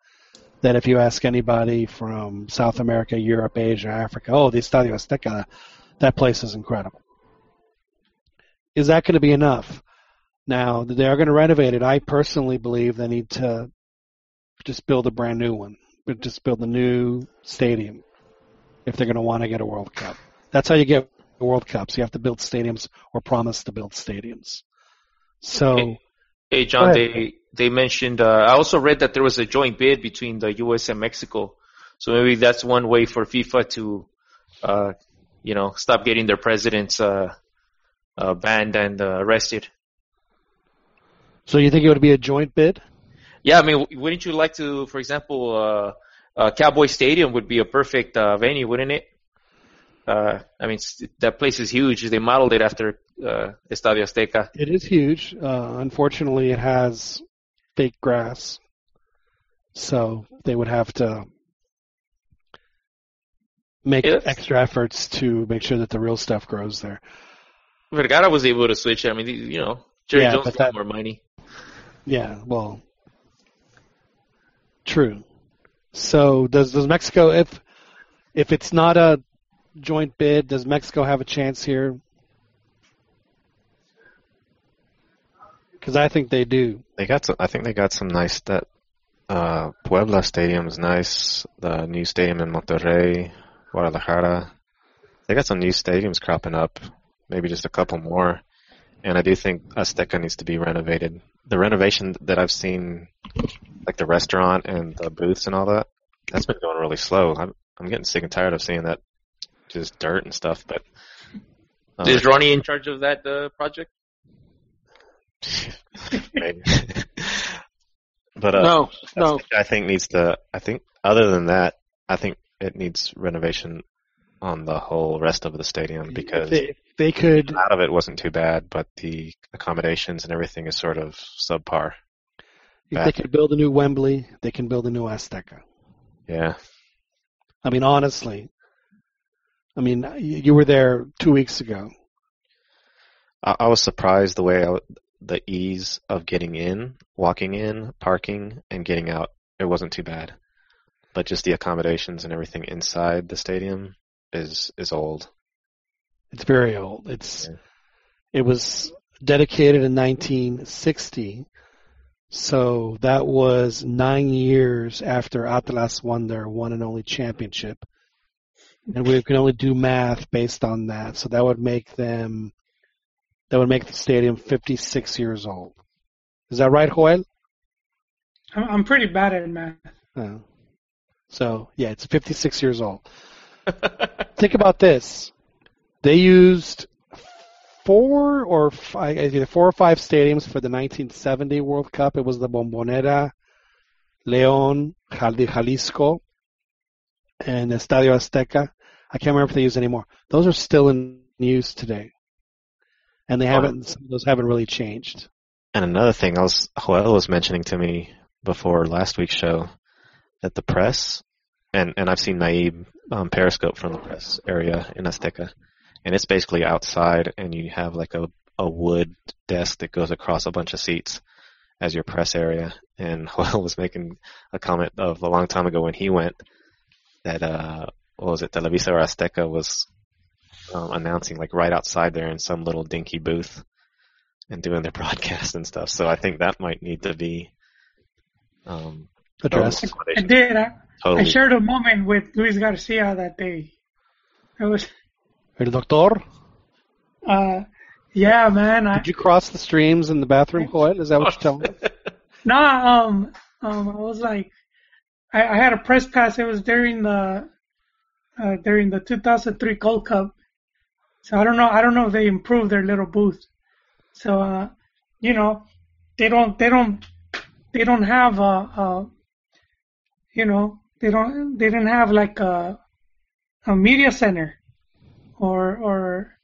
that if you ask anybody from South America, Europe, Asia, Africa, oh, the Estadio Azteca, that place is incredible. Is that going to be enough? Now, they are going to renovate it. I personally believe they need to just build a brand new one, just build a new stadium if they're going to want to get a World Cup. That's how you get World Cups. You have to build stadiums or promise to build stadiums. So, Hey, John, they they mentioned. Uh, I also read that there was a joint bid between the U.S. and Mexico, so maybe that's one way for FIFA to, uh, you know, stop getting their presidents uh, uh, banned and uh, arrested. so you think it would be a joint bid? Yeah, I mean, wouldn't you like to, for example, uh, uh, Cowboy Stadium would be a perfect uh, venue, wouldn't it? Uh, I mean, that place is huge. They modeled it after uh, Estadio Azteca. It is huge. Uh, unfortunately, it has fake grass, so they would have to make Yes. extra efforts to make sure that the real stuff grows there. Vergara was able to switch. I mean, you know, Jerry Yeah, Jones got that- more money. Yeah, well, true. So does does Mexico if if it's not a joint bid, does Mexico have a chance here? Because I think they do. They got some. I think they got some nice. That uh, Puebla Stadium is nice. The new stadium in Monterrey, Guadalajara. They got some new stadiums cropping up. Maybe just a couple more. And I do think Azteca needs to be renovated. The renovation that I've seen like the restaurant and the booths and all that. That's been going really slow. I'm I'm getting sick and tired of seeing that just dirt and stuff. But uh, Is Ronnie in charge of that uh, project? Maybe. but uh, no, no. I think needs to. I think other than that, I think it needs renovation on the whole rest of the stadium because They, they could out of it wasn't too bad, but the accommodations and everything is sort of subpar. if they could build a new Wembley, they can build a new Azteca. Yeah, I mean, honestly. I mean, you were there two weeks ago. I, I was surprised the way I, the ease of getting in, walking in, parking, and getting out. It wasn't too bad, but just the accommodations and everything inside the stadium is is old. It's very old. It's it was dedicated in 1960, so that was nine years after Atlas won their one and only championship, and we can only do math based on that. So that would make them that would make the stadium 56 years old. Is that right, Joel? I'm, I'm pretty bad at math. Oh. So yeah, it's 56 years old. Think about this. They used four or five, either four or five stadiums for the 1970 World Cup. It was the Bombonera, León, Jal- Jalisco, and Estadio Azteca. I can't remember if they use any more. Those are still in use today, and they haven't. Some of those haven't really changed. And another thing, I was Joel was mentioning to me before last week's show that the press, and and I've seen Naib um, Periscope from the press area in Azteca, and it's basically outside, and you have like a a wood desk that goes across a bunch of seats as your press area. And Joel was making a comment of a long time ago when he went that uh, what was it, Televisa or Azteca was um, announcing like right outside there in some little dinky booth and doing their broadcast and stuff. So I think that might need to be um, Addressed. I did. I, I shared a moment with Luis Garcia that day. It was, El doctor, uh, yeah, man. I, did you cross the streams in the bathroom, Joel? Is that what you're telling us? No, um, um, I was like, I, I had a press pass. It was during the, uh, during the 2003 Gold Cup. So I don't know. I don't know if they improved their little booth. So, uh, you know, they don't, they don't, they don't have a, a you know, they don't, they didn't have like a, a media center, or, or.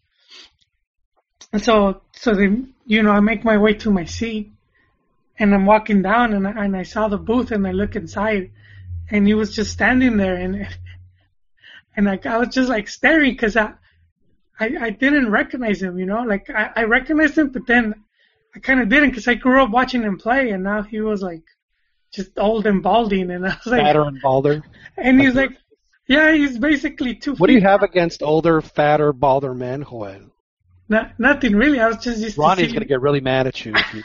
So, so they, you know, I make my way to my seat and I'm walking down and I, and I saw the booth and I look inside and he was just standing there and and like I was just like staring because I, I I didn't recognize him, you know, like I, I recognized him, but then I kind of didn't because I grew up watching him play and now he was like just old and balding and I was like, Fatter and balder. and he's like, yeah, he's basically two. What do you have against older, fatter, balder men, Joel? No- nothing really. I was just used to Ronnie's see- gonna get really mad at you. If you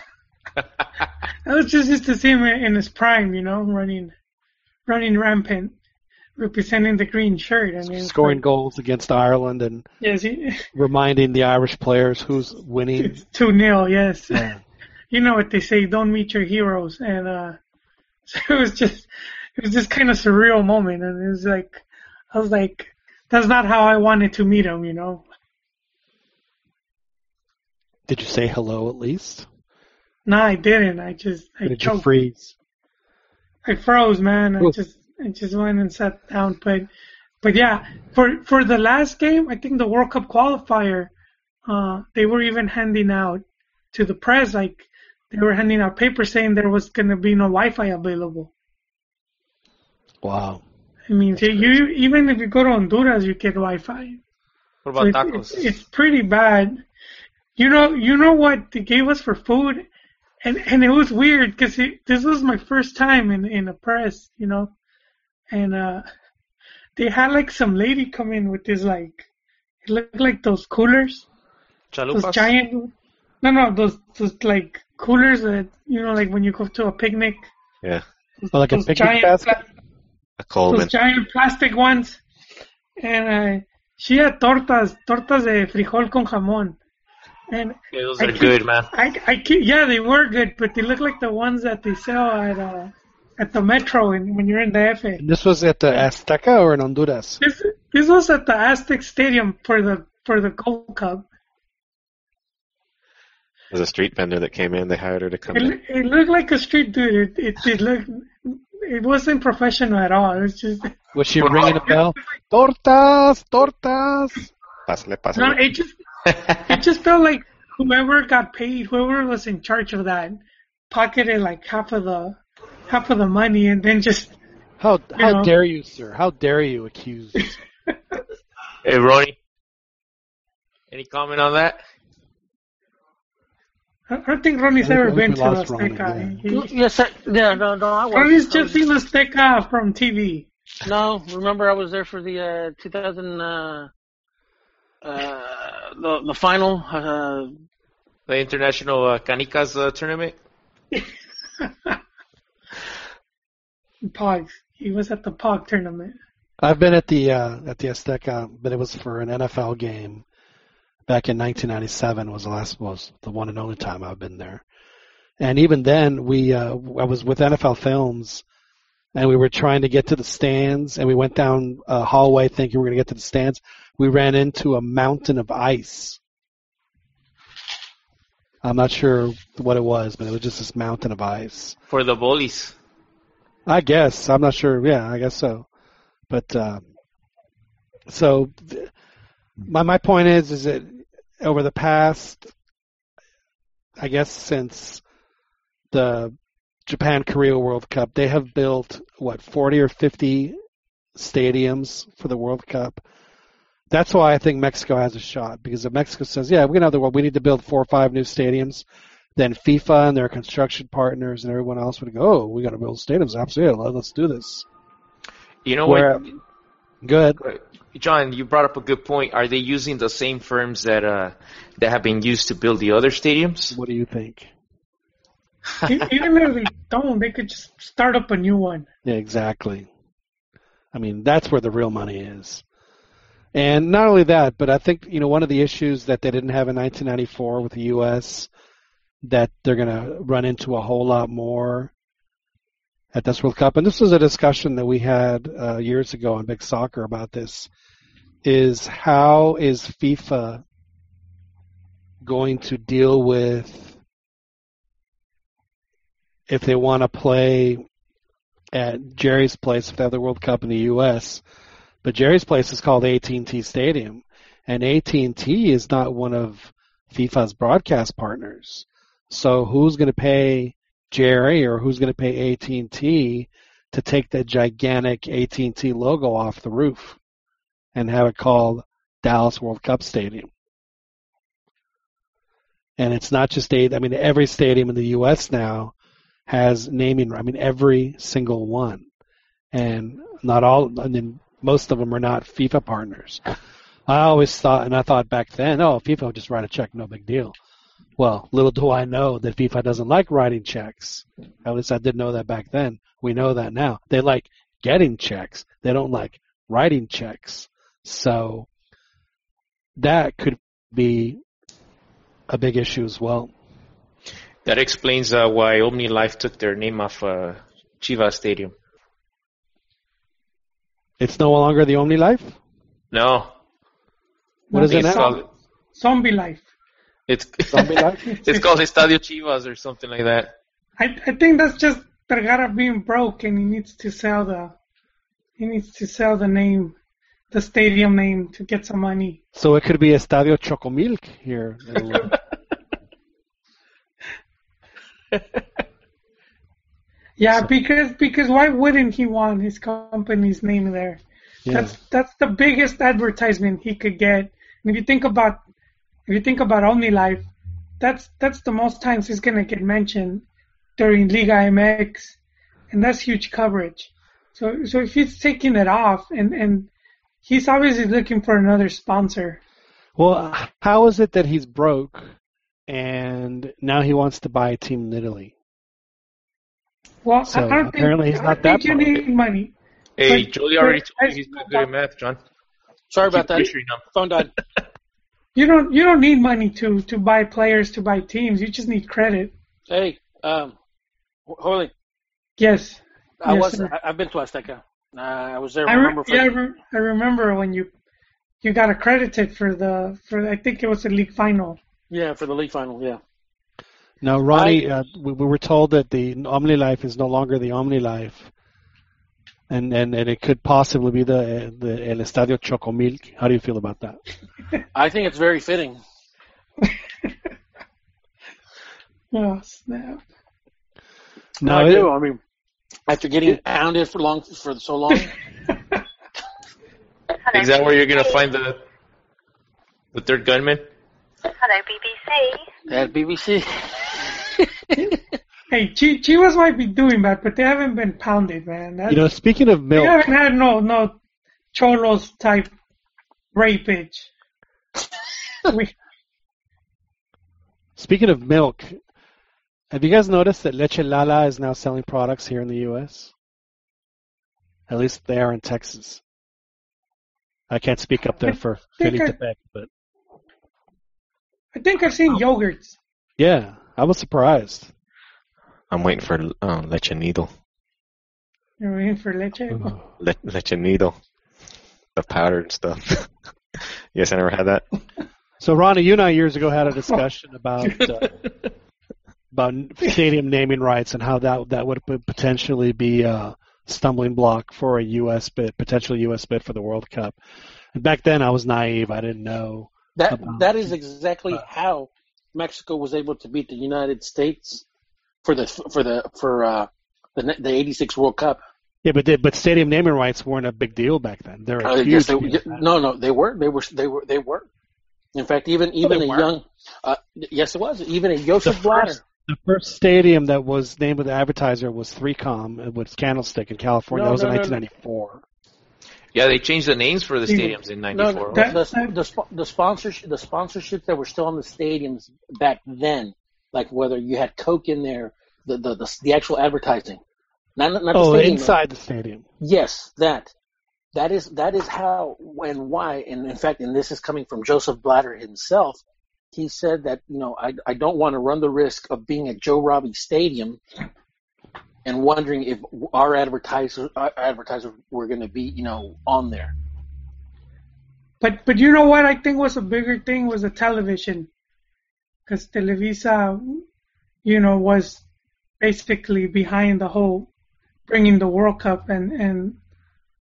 I was just used to see him in his prime, you know, running, running rampant, representing the green shirt. I mean, scoring like- goals against Ireland and Yes, he, reminding the Irish players who's winning. it's two 0 Yes, Yeah. you know what they say: don't meet your heroes. And uh, so it was just, it was just kind of surreal moment, and it was like, I was like, that's not how I wanted to meet him, you know. Did you say hello at least? No, I didn't. I just, I did you freeze? I froze, man. I just I just went and sat down. But but yeah, for for the last game, I think the World Cup qualifier, uh, they were even handing out to the press like they were handing out papers saying there was gonna be no Wi-Fi available. Wow. I mean, so you even if you go to Honduras, you get Wi-Fi. What So about it- tacos? It's, it's pretty bad. You know, you know what they gave us for food, and and it was weird because this was my first time in in a press, you know, and uh, they had like some lady come in with this like, it looked like those coolers, those giant, no no those those like coolers that you know like when you go to a picnic, Yeah, Oh, like a picnic giant basket? pla- a Coleman. those giant plastic ones. And uh, she had tortas, tortas de frijol con jamón. And Yeah, those I are keep- good, man. I, I keep, yeah, they were good, but they look like the ones that they sell at uh, at the Metro in, when you're in the F. And this was at the Azteca or in Honduras? This this was at the Aztec Stadium for the for the Gold Cup. There's a street vendor that came in. They hired her to come It, in. it looked like a street dude. It it, it looked it wasn't professional at all. It was just Was she ringing a bell? Tortas, tortas. Pásale, pásale. no. It just it just felt like whoever got paid, whoever was in charge of that, pocketed like half of the half of the money and then just How how know. dare you, sir? How dare you accuse? Hey, Ronnie. Any comment on that? I don't think Ronnie's I think- ever think been to lost Ronnie, Azteca. yeah. He- Yes, I, yeah, no, no, I was. Ronnie's just seen Azteca from TV. No, remember I was there for the uh, 2000 uh, uh, the the final. Uh, The international uh, Canicas uh, tournament. Pogs. He was at the Pog tournament. I've been at the uh, at the Azteca, but it was for an NFL game back in 1997. Was the last was the one and only time I've been there. And even then, we uh, I was with NFL Films, and we were trying to get to the stands, and we went down a hallway thinking we were going to get to the stands. We ran into a mountain of ice. I'm not sure what it was, but it was just this mountain of ice. For the bullies. I guess I'm not sure. Yeah, I guess so. But uh, so th- my my point is is that over the past, I guess since the Japan Korea World Cup, they have built what 40 or 50 stadiums for the World Cup. That's why I think Mexico has a shot because if Mexico says, "Yeah, we're gonna have the world, we need to build four or five new stadiums," then FIFA and their construction partners and everyone else would go, "Oh, we got to build stadiums. Absolutely, let- let's do this." You know Where- what? Good. John, you brought up a good point. Are they using the same firms that uh, that have been used to build the other stadiums? What do you think? Even if they don't, they could just start up a new one. Yeah, exactly. I mean, that's where the real money is. And not only that, but I think you know one of the issues that they didn't have in 1994 with the U.S. that they're going to run into a whole lot more at this World Cup, and this was a discussion that we had uh, years ago on Big Soccer about this, is how is FIFA going to deal with if they want to play at Jerry's place if they have the World Cup in the U.S. But Jerry's place is called AT&T Stadium, and AT&T is not one of FIFA's broadcast partners. So who's going to pay Jerry or who's going to pay AT&T to take that gigantic AT&T logo off the roof and have it called Dallas World Cup Stadium? And it's not just eight. I mean, every stadium in the U.S. now has naming. I mean, every single one, and not all. I mean, most of them are not FIFA partners. I always thought, and I thought back then, oh, FIFA will just write a check, no big deal. Well, little do I know that FIFA doesn't like writing checks. At least I didn't know that back then. We know that now. They like getting checks. They don't like writing checks. So that could be a big issue as well. That explains uh, why Omnilife took their name off uh, Chivas Stadium. It's no longer the Omnilife. No, What is it now? called Zombie life. It's it's called Estadio Chivas or something like that. I I think that's just Vergara being broke and he needs to sell the he needs to sell the name, the stadium name to get some money. So it could be Estadio Chocomilk here. Yeah, So- because because why wouldn't he want his company's name there? yeah. That's that's the biggest advertisement he could get. And if you think about if you think about Omnilife, that's that's the most times he's gonna get mentioned during Liga MX, and that's huge coverage. So so if he's taking it off, and and he's obviously looking for another sponsor. Well, how is it that he's broke and now he wants to buy a team in Italy? Well, So, I I don't think, apparently he's not don't think that you broke. need money. Hey, But- Jolie already told as you he's not good at math, John. sorry about that. Phone died. You don't you don't need money to to buy players to buy teams. You just need credit. Hey, um, Holy, Yes. I Yes, was. sir. I, I've been to Azteca. Uh, I was there. I remember re- for yeah, I, re- I remember when you you got accredited for the for I think it was the league final. yeah for the league final. Yeah. Now, Ronnie, uh, we, we were told that the Omnilife is no longer the Omnilife, and, and, and it could possibly be the the El Estadio Chocomilk. How do you feel about that? I think it's very fitting. Oh snap! No, I it- do. I mean, after getting pounded for long for so long. Is that where you're gonna find the the third gunman? Hello, BBC. At BBC. Hey, Chi- Chivas might be doing that, but they haven't been pounded, man. That's, You know, speaking of milk, they haven't had no no cholos type rapage. we, speaking of milk, have you guys noticed that Leche Lala is now selling products here in the U.S.? At least they are in Texas. I can't speak up there for think I- but I think I've seen yogurts. yeah, I was surprised. I'm waiting for uh, leche Nido. You're waiting for leche. Le- leche Nido. The powdered stuff. yes, I never had that. So, Ronnie, you and I years ago had a discussion about uh, about stadium naming rights and how that that would potentially be a stumbling block for a U.S. bid, potential U.S. bid for the World Cup. And back then, I was naive; I didn't know. That about- that is exactly how Mexico was able to beat the United States for the for the for uh, the the '86 World Cup. Yeah, but they, but stadium naming rights weren't a big deal back then. They're a Uh, huge yes, they, deal. no, no, they were, they were, they were, they were. In fact, even even they a weren't. young, uh, yes, it was. Even a Joseph The Blatter. first, the first stadium that was named with the advertiser was 3Com with Candlestick in California. No, that was no, in no, no. 1994. Yeah, they changed the names for the stadiums in No, '94. the, the, the, sp- the sponsorship, the sponsorships that were still on the stadiums back then, like whether you had Coke in there, the the the, the actual advertising, not not the Oh, stadium. inside the stadium. Yes, that. That is that is how and why, and in fact, and this is coming from Joseph Blatter himself. He said that you know I I don't want to run the risk of being at Joe Robbie Stadium and wondering if our advertiser our advertisers were going to be you know on there. But but you know what I think was a bigger thing was the television, because Televisa, you know, was basically behind the whole bringing the World Cup, and and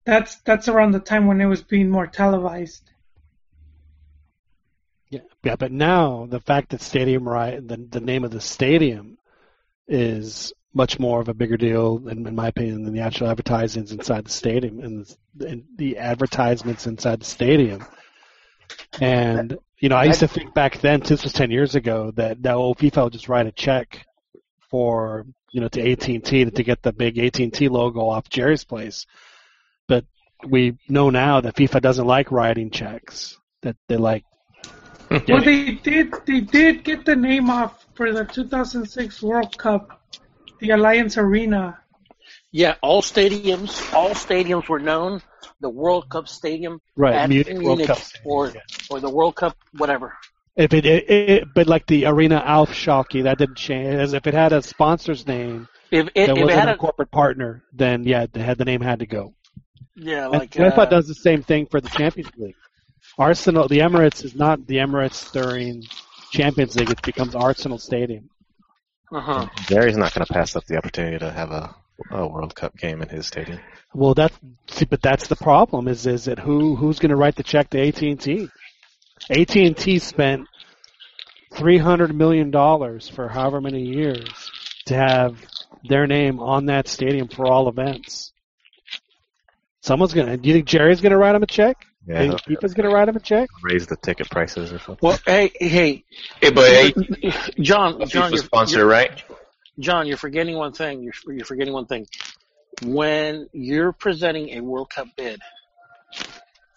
that's that's around the time when it was being more televised. Yeah, yeah, but now the fact that stadium right, the the name of the stadium is much more of a bigger deal, in, in my opinion, than the actual advertisements inside the stadium and the, and the advertisements inside the stadium. And you know, I used to think back then, this was ten years ago, that that old FIFA would just write a check for you know to AT and T to get the big AT and T logo off Jerry's place. But we know now that FIFA doesn't like writing checks; that they like Well, they did they did get the name off for the 2006 World Cup, the Allianz Arena. Yeah, all stadiums, all stadiums were known. The World Cup Stadium, Right, at Munich World Cup or or the World Cup, whatever. If it, it, it but like the arena Aufschalke, that didn't change. As if it had a sponsor's name If that it, if it wasn't had a, a corporate partner, then yeah, the, had the name had to go. yeah, And like UEFA uh, does the same thing for the Champions League. Arsenal, the Emirates is not the Emirates during Champions League; it becomes Arsenal Stadium. uh-huh. Jerry's not going to pass up the opportunity to have a, a World Cup game in his stadium. Well, that's see, but that's the problem. Is is that who who's going to write the check to AT and T? AT and T spent three hundred million dollars for however many years to have their name on that stadium for all events. Someone's gonna. Do you think Jerry's gonna write him a check? Yeah, Think FIFA's gonna write him a check? raise the ticket prices or something. Well, hey, hey, Hey, but hey, John, a John, FIFA you're, sponsor, you're- right? John, you're forgetting one thing. You're you're forgetting one thing. When you're presenting a World Cup bid,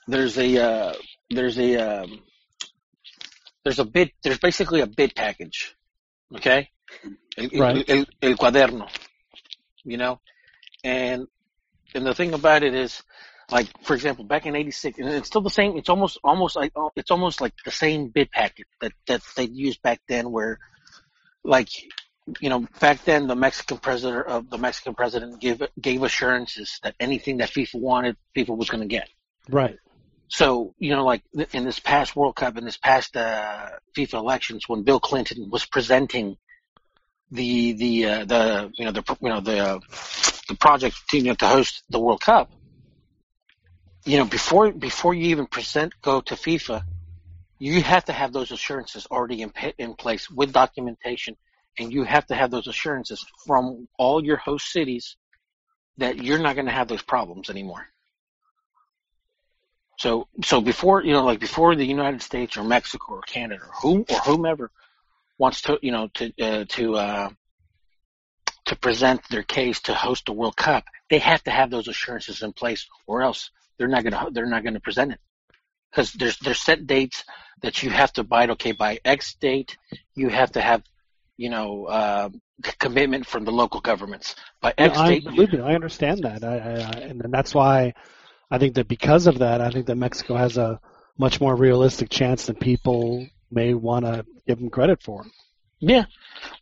there's a uh, there's a um, there's a bid. There's basically a bid package. Okay, el, Right. el, el cuaderno. You know, and and the thing about it is, like for example, back in '86, and it's still the same. It's almost almost like it's almost like the same bid packet that that they used back then, where like you know, back then the Mexican president of the Mexican president gave gave assurances that anything that FIFA wanted, FIFA was going to get. Right. So you know, like in this past World Cup, in this past uh, FIFA elections, when Bill Clinton was presenting the the uh, the you know the you know the uh, the project to, you know, to host the World Cup, you know, before before you even present go to FIFA, you have to have those assurances already in in place with documentation, and you have to have those assurances from all your host cities that you're not going to have those problems anymore. So, so before you know, like before the United States or Mexico or Canada or whom or whomever wants to, you know, to uh, to uh, to present their case to host the World Cup, they have to have those assurances in place, or else they're not gonna they're not gonna present it because there's there's set dates that you have to abide. Okay, by X date, you have to have you know uh, commitment from the local governments. By X I, absolutely, I understand that, I, I, and that's why I think that because of that, I think that Mexico has a much more realistic chance than people may want to give them credit for. Yeah,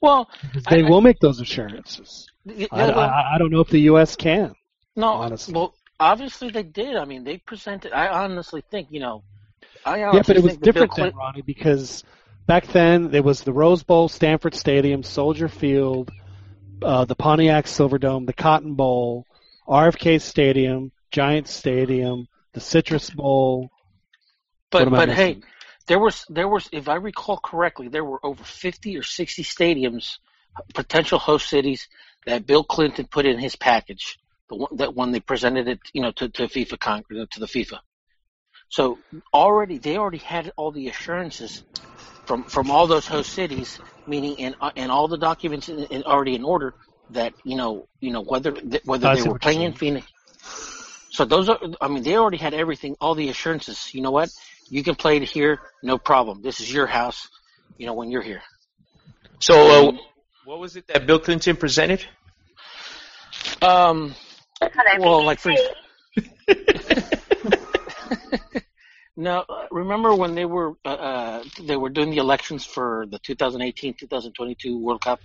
well, they I, will make those assurances. Yeah, I, well, I, I don't know if the U.S. can. No, honestly. well, obviously they did. I mean, they presented. I honestly think, you know, I Yeah, but it was think that Bill different Clinton- Ronnie, because back then there was the Rose Bowl, Stanford Stadium, Soldier Field, uh, the Pontiac Silverdome, the Cotton Bowl, RFK Stadium, Giant Stadium, the Citrus Bowl. But What am I but hey, there was there was if I recall correctly, there were over fifty or sixty stadiums, potential host cities that Bill Clinton put in his package. The one that when they presented it, you know, to to FIFA con- to the FIFA. So already they already had all the assurances from from all those host cities, meaning in uh, and all the documents in, in, already in order that you know you know whether whether I they were playing in Phoenix. So those are, I mean, they already had everything, all the assurances. You know what? You can play it here, no problem. This is your house. You know when you're here. So, uh, what was it that Bill Clinton presented? Um, well, like for BBC. now, remember when they were uh, uh, they were doing the elections for the 2018-2022 World Cup?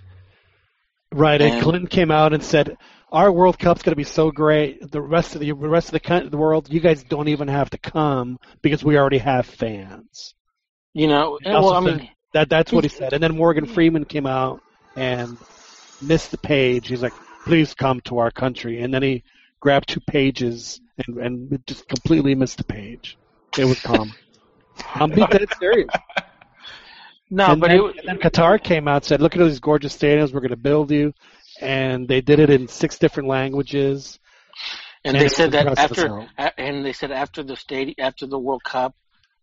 Right, and, And- Clinton came out and said, "Our World Cup's going to be so great. The rest of the, the rest of the, coun- the world, you guys don't even have to come because we already have fans." You know, and, well, I mean, that that's what he said. And then Morgan Freeman came out and missed the page. He's like, "Please come to our country." And then he grabbed two pages and and just completely missed the page. It was calm. I'm being dead serious. no, and, but then, it, then Qatar came out and said, "Look at all these gorgeous stadiums. We're going to build you." And they did it in six different languages. and and they said that after, a- and they said after the stadium, after the World Cup,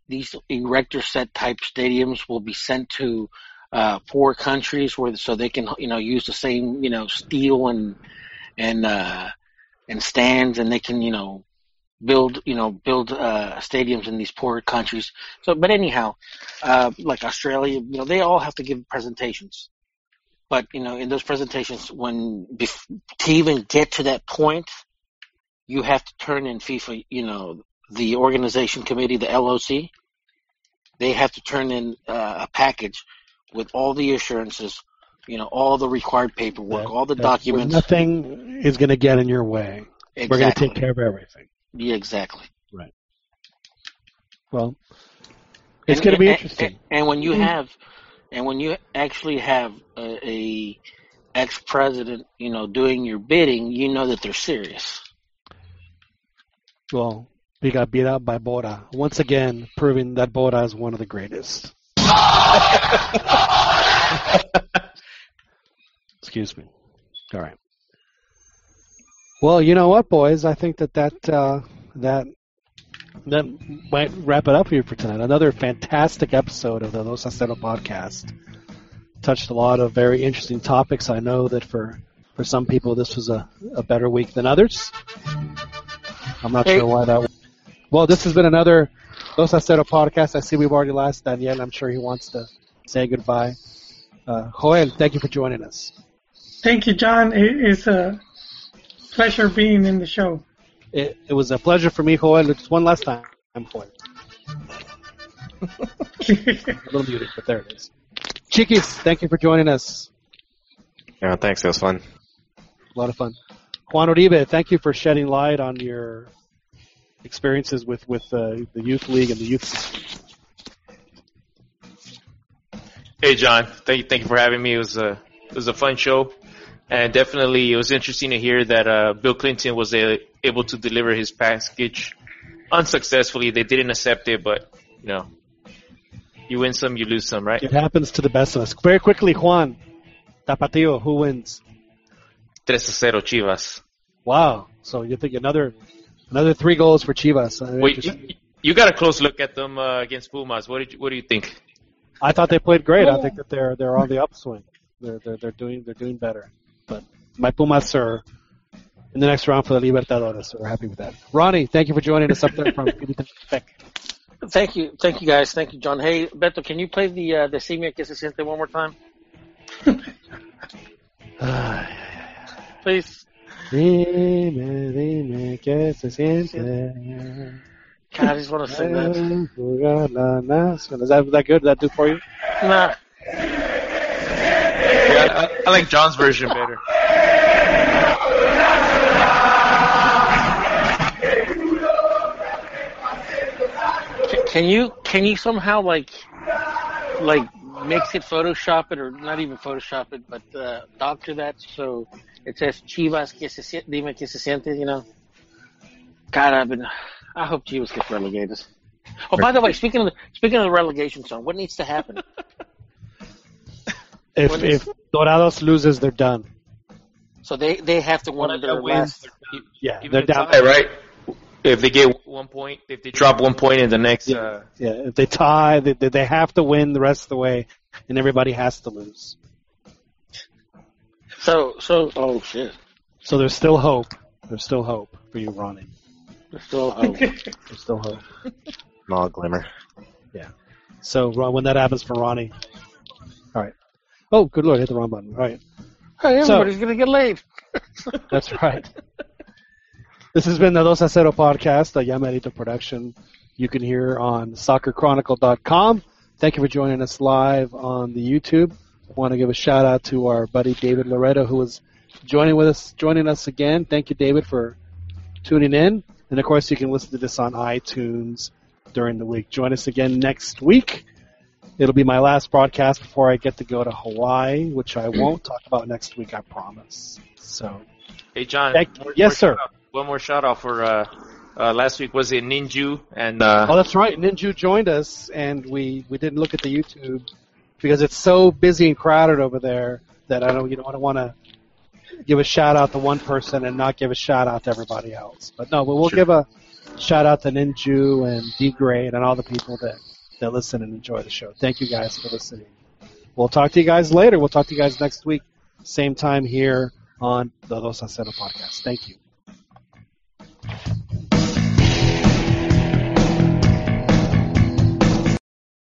these erector set type stadiums will be sent to uh, poor countries where so they can you know use the same you know steel and and uh, and stands and they can you know build you know build uh, stadiums in these poor countries. So, but anyhow, uh, like Australia, you know they all have to give presentations. But you know, in those presentations, when bef- to even get to that point, you have to turn in FIFA. You know, the organization committee, the LOC, they have to turn in uh, a package with all the assurances, you know, all the required paperwork, That- all the documents. Nothing is going to get in your way. We're going to take care of everything. Yeah, exactly. Right. Well, it's And- going to be and- interesting. And, and when you mm-hmm. have, and when you actually have a, a ex president, you know, doing your bidding, you know that they're serious. Well, we got beat out by Bora once again, proving that Bora is one of the greatest. Excuse me. All right. Well, you know what, boys? I think that that uh, that that might wrap it up here for tonight. Another fantastic episode of the Dos a Cero podcast. Touched a lot of very interesting topics. I know that for for some people this was a, a better week than others. I'm not Hey. sure why that. Was. Well, this has been another Dos a Cero podcast. I see we've already lost Daniel. I'm sure he wants to say goodbye. Uh, Joel, thank you for joining us. Thank you, John. It is a pleasure being in the show. It, it was a pleasure for me, Joel. Just one last time, I'm Joel. a little muted, but there it is. Chiquis, thank you for joining us. Yeah, thanks. It was fun. A lot of fun. Juan Uribe, thank you for shedding light on your experiences with with uh, the youth league and the youth. system. Hey, John. Thank you, thank you for having me. It was a it was a fun show, and definitely it was interesting to hear that uh, Bill Clinton was a, able to deliver his package unsuccessfully. They didn't accept it, but you know, you win some, you lose some, right? It happens to the best of us. Very quickly, Juan Tapatio, who wins? 3 a 0 Chivas. Wow. So you think another another three goals for Chivas? Uh, Wait, you, you got a close look at them uh, against Pumas. What did you, what do you think? I thought they played great. I think that they're they're on the upswing. They're they're they're doing they're doing better. But my Pumas are in the next round for the Libertadores, so we're happy with that. Ronnie, thank you for joining us up there from. Thank you, thank you guys, thank you, John. Hey, Beto, can you play the uh, Decime que se siente one more time, please? Dime, dime qué se siente. God, I just want to sing that. Jugar la nación. Is that, that good? Did that do for you? Nah, Yeah, I, I like John's version better. Can- Can you can you somehow like like mix it, Photoshop it, or not even Photoshop it, but uh, doctor that so it says Chivas que se siente, dime que se siente, you know? God, I've been. I hope Chivas gets relegated. Oh, by the way, speaking of the, speaking of the relegation song, what needs to happen? If if Dorados loses, they're done. So they they have to win their last. Yeah, they're down. tie, right? If they get one point, if they drop one point in the next, uh, Yeah, if they tie, they, they they have to win the rest of the way, and everybody has to lose. So so oh shit, So there's still hope. There's still hope for you, Ronnie. there's still hope. There's still hope. Small glimmer. Yeah. So when that happens for Ronnie, all right. Oh, good lord, hit the wrong button. All right, Hey, So- everybody's gonna get laid. that's right. This has been the Dos a Cero podcast, a Yamarito production. You can hear on soccerchronicle.com. Thank you for joining us live on the YouTube. I want to give a shout out to our buddy David Loretto who was joining with us, joining us again. Thank you, David, for tuning in. And of course, you can listen to this on iTunes during the week. Join us again next week. It'll be my last broadcast before I get to go to Hawaii, which I won't talk about next week, I promise. So, hey John. Thank- more- yes, more sir. One more shout out for uh, uh, last week was in Ninju and uh, oh, that's right. Ninju joined us, and we, we didn't look at the YouTube because it's so busy and crowded over there that I don't, you know, I don't want to give a shout out to one person and not give a shout out to everybody else. But no, but we'll Sure. give a shout out to Ninju and D Grade and all the people that, that listen and enjoy the show. Thank you guys for listening. We'll talk to you guys later. We'll talk to you guys next week, same time here on the Dos a Cero podcast. Thank you.